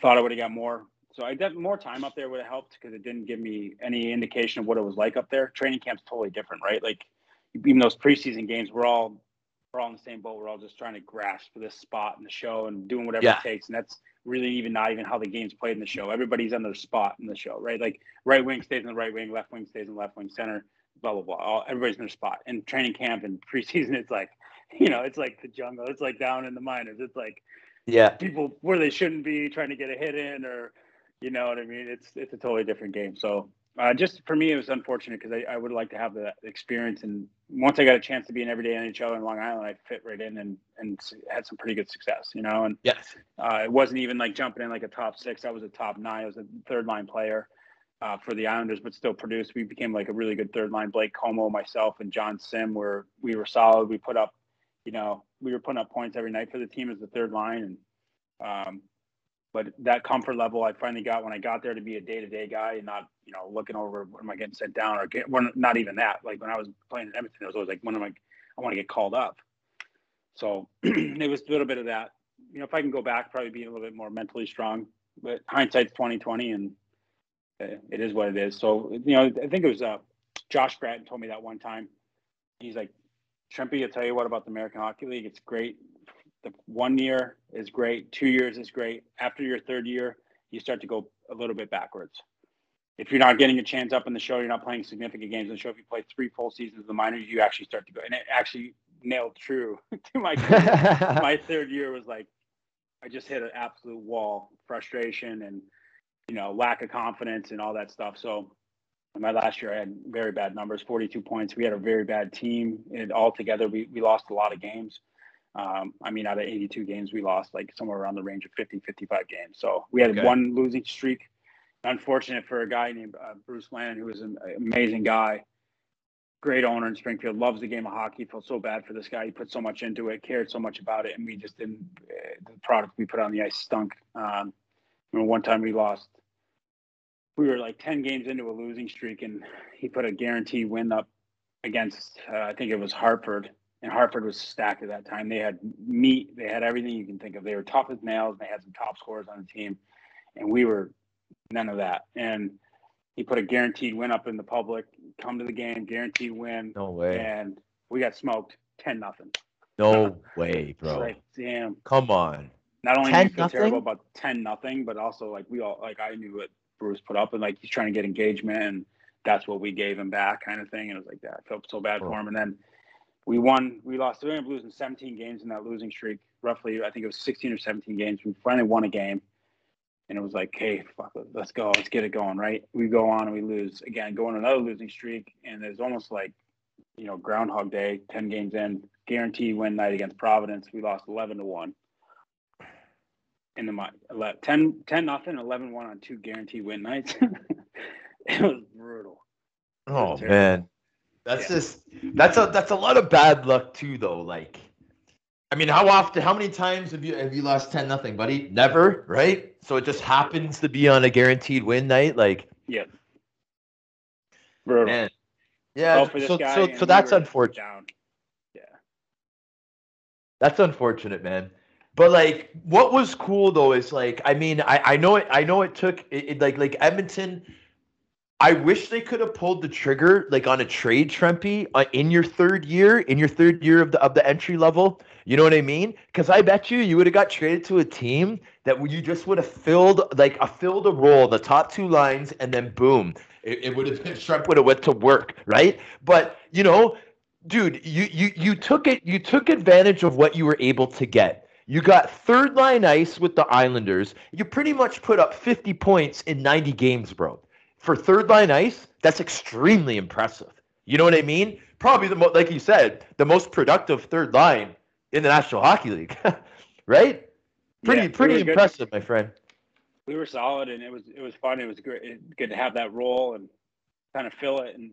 thought I would have got more. So I did more time up there would have helped because it didn't give me any indication of what it was like up there. Training camp's totally different, right? Like even those preseason games, we're all we're all in the same boat. We're all just trying to grasp for this spot in the show and doing whatever Yeah. it takes. And that's really even not even how the game's played in the show. Everybody's on their spot in the show, right? Like right wing stays in the right wing, left wing stays in the left wing, center, blah blah blah. All, everybody's in their spot. And training camp and preseason, it's like, you know, it's like the jungle. It's like down in the minors. It's like Yeah. people where they shouldn't be trying to get a hit in or you know what I mean? It's it's a totally different game. So uh, just for me, it was unfortunate because I, I would like to have that experience. And once I got a chance to be an everyday NHL in Long Island, I fit right in and and had some pretty good success. You know, and Yes. uh, it wasn't even like jumping in like a top six. I was a top nine. I was a third line player uh, for the Islanders, but still produced. We became like a really good third line. Blake Comeau, myself, and Jon Sim were we were solid. We put up, you know, we were putting up points every night for the team as the third line. And um, but that comfort level I finally got when I got there to be a day to day guy and not you know looking over when am I getting sent down or get when not even that. Like when I was playing in Edmonton, it was always like when am I I want to get called up. So it was a little bit of that. You know, if I can go back, probably be a little bit more mentally strong. But hindsight's twenty twenty, and uh, it is what it is. So you know, I think it was uh, Josh Gratton told me that one time. He's like, Shrimpy, I'll tell you what about the American Hockey League. It's great. The one year is great. Two years is great. After your third year, you start to go a little bit backwards. If you're not getting a chance up in the show, you're not playing significant games in the show. If you play three full seasons of the minors, you actually start to go. And it actually nailed true to my my third year was like I just hit an absolute wall, frustration and you know lack of confidence and all that stuff. So in my last year, I had very bad numbers, 42 points. We had a very bad team, and altogether we we lost a lot of games. Um, I mean, out of 82 games, we lost like somewhere around the range of 50, 55 games. So we had Okay. one losing streak. Unfortunate for a guy named uh, Bruce Landon, who was an amazing guy, great owner in Springfield, loves the game of hockey. Felt so bad for this guy. He put so much into it, cared so much about it, and we just didn't. Uh, the product we put on the ice stunk. Um, one time we lost. We were like ten games into a losing streak, and he put a guaranteed win up against. Uh, I think it was Hartford, and Hartford was stacked at that time. They had meat. They had everything you can think of. They were tough as nails. And they had some top scorers on the team, and we were none of that. And he put a guaranteed win up in the public. Come to the game, guaranteed win No way. and we got smoked ten nothing. No way, bro. Like damn. Come on. Not only did 10 feel terrible about ten nothing, but also like we all like I knew what Bruce put up and like he's trying to get engagement and that's what we gave him back kind of thing. And it was like that. I felt so bad for Oh. him. And then we won we lost we ended up losing 17 games in that losing streak. Roughly I think it was 16 or 17 games. We finally won a game. And it was like, hey, fuck let's go, let's get it going, right? We go on and we lose again, go on another losing streak, and it's almost like, you know, Groundhog Day, ten games in, guaranteed win night against Providence. We lost eleven to one. In the mi- ele- 10, 10 nothing, 11 1 on two guaranteed win nights. it was brutal. Oh terrible. man. That's Yeah. just that's a that's a lot of bad luck too though. Like I mean, how often how many times have you have you lost 10 nothing, buddy? Never, right? So it just happens to be on a guaranteed win night. Like Brutal. man. Yeah, Felt so so so that's unfortunate. Down. Yeah. That's unfortunate, man. But like, what was cool though is like, I mean, I, I know it. I know it took it, it- like like Edmonton. I wish they could have pulled the trigger like on a trade Trempy uh, in your third year, in your third year of the of the entry level. You know what I mean? Because I bet you you would have got traded to a team that you just would have filled like a filled a role, the top two lines, and then boom, it, it would have been Shrek would have went to work, right? But you know, dude, you you you took it, you took advantage of what you were able to get. You got third line ice with the Islanders. You pretty much put up 50 points in 90 games, bro for third line ice, that's extremely impressive. You know what I mean? Probably the most, like you said, the most productive third line in the National Hockey League, right? Pretty, Yeah, pretty good. impressive, my friend. we were solid and it was it was fun. It was great, good to have that role and kind of fill it. And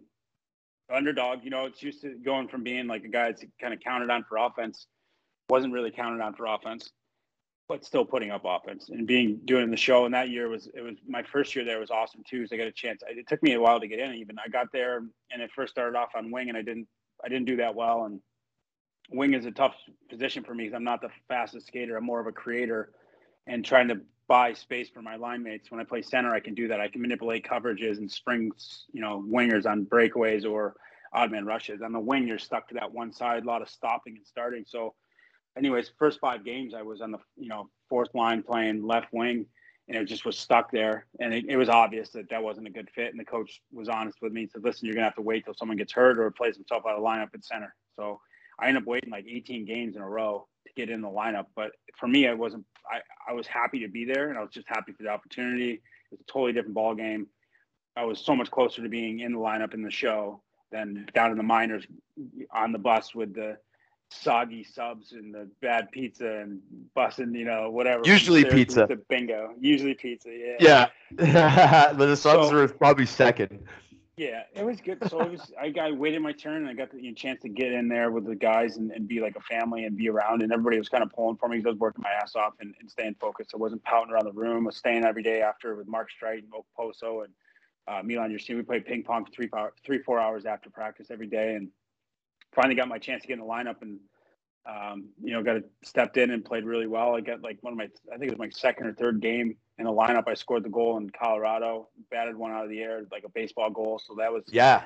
underdog, you know, it's used to going from being like a guy that's kind of counted on for offense, wasn't really counted on for offense, but still putting up offense and being doing the show. And that year was it was my first year there was awesome too. So I got a chance. It took me a while to get in. Even I got there and it first started off on wing and I didn't I didn't do that well. And wing is a tough position for me because I'm not the fastest skater. I'm more of a creator and trying to buy space for my line mates. When I play center, I can do that. I can manipulate coverages and spring, you know, wingers on breakaways or odd man rushes. On the wing, you're stuck to that one side, a lot of stopping and starting. So, anyways, first five games, I was on the, you know, fourth line playing left wing and it just was stuck there. And it, it was obvious that that wasn't a good fit. And the coach was honest with me and said, listen, you're to have to wait till someone gets hurt or plays himself out of lineup at center. So I ended up waiting like 18 games in a row to get in the lineup. But for me, I wasn't, I, I was happy to be there and I was just happy for the opportunity. It was a totally different ball game. I was so much closer to being in the lineup in the show than down in the minors on the bus with the soggy subs and the bad pizza and busting, you know, whatever. Usually pizza. to bingo. Usually pizza. Yeah. Yeah, but the Subs So- were probably second. Yeah, it was good. So it was. I got I waited my turn, and I got the you know, chance to get in there with the guys and, and be like a family and be around. And everybody was kind of pulling for me because I was working my ass off and, and staying focused. I wasn't pouting around the room. I was staying every day after with Mark Streit and Poso and uh, Milan Yersin. We played ping pong for three three four hours after practice every day, and finally got my chance to get in the lineup and. Um, you know, got stepped in and played really well. I got like one of my, I think it was my second or third game in the lineup. I scored the goal in Colorado, batted one out of the air like a baseball goal. So that was Yeah,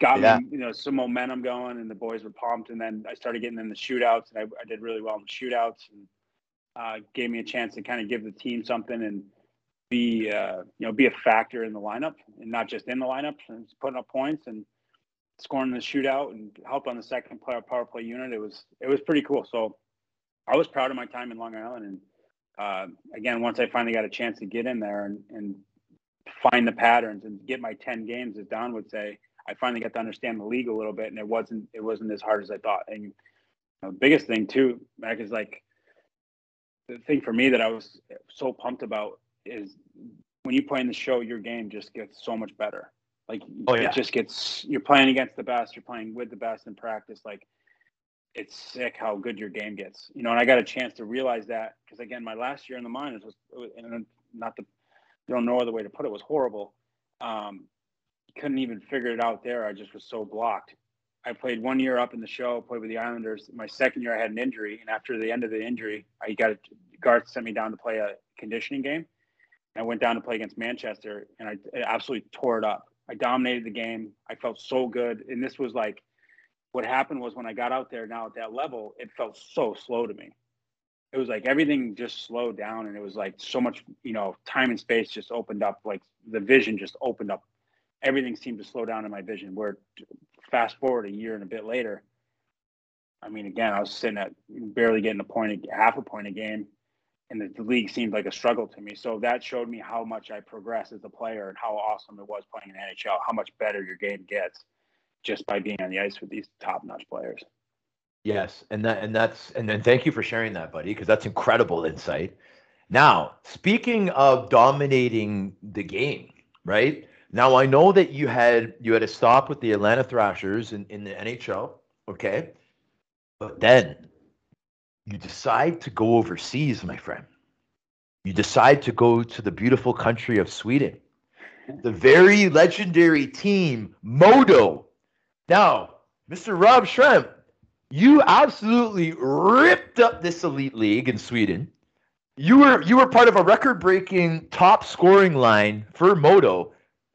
got Yeah. me, you know, some momentum going, and the boys were pumped. And then I started getting in the shootouts, and I, I did really well in the shootouts, and uh, gave me a chance to kind of give the team something and be, uh, you know, be a factor in the lineup, and not just in the lineup, and putting up points and scoring the shootout and help on the second player power play unit. It was it was pretty cool. So I was proud of my time in Long Island, and uh, again, once I finally got a chance to get in there and, and find the patterns and get my 10 games, as Don would say, I finally got to understand the league a little bit, and it wasn't it wasn't as hard as I thought. And the biggest thing too, Mac, is like the thing for me that I was so pumped about is when you play in the show, your game just gets so much better. Like Oh, yeah. it just gets you're playing against the best, you're playing with the best in practice. Like it's sick how good your game gets. You know, and I got a chance to realize that because again, my last year in the minors was, and not the, I don't know other way to put it, was horrible. Um, couldn't even figure it out there. I just was so blocked. I played one year up in the show, played with the Islanders. My second year, I had an injury, and after the end of the injury, I got a, Garth sent me down to play a conditioning game. I went down to play against Manchester, and I, I absolutely tore it up. I dominated the game. I felt so good, and this was like what happened was when I got out there now at that level, it felt so slow to me. It was like everything just slowed down and it was like so much, you know, time and space just opened up. Like the vision just opened up. Everything seemed to slow down in my vision. Where fast forward a year and a bit later, I mean, again, I was sitting at barely getting a point, half a point a game, and the, the league seemed like a struggle to me. So that showed me how much I progressed as a player and how awesome it was playing in the NHL, how much better your game gets just by being on the ice with these top notch players. Yes, and that and that's and then thank you for sharing that, buddy, because that's incredible insight. Now, speaking of dominating the game, right? Now I know that you had you had a stop with the Atlanta Thrashers in, in the NHL, okay? But then you decide to go overseas, my friend. You decide to go to the beautiful country of Sweden. The very legendary team, Modo. Now, Mr. Rob Schremp, you absolutely ripped up this elite league in Sweden. You were you were part of a record-breaking top scoring line for Modo.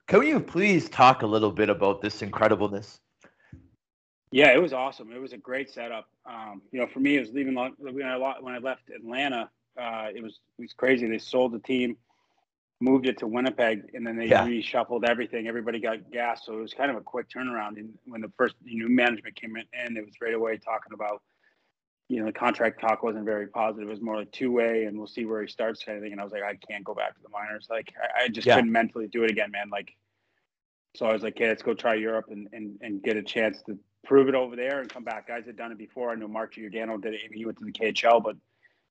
Can you please talk a little bit about this incredibleness? Yeah, it was awesome. It was a great setup. Um, you know, for me, it was leaving when I when I left Atlanta. Uh, it was it was crazy. They sold the team, moved it to Winnipeg, and then they yeah. reshuffled everything. Everybody got gas, so it was kind of a quick turnaround. And when the first new management came in, and it was right away talking about, you know, the contract talk wasn't very positive. It was more like two way, and we'll see where he starts kind of thing. And I was like, I can't go back to the minors. Like, I, I just yeah. couldn't mentally do it again, man. Like, so I was like, okay, let's go try Europe and and and get a chance to prove it over there and come back. Guys had done it before. I know Mark Giordano did it. He went to the KHL, but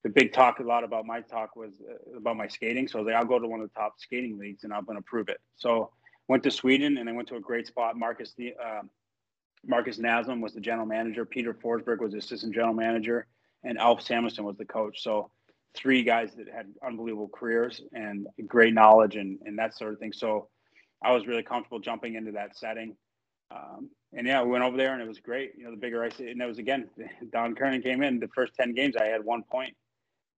the big talk, a lot about my talk was uh, about my skating. So like, I'll go to one of the top skating leagues and I'm going to prove it. So went to Sweden and I went to a great spot. Marcus, uh, Markus Naslund was the general manager. Peter Forsberg was the assistant general manager, and Alf Samuelsson was the coach. So three guys that had unbelievable careers and great knowledge and, and that sort of thing. So I was really comfortable jumping into that setting. Um, and yeah, we went over there and it was great. You know, the bigger ice, and it was again, Don Kernan came in. The first ten games, I had one point.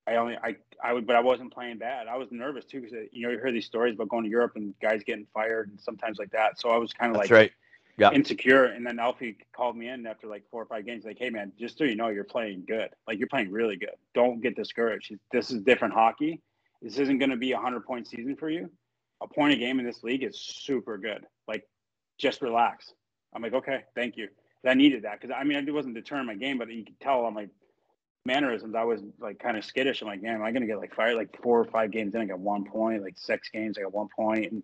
I only, I, I would, but I wasn't playing bad. I was nervous too because you know you hear these stories about going to Europe and guys getting fired and sometimes like that. So I was kind of like right. yeah. insecure. And then Alfie called me in after like four or five games, like, "Hey man, just so you know, you're playing good. Like you're playing really good. Don't get discouraged. This is different hockey. This isn't going to be a hundred point season for you. A point a game in this league is super good. Like just relax. I'm like, okay, thank you. I needed that because I mean, it wasn't deterring my game, but you could tell on my mannerisms, I was like kind of skittish. I'm like, man, am I going to get like fired like four or five games? in, I got one point, like six games, I got one point. And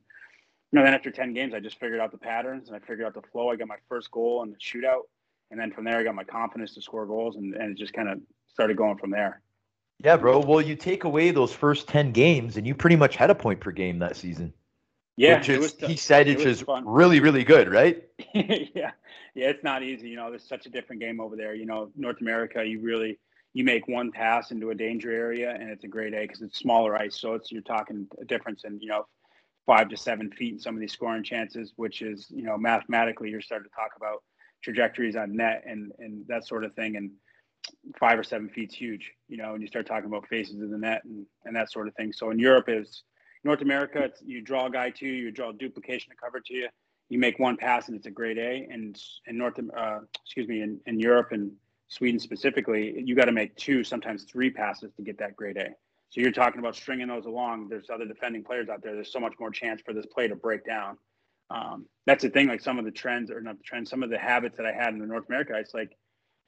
you know, then after 10 games, I just figured out the patterns and I figured out the flow. I got my first goal in the shootout. And then from there, I got my confidence to score goals and, and it just kind of started going from there. Yeah, bro. Well, you take away those first 10 games and you pretty much had a point per game that season. Yeah, which is, he said it's just really, really good, right? yeah, yeah, it's not easy. You know, there's such a different game over there. You know, North America, you really you make one pass into a danger area, and it's a great A because it's smaller ice. So it's you're talking a difference in you know five to seven feet in some of these scoring chances, which is you know mathematically you're starting to talk about trajectories on net and and that sort of thing, and five or seven feet's huge. You know, and you start talking about faces in the net and and that sort of thing. So in Europe is North America, you draw a guy to you, you draw a duplication of cover to you, you make one pass and it's a grade A. And in North, uh, excuse me, in, in Europe and Sweden specifically, you got to make two, sometimes three passes to get that grade A. So you're talking about stringing those along. There's other defending players out there. There's so much more chance for this play to break down. Um, that's the thing. Like some of the trends, or not the trends, some of the habits that I had in the North America. It's like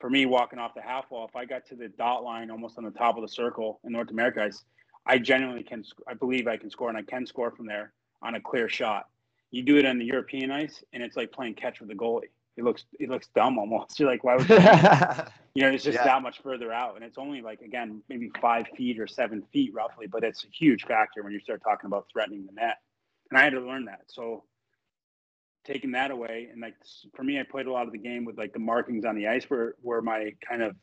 for me walking off the half wall. If I got to the dot line, almost on the top of the circle in North America, it's I genuinely can. I believe I can score, and I can score from there on a clear shot. You do it on the European ice, and it's like playing catch with the goalie. It looks it looks dumb almost. You're like, why would you? you know, it's just yeah. that much further out, and it's only like again maybe five feet or seven feet roughly, but it's a huge factor when you start talking about threatening the net. And I had to learn that. So taking that away, and like for me, I played a lot of the game with like the markings on the ice were were my kind of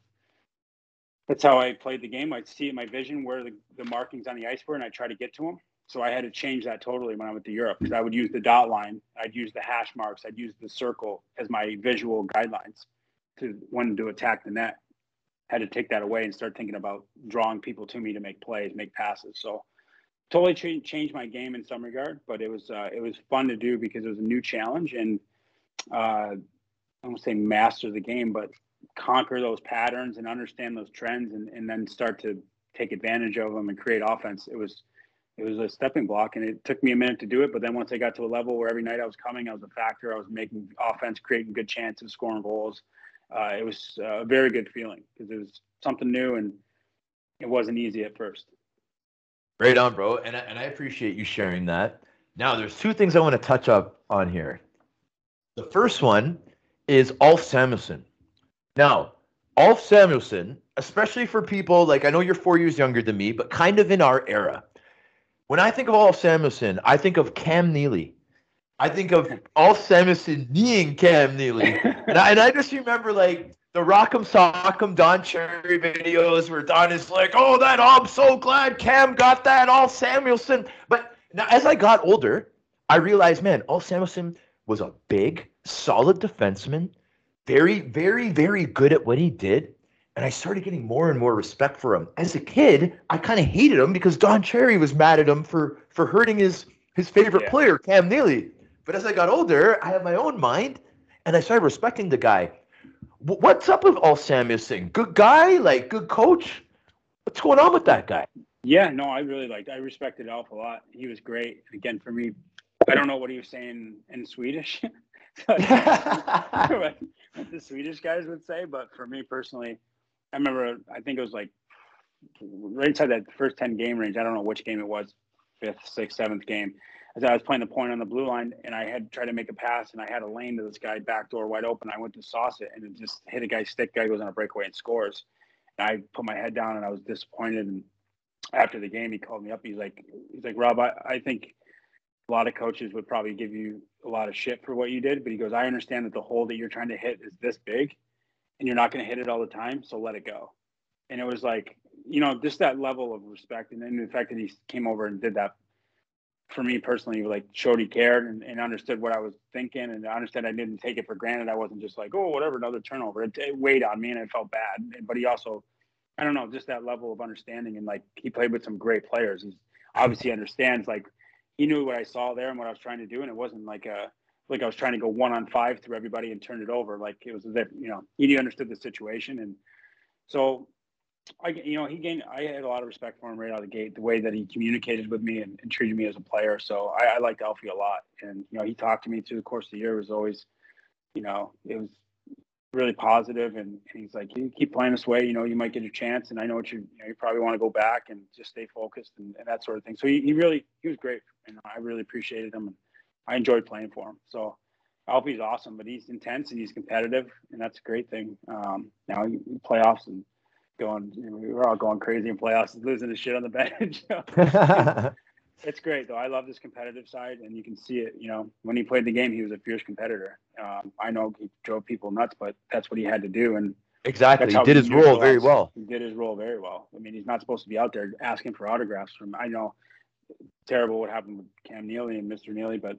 that's how I played the game. I'd see in my vision where the, the markings on the ice were, and I'd try to get to them. So I had to change that totally when I went to Europe because I would use the dot line, I'd use the hash marks, I'd use the circle as my visual guidelines to when to attack the net. Had to take that away and start thinking about drawing people to me to make plays, make passes. So totally ch- changed my game in some regard, but it was uh, it was fun to do because it was a new challenge and uh, I won't say master the game, but conquer those patterns and understand those trends and, and then start to take advantage of them and create offense it was it was a stepping block and it took me a minute to do it. But then once i got to a level where every night i was coming i was a factor i was making offense creating good chances scoring goals uh, it was a very good feeling because it was something new and it wasn't easy at first. Right on bro. And, and i appreciate you sharing that. Now there's two things i want to touch up on here. The first one is Alf Samuelsson. Now, Ulf Samuelsson, especially for people like I know you're four years younger than me, but kind of in our era. When I think of Ulf Samuelsson, I think of Cam Neely. I think of Ulf Samuelsson being Cam Neely. and, I, and I just remember like the Rock'em Sock'em Don Cherry videos where Don is like, oh, that, oh, I'm so glad Cam got that, Ulf Samuelsson. But now as I got older, I realized, man, Ulf Samuelsson was a big, solid defenseman very, very, very good at what he did. And I started getting more and more respect for him. As a kid, I kind of hated him because Don Cherry was mad at him for for hurting his his favorite yeah. player, Cam Neely. But as I got older, I had my own mind, and I started respecting the guy. What's up with Ulf Samuelsson? Good guy, like good coach. What's going on with that guy? Yeah, no, I really liked. I respected Alf a lot. He was great. Again, for me, I don't know what he was saying in Swedish. what the Swedish guys would say, but for me personally, I remember. I think it was like right inside that first ten game range. I don't know which game it was, fifth, sixth, seventh game. As I was playing the point on the blue line, and I had tried to make a pass, and I had a lane to this guy back door wide open. I went to sauce it, and it just hit a guy's stick. Guy goes on a breakaway and scores. And I put my head down, and I was disappointed. And after the game, he called me up. He's like, he's like, Rob, I, I think a lot of coaches would probably give you a lot of shit for what you did, but he goes, I understand that the hole that you're trying to hit is this big, and you're not going to hit it all the time, so let it go. And it was like, you know, just that level of respect, and then the fact that he came over and did that for me personally, like showed he cared and, and understood what I was thinking, and I understood I didn't take it for granted. I wasn't just like, oh, whatever, another turnover. It, it weighed on me, and I felt bad. But he also, I don't know, just that level of understanding, and like he played with some great players. He obviously understands like he knew what I saw there and what I was trying to do, and it wasn't like a like I was trying to go one on five through everybody and turn it over. Like it was as if you know he understood the situation, and so I you know he gained. I had a lot of respect for him right out of the gate. The way that he communicated with me and, and treated me as a player, so I, I liked Alfie a lot. And you know he talked to me through the course of the year. It was always, you know, it was really positive and, and he's like you keep playing this way you know you might get a chance and i know what you you, know, you probably want to go back and just stay focused and, and that sort of thing so he, he really he was great and i really appreciated him and i enjoyed playing for him so alfie's awesome but he's intense and he's competitive and that's a great thing um now playoffs and going you know, we were all going crazy in playoffs losing the shit on the bench it's great though. I love this competitive side, and you can see it. You know, when he played the game, he was a fierce competitor. Um, I know he drove people nuts, but that's what he had to do, and exactly, he did his role very well. He did his role very well. I mean, he's not supposed to be out there asking for autographs from. I know, terrible what happened with Cam Neely and Mr. Neely, but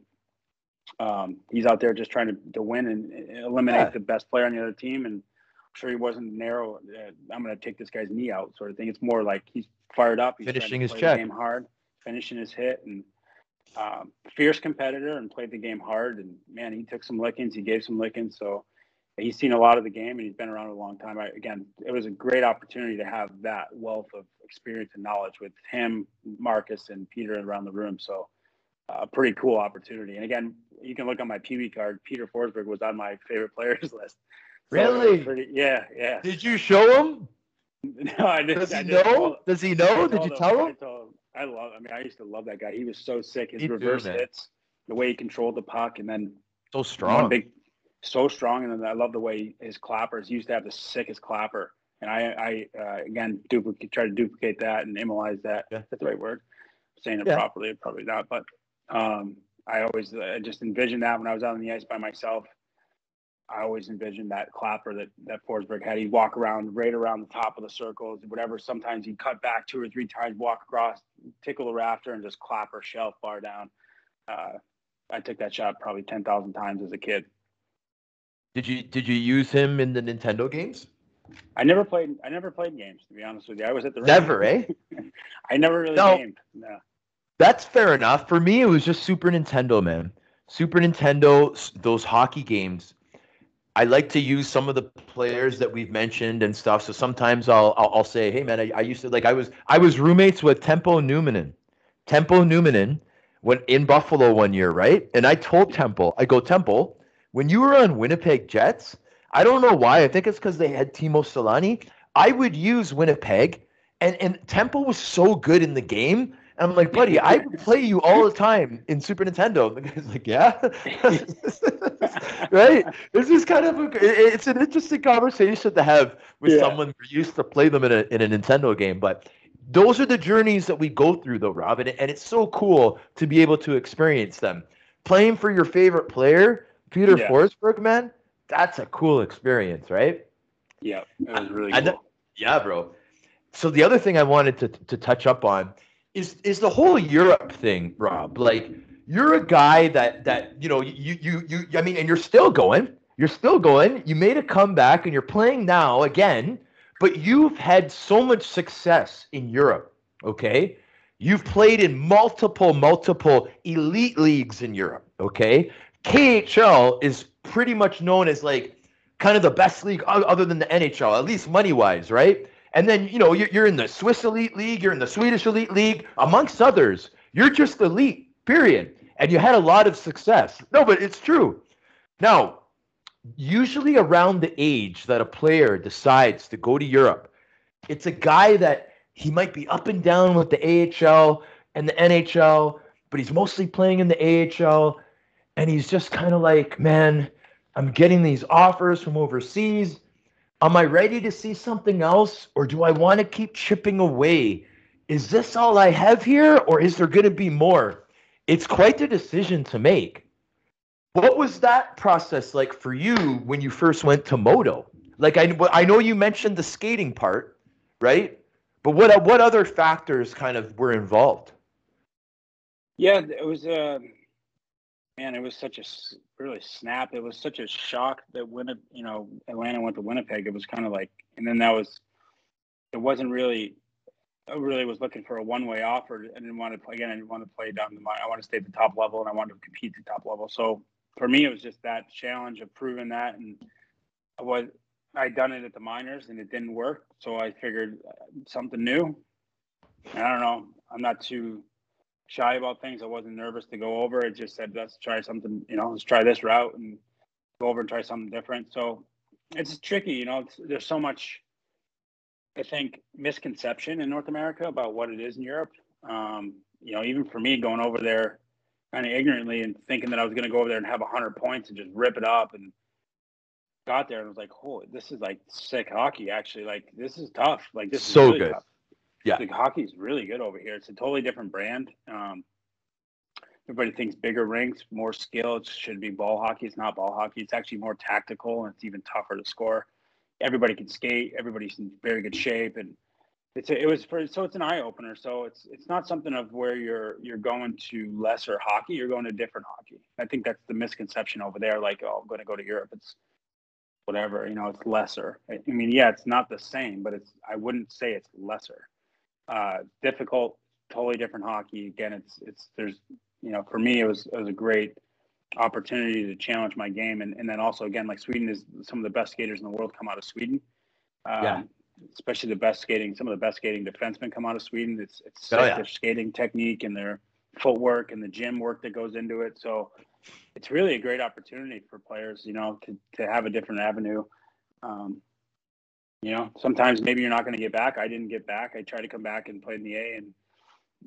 um, he's out there just trying to, to win and eliminate yeah. the best player on the other team. And I'm sure he wasn't narrow. Uh, I'm going to take this guy's knee out, sort of thing. It's more like he's fired up. He's finishing his check. game hard finishing his hit and um, fierce competitor and played the game hard. And man, he took some lickings. He gave some lickings. So he's seen a lot of the game and he's been around a long time. I, again, it was a great opportunity to have that wealth of experience and knowledge with him, Marcus, and Peter around the room. So a uh, pretty cool opportunity. And again, you can look on my PB card. Peter Forsberg was on my favorite players list. So really? Pretty, yeah, yeah. Did you show him? No, I didn't. Does he I know? Does he know? Did you tell him? I love. I mean, I used to love that guy. He was so sick. His reverse hits, the way he controlled the puck, and then so strong, big, so strong. And I love the way his clappers. He used to have the sickest clapper, and I, I uh, again, duplicate, try to duplicate that and immortalize that. Yeah. That's the right word. saying it yeah. properly, probably not, but um, I always uh, just envisioned that when I was out on the ice by myself. I always envisioned that clapper that that Forsberg had. He'd walk around right around the top of the circles, whatever. Sometimes he'd cut back two or three times, walk across, tickle the rafter, and just clapper shelf bar down. Uh, I took that shot probably ten thousand times as a kid. Did you did you use him in the Nintendo games? I never played. I never played games to be honest with you. I was at the never, eh? I never really no, gamed. No. That's fair enough. For me, it was just Super Nintendo, man. Super Nintendo, those hockey games I like to use some of the players that we've mentioned and stuff. So sometimes I'll I'll, I'll say, hey man, I, I, used to like I was I was roommates with Teppo Numminen, Teppo Numminen, when in Buffalo one year, right? And I told Temple, I go Temple, when you were on Winnipeg Jets, I don't know why. I think it's because they had Teemu Selanne. I would use Winnipeg, and and Temple was so good in the game and I'm like, buddy, I play you all the time in Super Nintendo. And the guy's like, yeah, right. This is kind of a, it's an interesting conversation to have with yeah. someone who used to play them in a in a Nintendo game. But those are the journeys that we go through, though, Robin, and it's so cool to be able to experience them. Playing for your favorite player, Peter yeah. Forsberg, man, that's a cool experience, right? Yeah, it was really cool. yeah, bro. So the other thing I wanted to to touch up on is is the whole Europe thing, Rob. Like you're a guy that that you know you you you I mean, and you're still going. You're still going. You made a comeback, and you're playing now again. But you've had so much success in Europe. Okay, You've played in multiple, multiple elite leagues in Europe. Okay. KHL is pretty much known as like kind of the best league other than the NHL, at least money wise, right? And then, you know, you're, you're in the Swiss Elite League, you're in the Swedish Elite League, amongst others. You're just elite, period. And you had a lot of success. No, but it's true. Now, usually around the age that a player decides to go to Europe, it's a guy that he might be up and down with the AHL and the NHL, but he's mostly playing in the AHL. And he's just kind of like, man, I'm getting these offers from overseas. Am I ready to see something else or do I want to keep chipping away? Is this all I have here or is there going to be more? It's quite the decision to make. What was that process like for you when you first went to Modo? Like I, I know you mentioned the skating part, right? But what what other factors kind of were involved? Yeah, it was uh, man, it was such a really snap. It was such a shock that when you know Atlanta went to Winnipeg, it was kind of like, and then that was, it wasn't really. I really was looking for a one-way offer. I didn't want to play again. I didn't want to play down the. I want to stay at the top level, and I wanted to compete at the top level. So for me, it was just that challenge of proving that, and I was I'd done it at the minors, and it didn't work. So I figured uh, something new. And I don't know. I'm not too shy about things. I wasn't nervous to go over. It just said, let's try something, you know, let's try this route and go over and try something different. So it's tricky, you know, there's so much, I think, misconception in North America about what it is in Europe. Um, you know, even for me going over there kind of ignorantly and thinking that I was going to go over there and have 100 points and just rip it up and got there and was like, holy, this is like sick hockey, actually. Like, this is tough. Like, this so is really good. Tough. Yeah. The hockey's really good over here. It's a totally different brand. Um, everybody thinks bigger rinks, more skill. It should be ball hockey. It's not ball hockey. It's actually more tactical and it's even tougher to score. Everybody can skate. Everybody's in very good shape, and it's a, it was for so it's an eye opener. So it's it's not something of where you're you're going to lesser hockey. You're going to different hockey. I think that's the misconception over there. Like, oh, I'm going to go to Europe. It's whatever. You know, it's lesser. I mean, yeah, it's not the same, but it's I wouldn't say it's lesser uh, difficult, totally different hockey. Again, it's it's there's you know for me it was it was a great opportunity to challenge my game, and and then also again like Sweden is some of the best skaters in the world come out of Sweden. Um, yeah. Especially the best skating, some of the best skating defensemen come out of Sweden. It's it's Oh, yeah. their skating technique and their footwork and the gym work that goes into it. So it's really a great opportunity for players, you know, to to have a different avenue. Um, you know, sometimes maybe you're not going to get back. I didn't get back. I tried to come back and play in the A, and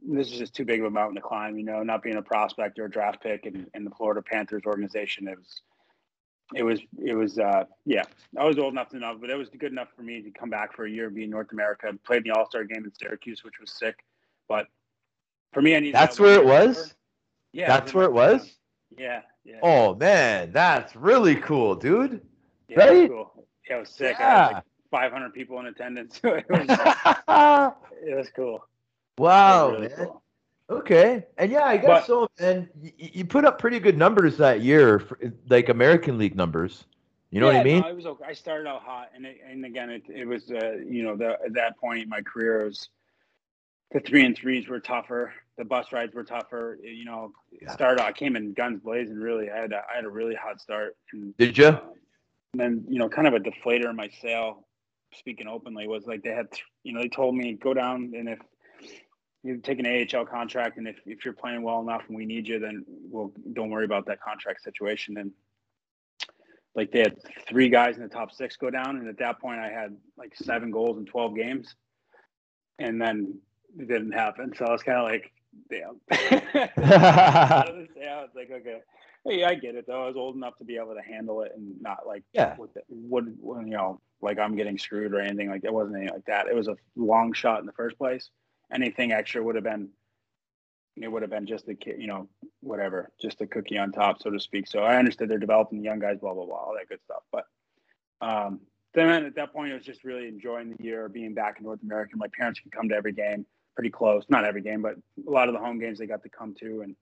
this is just too big of a mountain to climb. You know, not being a prospect or a draft pick in, in the Florida Panthers organization, it was, it was, it was, uh, yeah. I was old enough to know, but it was good enough for me to come back for a year, be in North America, played in the All Star game in Syracuse, which was sick. But for me, I needed. That's that where it was? over. Yeah, That's in where it was? Yeah, yeah. Oh man, that's really cool, dude. yeah, it was right? cool. Yeah, it was sick. Yeah. Like 500 people in attendance. it was, it was cool. It was wow, really man. cool. Okay, and yeah, I guess But- so. And you, put up pretty good numbers that year, for, like American League numbers. You know what I mean? No, it was okay. I started out hot, and it, and again, it, it was uh, you know the, at that point in my career it was the three and threes were tougher, the bus rides were tougher. You know, Yeah. started I came in guns blazing. Really, I had a, I had a really hot start, and, Did you? uh, and then you know, kind of a deflator in my sail. Speaking openly, was like they had you know they told me go down, and if you take an AHL contract, and if, if you're playing well enough and we need you, then we'll don't worry about that contract situation. And like they had three guys in the top six go down, and at that point I had like seven goals in twelve games, and then it didn't happen. So I was kind of like, damn. yeah, it's like okay, hey, I get it though. I was old enough to be able to handle it and not like Yeah. what what, you know like I'm getting screwed or anything like that. It wasn't anything like that. It was a long shot in the first place. Anything extra would have been it would have been just a kid, you know, whatever, just a cookie on top, so to speak. So I understood they're developing the young guys, blah blah blah, all that good stuff. But um, then at that point, it was just really enjoying the year, being back in North America. My parents could come to every game, pretty close, not every game, but a lot of the home games they got to come to, and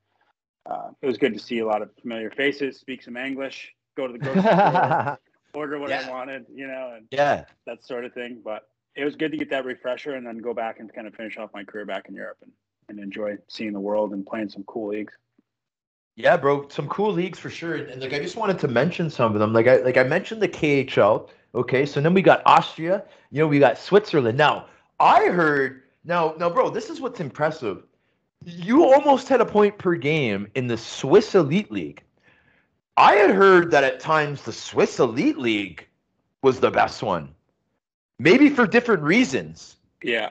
uh, it was good to see a lot of familiar faces, speak some English, go to the grocery store, order what I wanted, you know, and yeah. that sort of thing. But it was good to get that refresher and then go back and kind of finish off my career back in Europe and and enjoy seeing the world and playing some cool leagues. Yeah, bro, some cool leagues for sure. And, and like I just wanted to mention some of them. Like I like I mentioned the KHL. Okay, so then we got Austria. You know, we got Switzerland. Now I heard. Now, now, bro, this is what's impressive. You almost had a point per game in the Swiss Elite League. I had heard that at times the Swiss Elite League was the best one, maybe for different reasons. Yeah,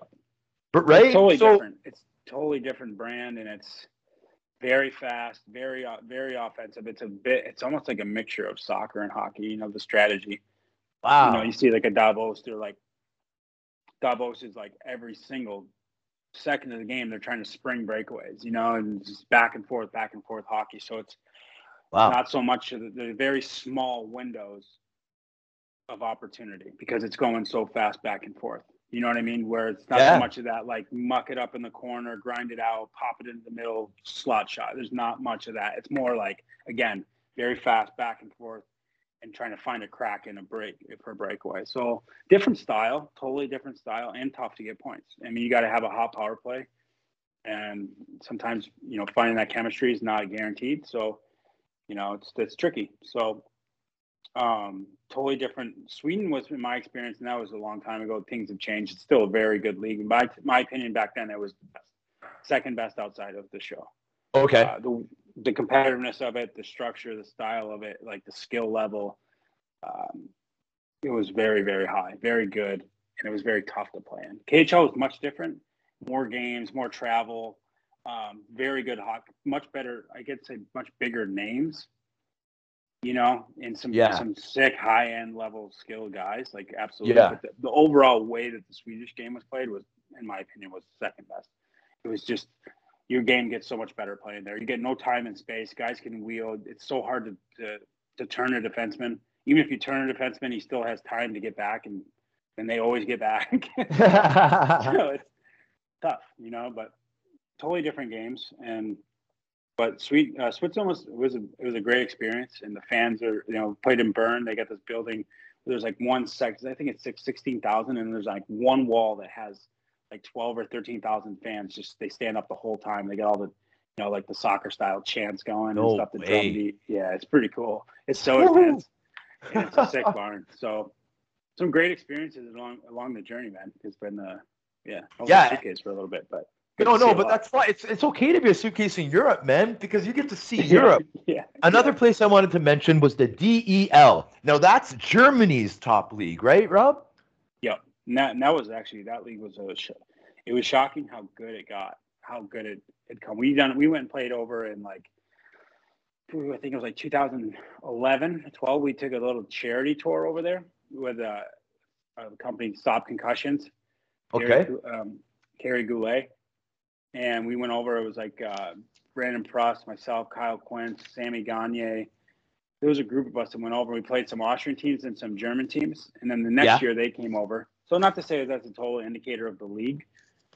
but right, it's totally so, different. It's totally different brand, and it's very fast, very uh, very offensive. It's a bit. It's almost like a mixture of soccer and hockey. You know the strategy. Wow. You know, you see like a Davos. They're like Davos is like every single second of the game they're trying to spring breakaways. You know, and just back and forth, back and forth hockey. So it's wow. not so much the, the very small windows of opportunity because it's going so fast back and forth. You know what I mean? Where it's not yeah. so much of that like muck it up in the corner, grind it out, pop it into the middle, slot shot. There's not much of that. It's more like again, very fast back and forth and trying to find a crack in a break for a breakaway. So different style, totally different style, and tough to get points. I mean, you got to have a hot power play, and sometimes you know finding that chemistry is not guaranteed. So you know it's it's tricky. So um, totally different. Sweden was, in my experience, and that was a long time ago. Things have changed. It's still a very good league. In my my opinion, back then it was the best, second best outside of the show. Okay. Uh, the the competitiveness of it, the structure, the style of it, like the skill level, um, it was very very high, very good, and it was very tough to play in. KHL was much different. More games, more travel, um, very good hockey, much better. I get to say much bigger names you know, and some yeah. some sick high end level skill guys, like absolutely. Yeah. But the, the, overall way that the Swedish game was played was, in my opinion, was second best. It was just your game gets so much better playing there. You get no time and space. Guys can wheel. It's so hard to to, to turn a defenseman. Even if you turn a defenseman, he still has time to get back, and and they always get back. so it's tough, you know. But totally different games, and but sweet uh, Switzerland was was a, it was a great experience, and the fans are you know played in Bern. They got this building. There's like one section. I think it's six, 16,000, and there's like one wall that has like 12 or 13,000 fans. Just they stand up the whole time. They get all the you know like the soccer style chants going no and stuff. The way. drum beat. Yeah, it's pretty cool. It's so intense. and it's a sick barn. So some great experiences along along the journey, man. It's been uh yeah, yeah. suitcase for a little bit, but no, no, but that's why it's it's okay to be a suitcase in Europe, man, because you get to see Europe. yeah. Another place I wanted to mention was the DEL. Now that's Germany's top league, right, Rob? Yeah. That that was actually that league was a it was shocking how good it got, how good it had come. We done we went and played over in like I think it was like 2011, 12. We took a little charity tour over there with a, a company, Stop Concussions. Okay. Um, Kerry Goulet and we went over. It was like uh, Brandon Prust, myself, Kyle Quincey, Sammy Gagne. There was a group of us that went over. We played some Austrian teams and some German teams, and then the next yeah. year they came over. So not to say that that's a total indicator of the league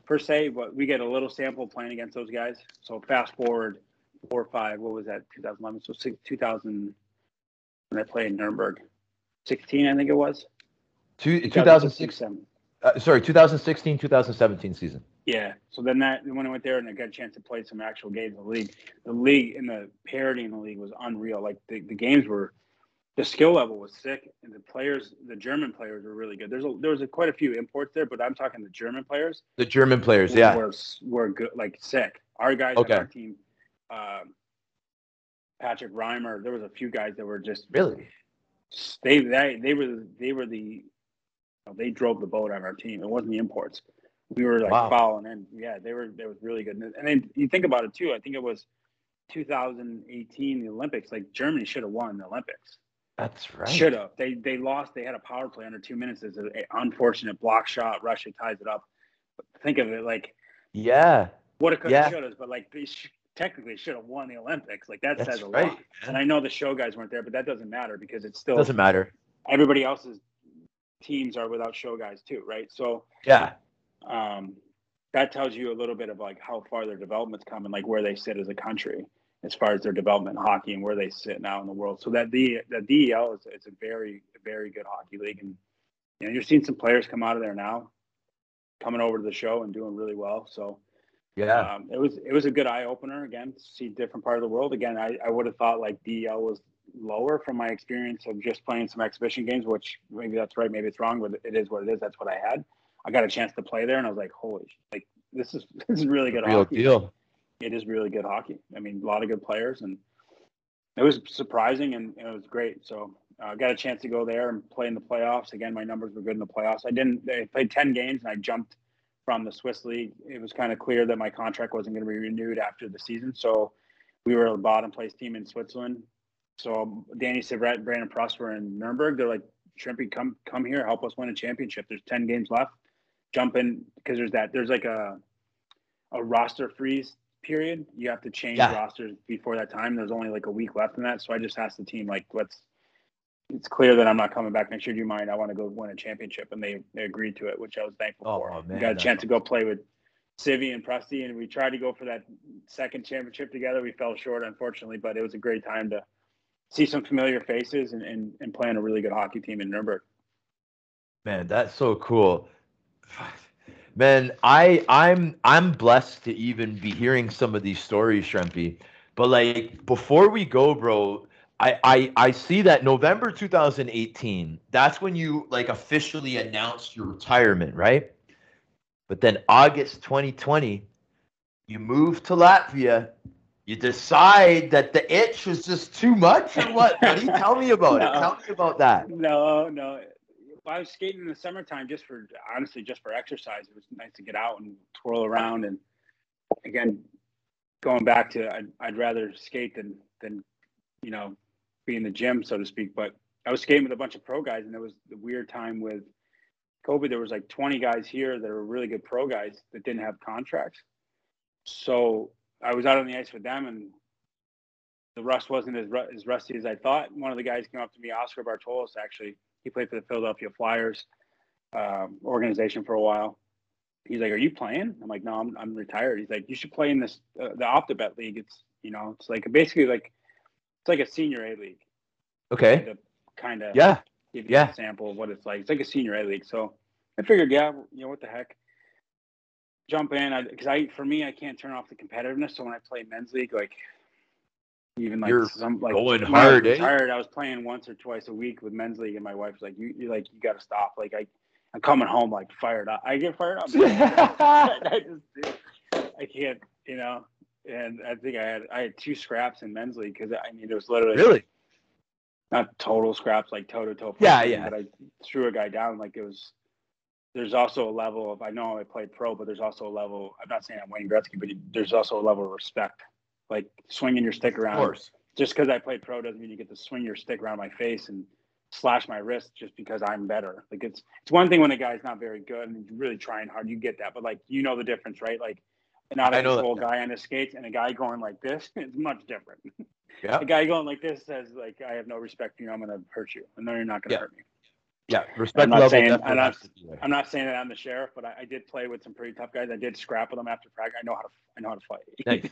per se, but we get a little sample playing against those guys. So fast forward four or five. What was that? 2011. So six, 2000 when I played in Nuremberg. 16, I think it was. Two, 2006. Uh, sorry, 2016, 2017 season. Yeah. So then that when I went there and I got a chance to play some actual games in the league, the league and the parity in the league was unreal. Like the, the games were, the skill level was sick, and the players, the German players were really good. There's a, there was a, quite a few imports there, but I'm talking the German players. The German players, were, yeah, were were good, like sick. Our guys okay. on our team, um, Patrick Reimer. There was a few guys that were just really. They they they were they were the they drove the boat on our team. It wasn't the imports we were like wow. following and yeah they were they was really good. And then you think about it too i think it was 2018 the olympics like germany should have won the olympics. That's right. Should have. They they lost they had a power play under two minutes as an unfortunate block shot. Russia ties it up. But think of it like yeah. what it could yeah. should have but like they sh- technically should have won the olympics. Like that that's says a right, lot. and i know the show guys weren't there but that doesn't matter because it's still doesn't matter. everybody else's teams are without show guys too right? So yeah um, that tells you a little bit of like how far their development's come and like where they sit as a country as far as their development in hockey and where they sit now in the world. So that the the DEL is it's a very very good hockey league, and you know you're seeing some players come out of there now, coming over to the show and doing really well. So Yeah. Um, it was it was a good eye opener again to see different part of the world. Again, I, I would have thought like DEL was lower from my experience of just playing some exhibition games, which maybe that's right, maybe it's wrong, but it is what it is. That's what I had. I got a chance to play there, and I was like, holy, like this is this is really good Real hockey. deal. It is really good hockey. I mean, a lot of good players, and it was surprising and it was great. So I uh, got a chance to go there and play in the playoffs. Again, my numbers were good in the playoffs. I didn't. I played ten games and I jumped from the Swiss league. It was kind of clear that my contract wasn't going to be renewed after the season. So we were a bottom place team in Switzerland. So Danny Syvret, Brandon Prosper, and in Nuremberg. They're like, Shrimpy, come come here, help us win a championship. There's ten games left. Jump in because there's that. There's like a a roster freeze period. You have to change Yeah. rosters before that time. There's only like a week left in that. So I just asked the team like, let's. It's clear that I'm not coming back next year. Do you mind? I want to go win a championship, and they they agreed to it, which I was thankful Oh, for. man, Got a chance to go play with Civi and Prusty, and we tried to go for that second championship together. We fell short, unfortunately, but it was a great time to see some familiar faces and, and, and play on a really good hockey team in Nuremberg. Man, that's so cool. Man, I I'm I'm blessed to even be hearing some of these stories, Shrimpy. But like before we go, bro, I, I I see that November 2018, that's when you like officially announced your retirement, right? But then August 2020, you move to Latvia. You decide that the itch was just too much, or what? Buddy, tell me about it. Tell me about that. No, no. I was skating in the summertime just for honestly just for exercise. It was nice to get out and twirl around. And again, going back to I'd, I'd rather skate than than you know be in the gym so to speak. But I was skating with a bunch of pro guys, and there was the weird time with COVID. There was like 20 guys here that are really good pro guys that didn't have contracts. So I was out on the ice with them, and the rust wasn't as, ru- as rusty as I thought. One of the guys came up to me, Oskars Bartulis, actually. He played for the Philadelphia Flyers um, organization for a while. He's like, "Are you playing?" I'm like, "No, I'm, I'm retired." He's like, "You should play in this uh, the OptiBet league. It's you know, it's like basically like it's like a senior A league. Okay. To kind of Yeah. give you Yeah. a sample of what it's like. It's like a senior A league. So I figured, yeah, you know what the heck, jump in. Because I, for me, I can't turn off the competitiveness. So when I play men's league, like even like You're some like going I was hard, eh? retired, I was playing once or twice a week with men's league, and my wife's like, "You, you like, you got to stop." Like I, I'm coming home like fired up. I get fired up. I just. I can't, you know. And I think I had I had two scraps in men's league because I mean it was literally really? not total scraps like toe to toe. Yeah, yeah. But I threw a guy down like it was. There's also a level of I know I played pro, but there's also a level. I'm not saying I'm Wayne Gretzky, but there's also a level of respect. Like swinging your stick Of around. course. Just because I played pro doesn't mean you get to swing your stick around my face and slash my wrist just because I'm better. Like it's it's one thing when a guy's not very good and he's really trying hard, you get that. But like you know the difference, right? Like not a control guy on his skates and a guy going like this is much different. Yeah. A guy going like this says like I have no respect for you. I'm going to hurt you, and no, you're not going to Yeah. hurt me. Yeah. Respect not level saying- I'm not- has to be there. I'm not saying that I'm the sheriff, but I, I did play with some pretty tough guys. I did scrap with them after practice. I know how to I know how to fight.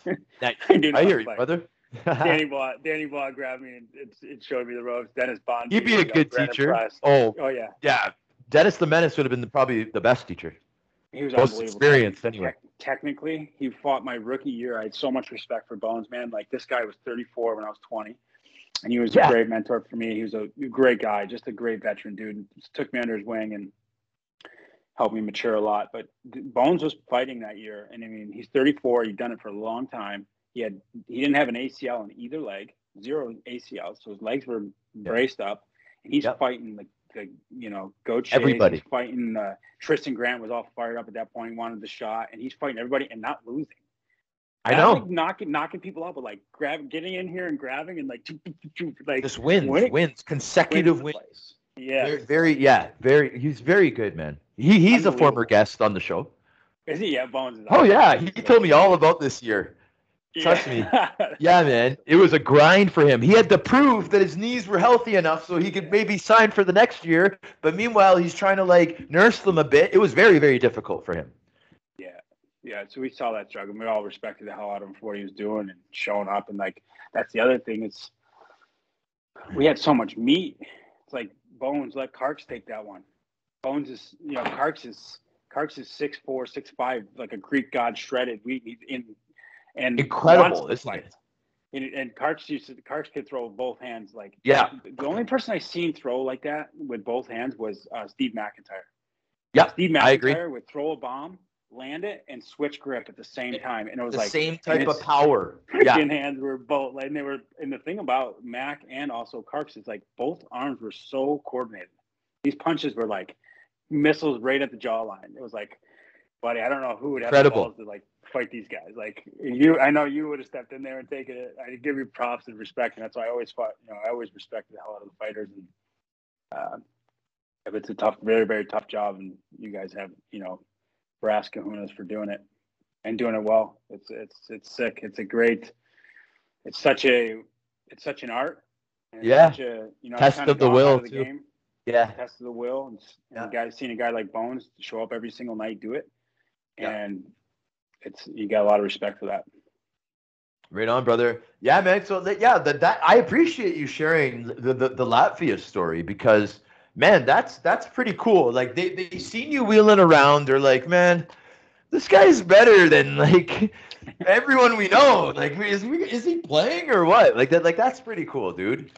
Nice. Nice. I do I hear you, brother. Danny Blah, Danny Blah grabbed me and it, it showed me the ropes. Dennis Bond. He'd be a good teacher. Oh, Oh yeah, yeah. Dennis the Menace would have been the, probably the best teacher. he was Most experienced, anyway. Tec- technically, he fought my rookie year. I had so much respect for Bones, man. Like this guy was 34 when I was 20, and he was Yeah. a great mentor for me. He was a great guy, just a great veteran dude. Just took me under his wing and helped me mature a lot. But Bones was fighting that year, and I mean, he's 34. He'd done it for a long time. He had he didn't have an ACL in either leg, zero ACL, so his legs were braced up, and he's Yep. fighting the, the you know go Chase, Everybody. He's fighting uh, Triston Grant was all fired up at that point, wanted the shot, and he's fighting everybody and not losing. I know. like, knocking knocking people out, but like grab getting in here and grabbing and like like Just wins, winning- wins, consecutive wins wins. Yeah, Very, very, yeah, very. He's very good, man. He he's a former guest on the show. is he? Yeah, Bones. Is Oh yeah, he told me all about this year. trust me. Yeah, man, it was a grind for him. He had to prove that his knees were healthy enough so he could maybe sign for the next year. But meanwhile, he's trying to like nurse them a bit. It was very, very difficult for him. Yeah. So we saw that struggle. And We all respected the hell out of him for what he was doing and showing up. And like that's the other thing. It's we had so much meat. It's like Bones let Karks take that one. Bones is you know Karks is Karks is six four, six five, like a Greek god shredded. We in and incredible, isn't like, it? And, and Karks used to, Karks could throw both hands like Yeah. The only person I seen throw like that with both hands was uh, Steve McIntyre. Yeah, Steve I agree. McIntyre would throw a bomb, land it, and switch grip at the same time, and it was The like same type of power. Yeah. hands were both, like, and they were. And the thing about Mac and also Karks is like both arms were so coordinated. These punches were like missiles right at the jawline. It was like, buddy, I don't know who would have the balls to like fight these guys. Like you, I know you would have stepped in there and taken it. I give you props and respect, and that's why I always fought. You know, I always respected the hell out of the fighters. And uh, if it's a tough, very, very tough job, and you guys have, you know, brass kahunas for doing it and doing it well. It's it's it's sick. It's a great. It's such a it's such an art. and Yeah. Such a, you know, Test of the will, of the too. game Yeah. test of the will and, and Yeah. a guy seeing a guy like Bones show up every single night, do it, Yeah. and it's you got a lot of respect for that. Right on, brother. Yeah, man. So that, yeah, that, that I appreciate you sharing the, the the Latvia story because man, that's that's pretty cool. Like they they seen you wheeling around, they're like, man, this guy's better than like everyone we know. Like, is we, is he playing or what? Like that. Like that's pretty cool, dude.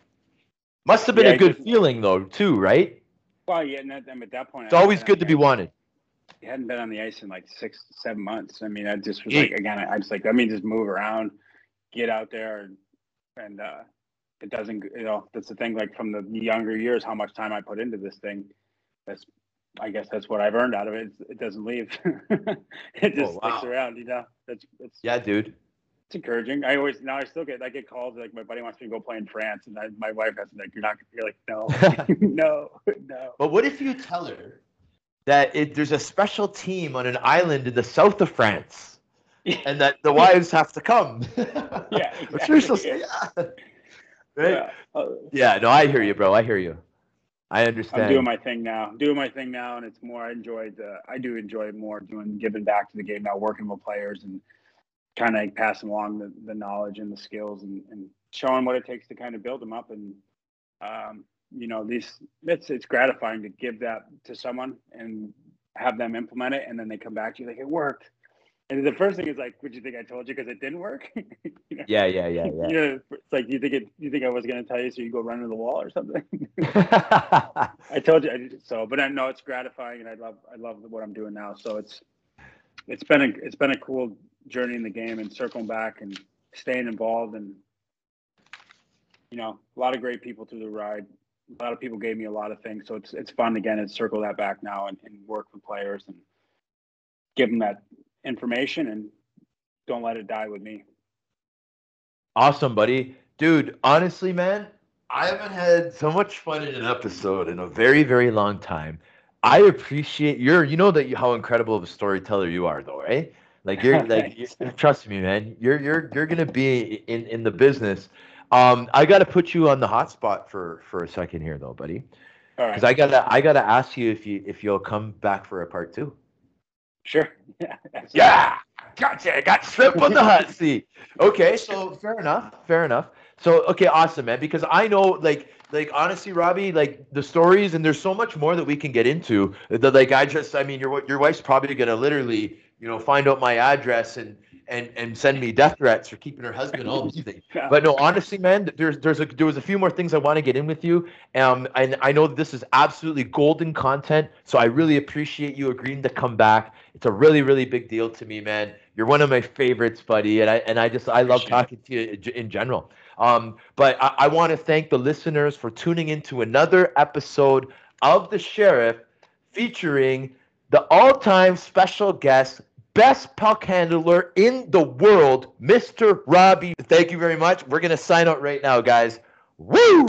Must have been Yeah, a good feeling though, too, right? Well, yeah, and at, at that point, It's always good to be wanted. He hadn't been on the ice in like six, seven months. I mean, I just was Yeah. like, again, I, I just like, let me just move around, get out there, and, and uh, it doesn't, you know, that's the thing. Like from the younger years, how much time I put into this thing. That's, I guess, that's what I've earned out of it. It's, it doesn't leave. it just Oh, sticks around. You know, that's it's Yeah, dude. it's encouraging. I always now I still get I get calls like my buddy wants me to go play in France, and I, my wife has like you're not you're like no no no. But what if you tell her that it, there's a special team on an island in the south of France, and that the wives have to come? Yeah, I'm sure she'll say, yeah. Right? Yeah. Uh, Yeah, no, I hear you, bro. I hear you. I understand. I'm doing my thing now. I'm doing my thing now, and it's more. I enjoyed. Uh, I do enjoy more doing giving back to the game now, working with players and kind of passing along the, the knowledge and the skills and, and showing what it takes to kind of build them up. And um, you know, these it's it's gratifying to give that to someone and have them implement it, and then they come back to you like it worked. And the first thing is like, "Would you think I told you because it didn't work?" you know? yeah, yeah, yeah, You know, it's like you think it. You think I was going to tell you so you go run into the wall or something? I told you I did so, but I know it's gratifying, and I love I love what I'm doing now. So it's it's been a it's been a cool journey in the game and circling back and staying involved and you know a lot of great people through the ride. A lot of people gave me a lot of things, so it's it's fun again to circle that back now and, and work with players and give them that information and don't let it die with me. Awesome, buddy. Dude, honestly, man, I haven't had so much fun in an episode in a very, very long time. I appreciate your, you know that you, how incredible of a storyteller you are, though, right? Like you're, like, you, trust me, man. You're, you're, you're gonna be in, in the business. Um, I gotta put you on the hot spot for, for a second here, though, buddy, All because right, I gotta, I gotta ask you if you, if you'll come back for a part two. Sure. Yeah, gotcha. I got shrimp on the hot seat. Okay, so fair enough. Fair enough. So okay, awesome, man. Because I know, like, like honestly, Robbie, like the stories, and there's so much more that we can get into. That like I just, I mean, your your wife's probably gonna literally, you know, find out my address and and and send me death threats for keeping her husband all these. Yeah. But no, honestly, man, there's there's a there was a few more things I want to get in with you. Um, and I know this is absolutely golden content, so I really appreciate you agreeing to come back. It's a really really big deal to me, man. You're one of my favorites, buddy, and I and I just I love talking to you in- in general. Um, but I, I want to thank the listeners for tuning into another episode of the Sheriff, featuring the all-time special guest best puck handler in the world, Mr. Robbie. Thank you very much. We're going to sign out right now, guys. Woo!